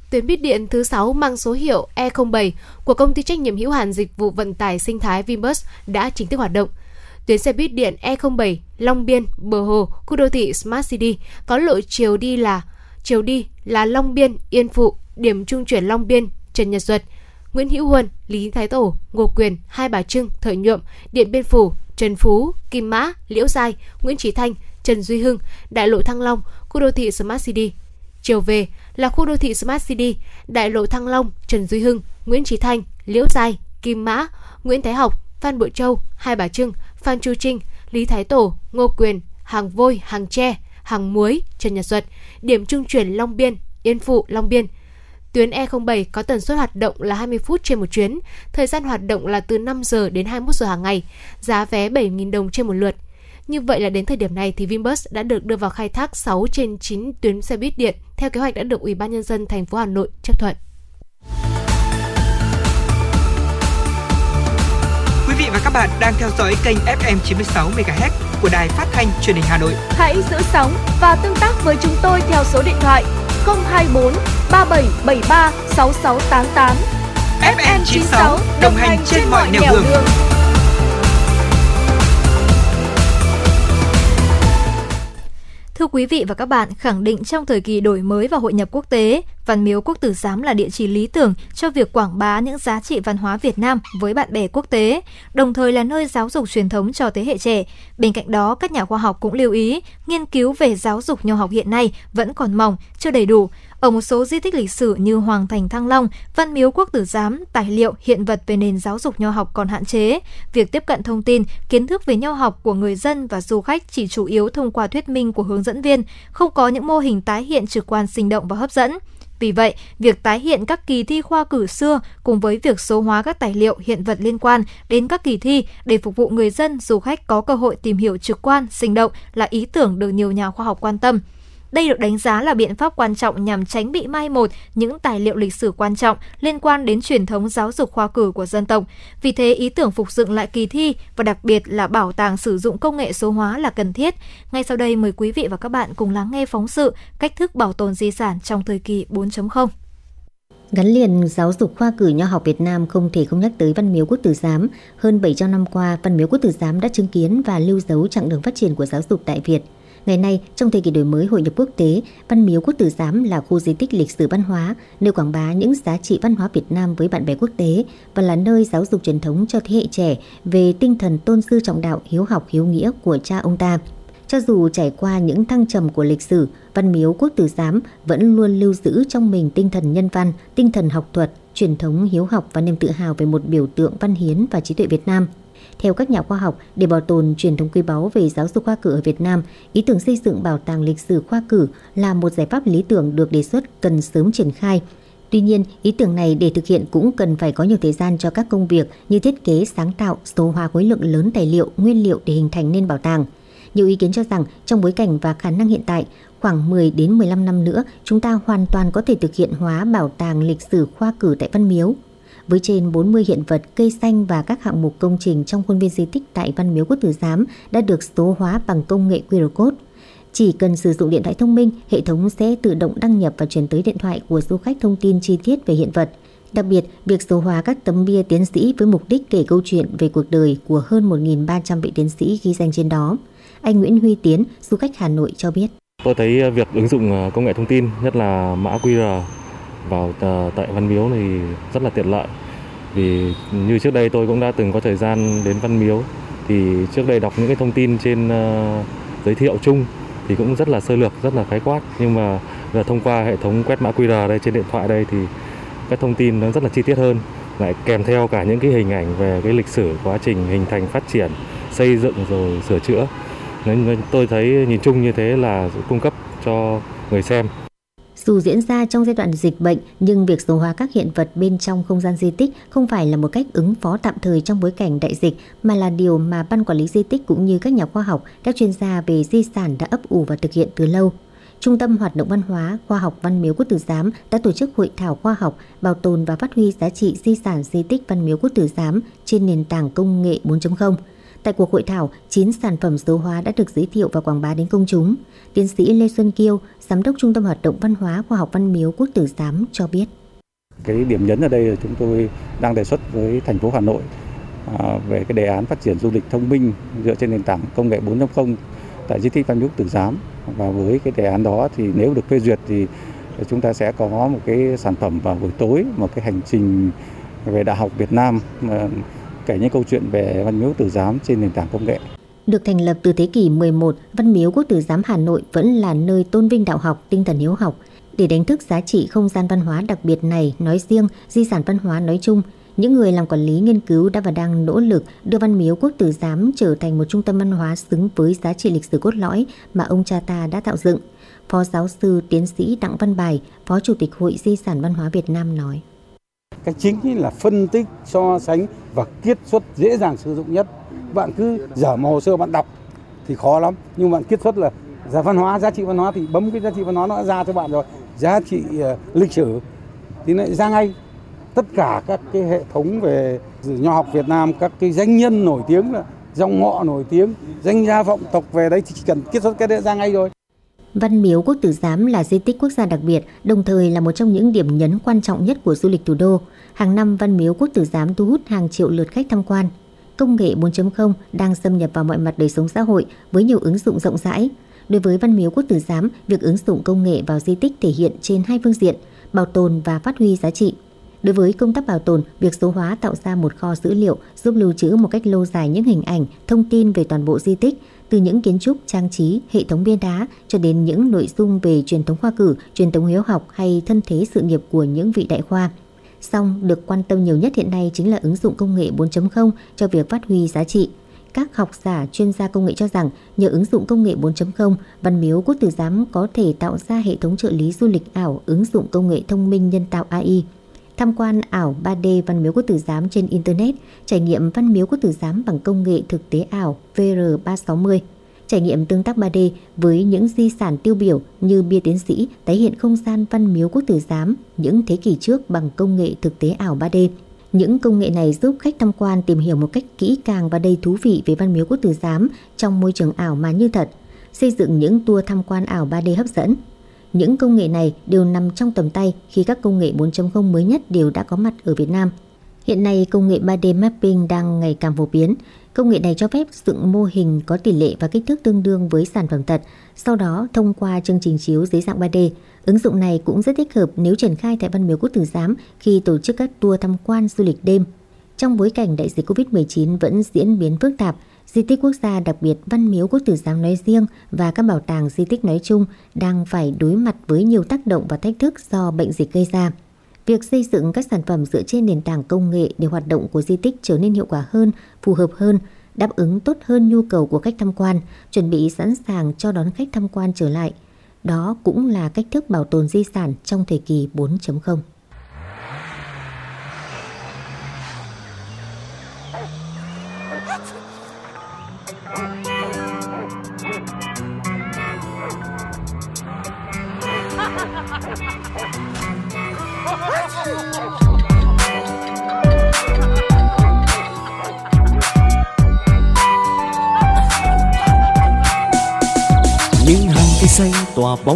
tuyến buýt điện thứ 6 mang số hiệu E07 của công ty trách nhiệm hữu hạn dịch vụ vận tải sinh thái Vinbus đã chính thức hoạt động. Tuyến xe buýt điện E07 Long Biên, Bờ Hồ, khu đô thị Smart City có lộ chiều đi là chiều đi là Long Biên, Yên Phụ, điểm trung chuyển Long Biên, Trần Nhật Duật, Nguyễn Hữu Huân, Lý Thái Tổ, Ngô Quyền, Hai Bà Trưng, Thời Nhuộm, Điện Biên Phủ, Trần Phú, Kim Mã, Liễu Giai, Nguyễn Trí Thanh, Trần Duy Hưng, Đại lộ Thăng Long, khu đô thị Smart City. Chiều về là khu đô thị Smart City, đại lộ Thăng Long, Trần Duy Hưng, Nguyễn Trí Thanh, Liễu Giai, Kim Mã, Nguyễn Thái Học, Phan Bội Châu, Hai Bà Trưng, Phan Chu Trinh, Lý Thái Tổ, Ngô Quyền, Hàng Vôi, Hàng Tre, Hàng Muối, Trần Nhật Duật, điểm trung chuyển Long Biên, Yên Phụ, Long Biên. Tuyến E07 có tần suất hoạt động là 20 phút trên một chuyến, thời gian hoạt động là từ 5 giờ đến 21 giờ hàng ngày, giá vé 7.000 đồng trên một lượt. Như vậy là đến thời điểm này thì Vinbus đã được đưa vào khai thác 6 trên 9 tuyến xe buýt điện theo kế hoạch đã được Ủy ban nhân dân thành phố Hà Nội chấp thuận. Quý vị và các bạn đang theo dõi kênh FM 96 MHz của đài phát thanh truyền hình Hà Nội. Hãy giữ sóng và tương tác với chúng tôi theo số điện thoại 024 3773 6688. FM 96 đồng hành trên mọi nẻo đường. đường. Thưa quý vị và các bạn, khẳng định trong thời kỳ đổi mới và hội nhập quốc tế, Văn miếu Quốc tử giám là địa chỉ lý tưởng cho việc quảng bá những giá trị văn hóa Việt Nam với bạn bè quốc tế, đồng thời là nơi giáo dục truyền thống cho thế hệ trẻ. Bên cạnh đó, các nhà khoa học cũng lưu ý, nghiên cứu về giáo dục nho học hiện nay vẫn còn mỏng, chưa đầy đủ. Ở một số di tích lịch sử như Hoàng Thành Thăng Long, Văn Miếu Quốc Tử Giám, tài liệu, hiện vật về nền giáo dục nho học còn hạn chế. Việc tiếp cận thông tin, kiến thức về nho học của người dân và du khách chỉ chủ yếu thông qua thuyết minh của hướng dẫn viên, không có những mô hình tái hiện trực quan sinh động và hấp dẫn. Vì vậy, việc tái hiện các kỳ thi khoa cử xưa cùng với việc số hóa các tài liệu hiện vật liên quan đến các kỳ thi để phục vụ người dân du khách có cơ hội tìm hiểu trực quan, sinh động là ý tưởng được nhiều nhà khoa học quan tâm. Đây được đánh giá là biện pháp quan trọng nhằm tránh bị mai một những tài liệu lịch sử quan trọng liên quan đến truyền thống giáo dục khoa cử của dân tộc. Vì thế, ý tưởng phục dựng lại kỳ thi và đặc biệt là bảo tàng sử dụng công nghệ số hóa là cần thiết. Ngay sau đây, mời quý vị và các bạn cùng lắng nghe phóng sự Cách thức bảo tồn di sản trong thời kỳ 4.0. Gắn liền giáo dục khoa cử nho học Việt Nam không thể không nhắc tới Văn Miếu Quốc Tử Giám. Hơn 700 năm qua, Văn Miếu Quốc Tử Giám đã chứng kiến và lưu dấu chặng đường phát triển của giáo dục tại Việt – Ngày nay, trong thời kỳ đổi mới hội nhập quốc tế, Văn Miếu Quốc Tử Giám là khu di tích lịch sử văn hóa, nơi quảng bá những giá trị văn hóa Việt Nam với bạn bè quốc tế và là nơi giáo dục truyền thống cho thế hệ trẻ về tinh thần tôn sư trọng đạo, hiếu học, hiếu nghĩa của cha ông ta. Cho dù trải qua những thăng trầm của lịch sử, Văn Miếu Quốc Tử Giám vẫn luôn lưu giữ trong mình tinh thần nhân văn, tinh thần học thuật, truyền thống hiếu học và niềm tự hào về một biểu tượng văn hiến và trí tuệ Việt Nam – theo các nhà khoa học, để bảo tồn truyền thống quý báu về giáo dục khoa cử ở Việt Nam, ý tưởng xây dựng bảo tàng lịch sử khoa cử là một giải pháp lý tưởng được đề xuất cần sớm triển khai. Tuy nhiên, ý tưởng này để thực hiện cũng cần phải có nhiều thời gian cho các công việc như thiết kế, sáng tạo, số hóa khối lượng lớn tài liệu, nguyên liệu để hình thành nên bảo tàng. Nhiều ý kiến cho rằng trong bối cảnh và khả năng hiện tại, khoảng 10 đến 15 năm nữa, chúng ta hoàn toàn có thể thực hiện hóa bảo tàng lịch sử khoa cử tại Văn Miếu với trên 40 hiện vật, cây xanh và các hạng mục công trình trong khuôn viên di tích tại Văn Miếu Quốc Tử Giám đã được số hóa bằng công nghệ QR code. Chỉ cần sử dụng điện thoại thông minh, hệ thống sẽ tự động đăng nhập và truyền tới điện thoại của du khách thông tin chi tiết về hiện vật. Đặc biệt, việc số hóa các tấm bia tiến sĩ với mục đích kể câu chuyện về cuộc đời của hơn 1.300 vị tiến sĩ ghi danh trên đó. Anh Nguyễn Huy Tiến, du khách Hà Nội cho biết. Tôi thấy ờ, việc ứng dụng ờ, công nghệ thông tin, nhất là mã QR vào tại Văn Miếu thì rất là tiện lợi. Vì như trước đây tôi cũng đã từng có thời gian đến Văn Miếu thì trước đây đọc những cái thông tin trên uh, giới thiệu chung thì cũng rất là sơ lược rất là khái quát. Nhưng mà giờ thông qua hệ thống quét mã QR đây trên điện thoại đây thì các thông tin nó rất là chi tiết hơn. Lại kèm theo cả những cái hình ảnh về cái lịch sử quá trình hình thành phát triển xây dựng rồi sửa chữa. Nên tôi thấy nhìn chung như thế là cung cấp cho người xem dù diễn ra trong giai đoạn dịch bệnh, nhưng việc số hóa các hiện vật bên trong không gian di tích không phải là một cách ứng phó tạm thời trong bối cảnh đại dịch, mà là điều mà Ban Quản lý Di tích cũng như các nhà khoa học, các chuyên gia về di sản đã ấp ủ và thực hiện từ lâu. Trung tâm Hoạt động Văn hóa, Khoa học Văn miếu Quốc tử Giám đã tổ chức hội thảo khoa học bảo tồn và phát huy giá trị di sản di tích Văn miếu Quốc tử Giám trên nền tảng công nghệ 4.0. Tại cuộc hội thảo, 9 sản phẩm số hóa đã được giới thiệu và quảng bá đến công chúng. Tiến sĩ Lê Xuân Kiêu, Giám đốc Trung tâm Hoạt động Văn hóa Khoa học Văn miếu Quốc tử Giám cho biết. Cái điểm nhấn ở đây là chúng tôi đang đề xuất với thành phố Hà Nội à, về cái đề án phát triển du lịch thông minh dựa trên nền tảng công nghệ 4.0 tại di tích Văn miếu Quốc tử Giám. Và với cái đề án đó thì nếu được phê duyệt thì chúng ta sẽ có một cái sản phẩm vào buổi tối, một cái hành trình về Đại học Việt Nam à, kể những câu chuyện về Văn miếu Tử Giám trên nền tảng công nghệ. Được thành lập từ thế kỷ 11, Văn miếu Quốc tử giám Hà Nội vẫn là nơi tôn vinh đạo học, tinh thần hiếu học. Để đánh thức giá trị không gian văn hóa đặc biệt này nói riêng, di sản văn hóa nói chung, những người làm quản lý nghiên cứu đã và đang nỗ lực đưa Văn miếu Quốc tử giám trở thành một trung tâm văn hóa xứng với giá trị lịch sử cốt lõi mà ông cha ta đã tạo dựng. Phó giáo sư tiến sĩ Đặng Văn Bài, Phó Chủ tịch Hội Di sản Văn hóa Việt Nam nói. Cái chính là phân tích, so sánh và kiết xuất dễ dàng sử dụng nhất. Bạn cứ dở một hồ sơ bạn đọc thì khó lắm. Nhưng bạn kiết xuất là giá văn hóa giá trị văn hóa thì bấm cái giá trị văn hóa nó đã ra cho bạn rồi. Giá trị uh, lịch sử thì lại ra ngay. Tất cả các cái hệ thống về nho học Việt Nam các cái danh nhân nổi tiếng là dòng họ nổi tiếng danh gia vọng tộc về đấy thì chỉ cần kiết xuất cái đấy ra ngay rồi Văn Miếu Quốc Tử Giám là di tích quốc gia đặc biệt, đồng thời là một trong những điểm nhấn quan trọng nhất của du lịch thủ đô. Hàng năm Văn Miếu Quốc Tử Giám thu hút hàng triệu lượt khách tham quan công nghệ 4.0 đang xâm nhập vào mọi mặt đời sống xã hội với nhiều ứng dụng rộng rãi. Đối với Văn Miếu Quốc Tử Giám, việc ứng dụng công nghệ vào di tích thể hiện trên hai phương diện, bảo tồn và phát huy giá trị. Đối với công tác bảo tồn, việc số hóa tạo ra một kho dữ liệu giúp lưu trữ một cách lâu dài những hình ảnh, thông tin về toàn bộ di tích, từ những kiến trúc, trang trí, hệ thống bia đá cho đến những nội dung về truyền thống khoa cử, truyền thống hiếu học hay thân thế sự nghiệp của những vị đại khoa. Song được quan tâm nhiều nhất hiện nay chính là ứng dụng công nghệ 4.0 cho việc phát huy giá trị. các học giả chuyên gia công nghệ cho rằng nhờ ứng dụng công nghệ 4.0, Văn Miếu Quốc Tử Giám có thể tạo ra hệ thống trợ lý du lịch ảo ứng dụng công nghệ thông minh nhân tạo AI. Tham quan ảo 3D Văn Miếu Quốc Tử Giám trên Internet, trải nghiệm Văn Miếu Quốc Tử Giám bằng công nghệ thực tế ảo VR360 trải nghiệm tương tác 3D với những di sản tiêu biểu như bia tiến sĩ tái hiện không gian văn miếu quốc tử giám những thế kỷ trước bằng công nghệ thực tế ảo 3D. Những công nghệ này giúp khách tham quan tìm hiểu một cách kỹ càng và đầy thú vị về văn miếu quốc tử giám trong môi trường ảo mà như thật, xây dựng những tour tham quan ảo 3D hấp dẫn. Những công nghệ này đều nằm trong tầm tay khi các công nghệ 4.0 mới nhất đều đã có mặt ở Việt Nam. Hiện nay, công nghệ 3D mapping đang ngày càng phổ biến. Công nghệ này cho phép dựng mô hình có tỷ lệ và kích thước tương đương với sản phẩm thật, sau đó thông qua chương trình chiếu dưới dạng 3D. Ứng dụng này cũng rất thích hợp nếu triển khai tại Văn miếu Quốc Tử Giám khi tổ chức các tour tham quan du lịch đêm. Trong bối cảnh đại dịch Covid-19 vẫn diễn biến phức tạp, di tích quốc gia đặc biệt Văn miếu Quốc Tử Giám nói riêng và các bảo tàng di tích nói chung đang phải đối mặt với nhiều tác động và thách thức do bệnh dịch gây ra. Việc xây dựng các sản phẩm dựa trên nền tảng công nghệ để hoạt động của di tích trở nên hiệu quả hơn, phù hợp hơn, đáp ứng tốt hơn nhu cầu của khách tham quan, chuẩn bị sẵn sàng cho đón khách tham quan trở lại. Đó cũng là cách thức bảo tồn di sản trong thời kỳ 4.0.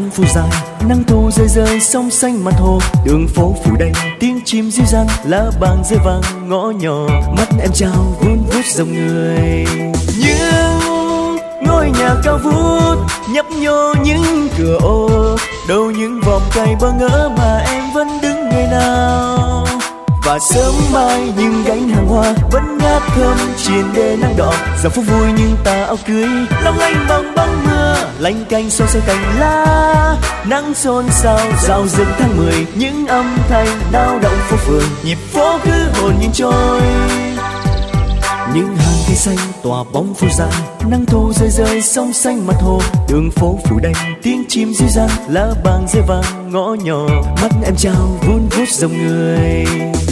tỏa phủ dài nắng thu rơi rơi sông xanh mặt hồ. Đường phố phủ đầy tiếng chim dịu dàng lá vàng rơi vàng, ngõ nhỏ, mắt em trao, vun vút dòng người. Những ngôi nhà cao vút, nhấp nhô những cửa ô. Đâu những vòng cây bơ ngỡ mà em vẫn đứng ngày nào và sớm mai những gánh hàng hoa vẫn ngát thơm triền đê nắng đỏ. Giờ phút vui nhưng ta áo cưới, long lanh bằng băng mưa. Lanh canh xôn xao cành lá, nắng xôn xao rào rực tháng mười. Những âm thanh nao động phố phường, nhịp phố cứ hồn nhiên trôi. Những hàng xanh, tỏa bóng phủ dài nắng thu rơi rơi sông xanh mặt hồ. Đường phố phủ đầy tiếng chim ríu răng lá vàng rơi vàng, ngõ nhỏ. Mắt em trao, vun vút dòng người.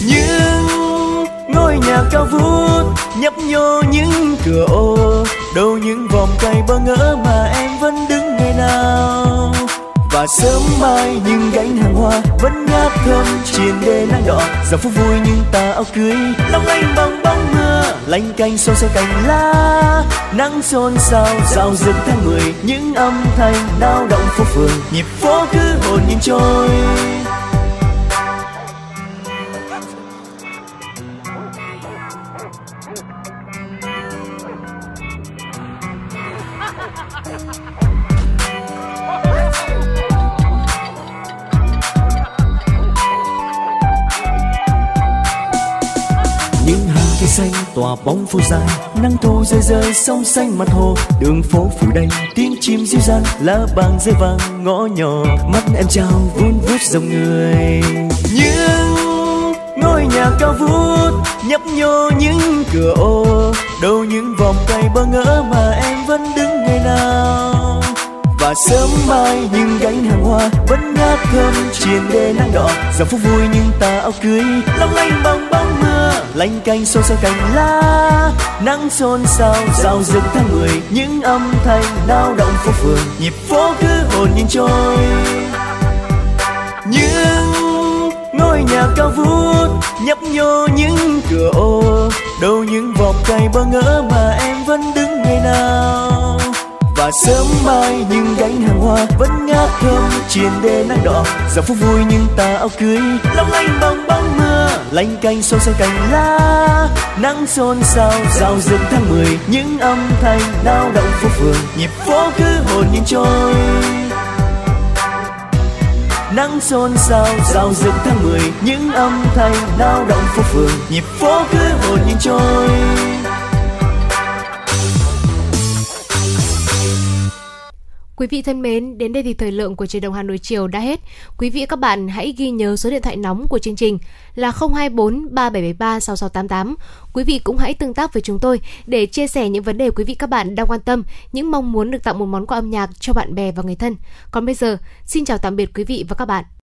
Những ngôi nhà cao vút, nhấp nhô những cửa ô. Đâu những vòng cây bơ ngỡ mà em vẫn đứng ngày nào và sớm mai những gánh hàng hoa vẫn ngát thơm trên đê nắng đỏ. Giờ phút vui nhưng tà áo cưới long lanh bằng bóng mưa. Lanh canh xôn xao cành lá, nắng xôn xao rào rực tháng mười. Những âm thanh nao động phố phường, nhịp phố cứ hồn nhiên trôi. Xanh bóng phủ dài nắng thu rơi rơi sông xanh mặt hồ. Đường phố phủ đầy tiếng chim ríu răng lá bàng rơi vàng, ngõ nhỏ. Mắt em trao, vun vút dòng người. Những ngôi nhà cao vút, nhấp nhô những cửa ô. Đâu những vòng tay bơ ngỡ mà em vẫn đứng ngày nào. Và sớm mai những gánh hàng hoa vẫn ngát thơm trên đê nắng đỏ. Giờ phút vui nhưng ta áo cưới, long lanh bằng bóng mưa lanh canh xôn xao cành lá, nắng xôn xao rào rực tháng mười, những âm thanh nao động phố phường. Nhịp phố cứ hồn nhiên trôi. Những ngôi nhà cao vút nhấp nhô những cửa ô, đâu những vòng cây bơ ngỡ mà em vẫn đứng ngày nào và sớm mai những gánh hàng hoa vẫn ngát thơm, triền đê nắng đỏ. Giờ phút vui nhưng tà áo cưới, long lanh bằng bóng mưa. Lanh canh xôn xao cành lá, nắng xôn xao rào rực tháng mười. Những âm thanh nao động phố phường, nhịp phố cứ hồn nhiên trôi. Nắng xôn xao rào rực tháng mười, những âm thanh nao động phố phường, nhịp phố cứ hồn nhiên trôi. Quý vị thân mến, đến đây thì thời lượng của truyền động Hà Nội chiều đã hết. Quý vị các bạn hãy ghi nhớ số điện thoại nóng của chương trình là 024 3773 6688. Quý vị cũng hãy tương tác với chúng tôi để chia sẻ những vấn đề quý vị các bạn đang quan tâm, những mong muốn được tặng một món quà âm nhạc cho bạn bè và người thân. Còn bây giờ, xin chào tạm biệt quý vị và các bạn.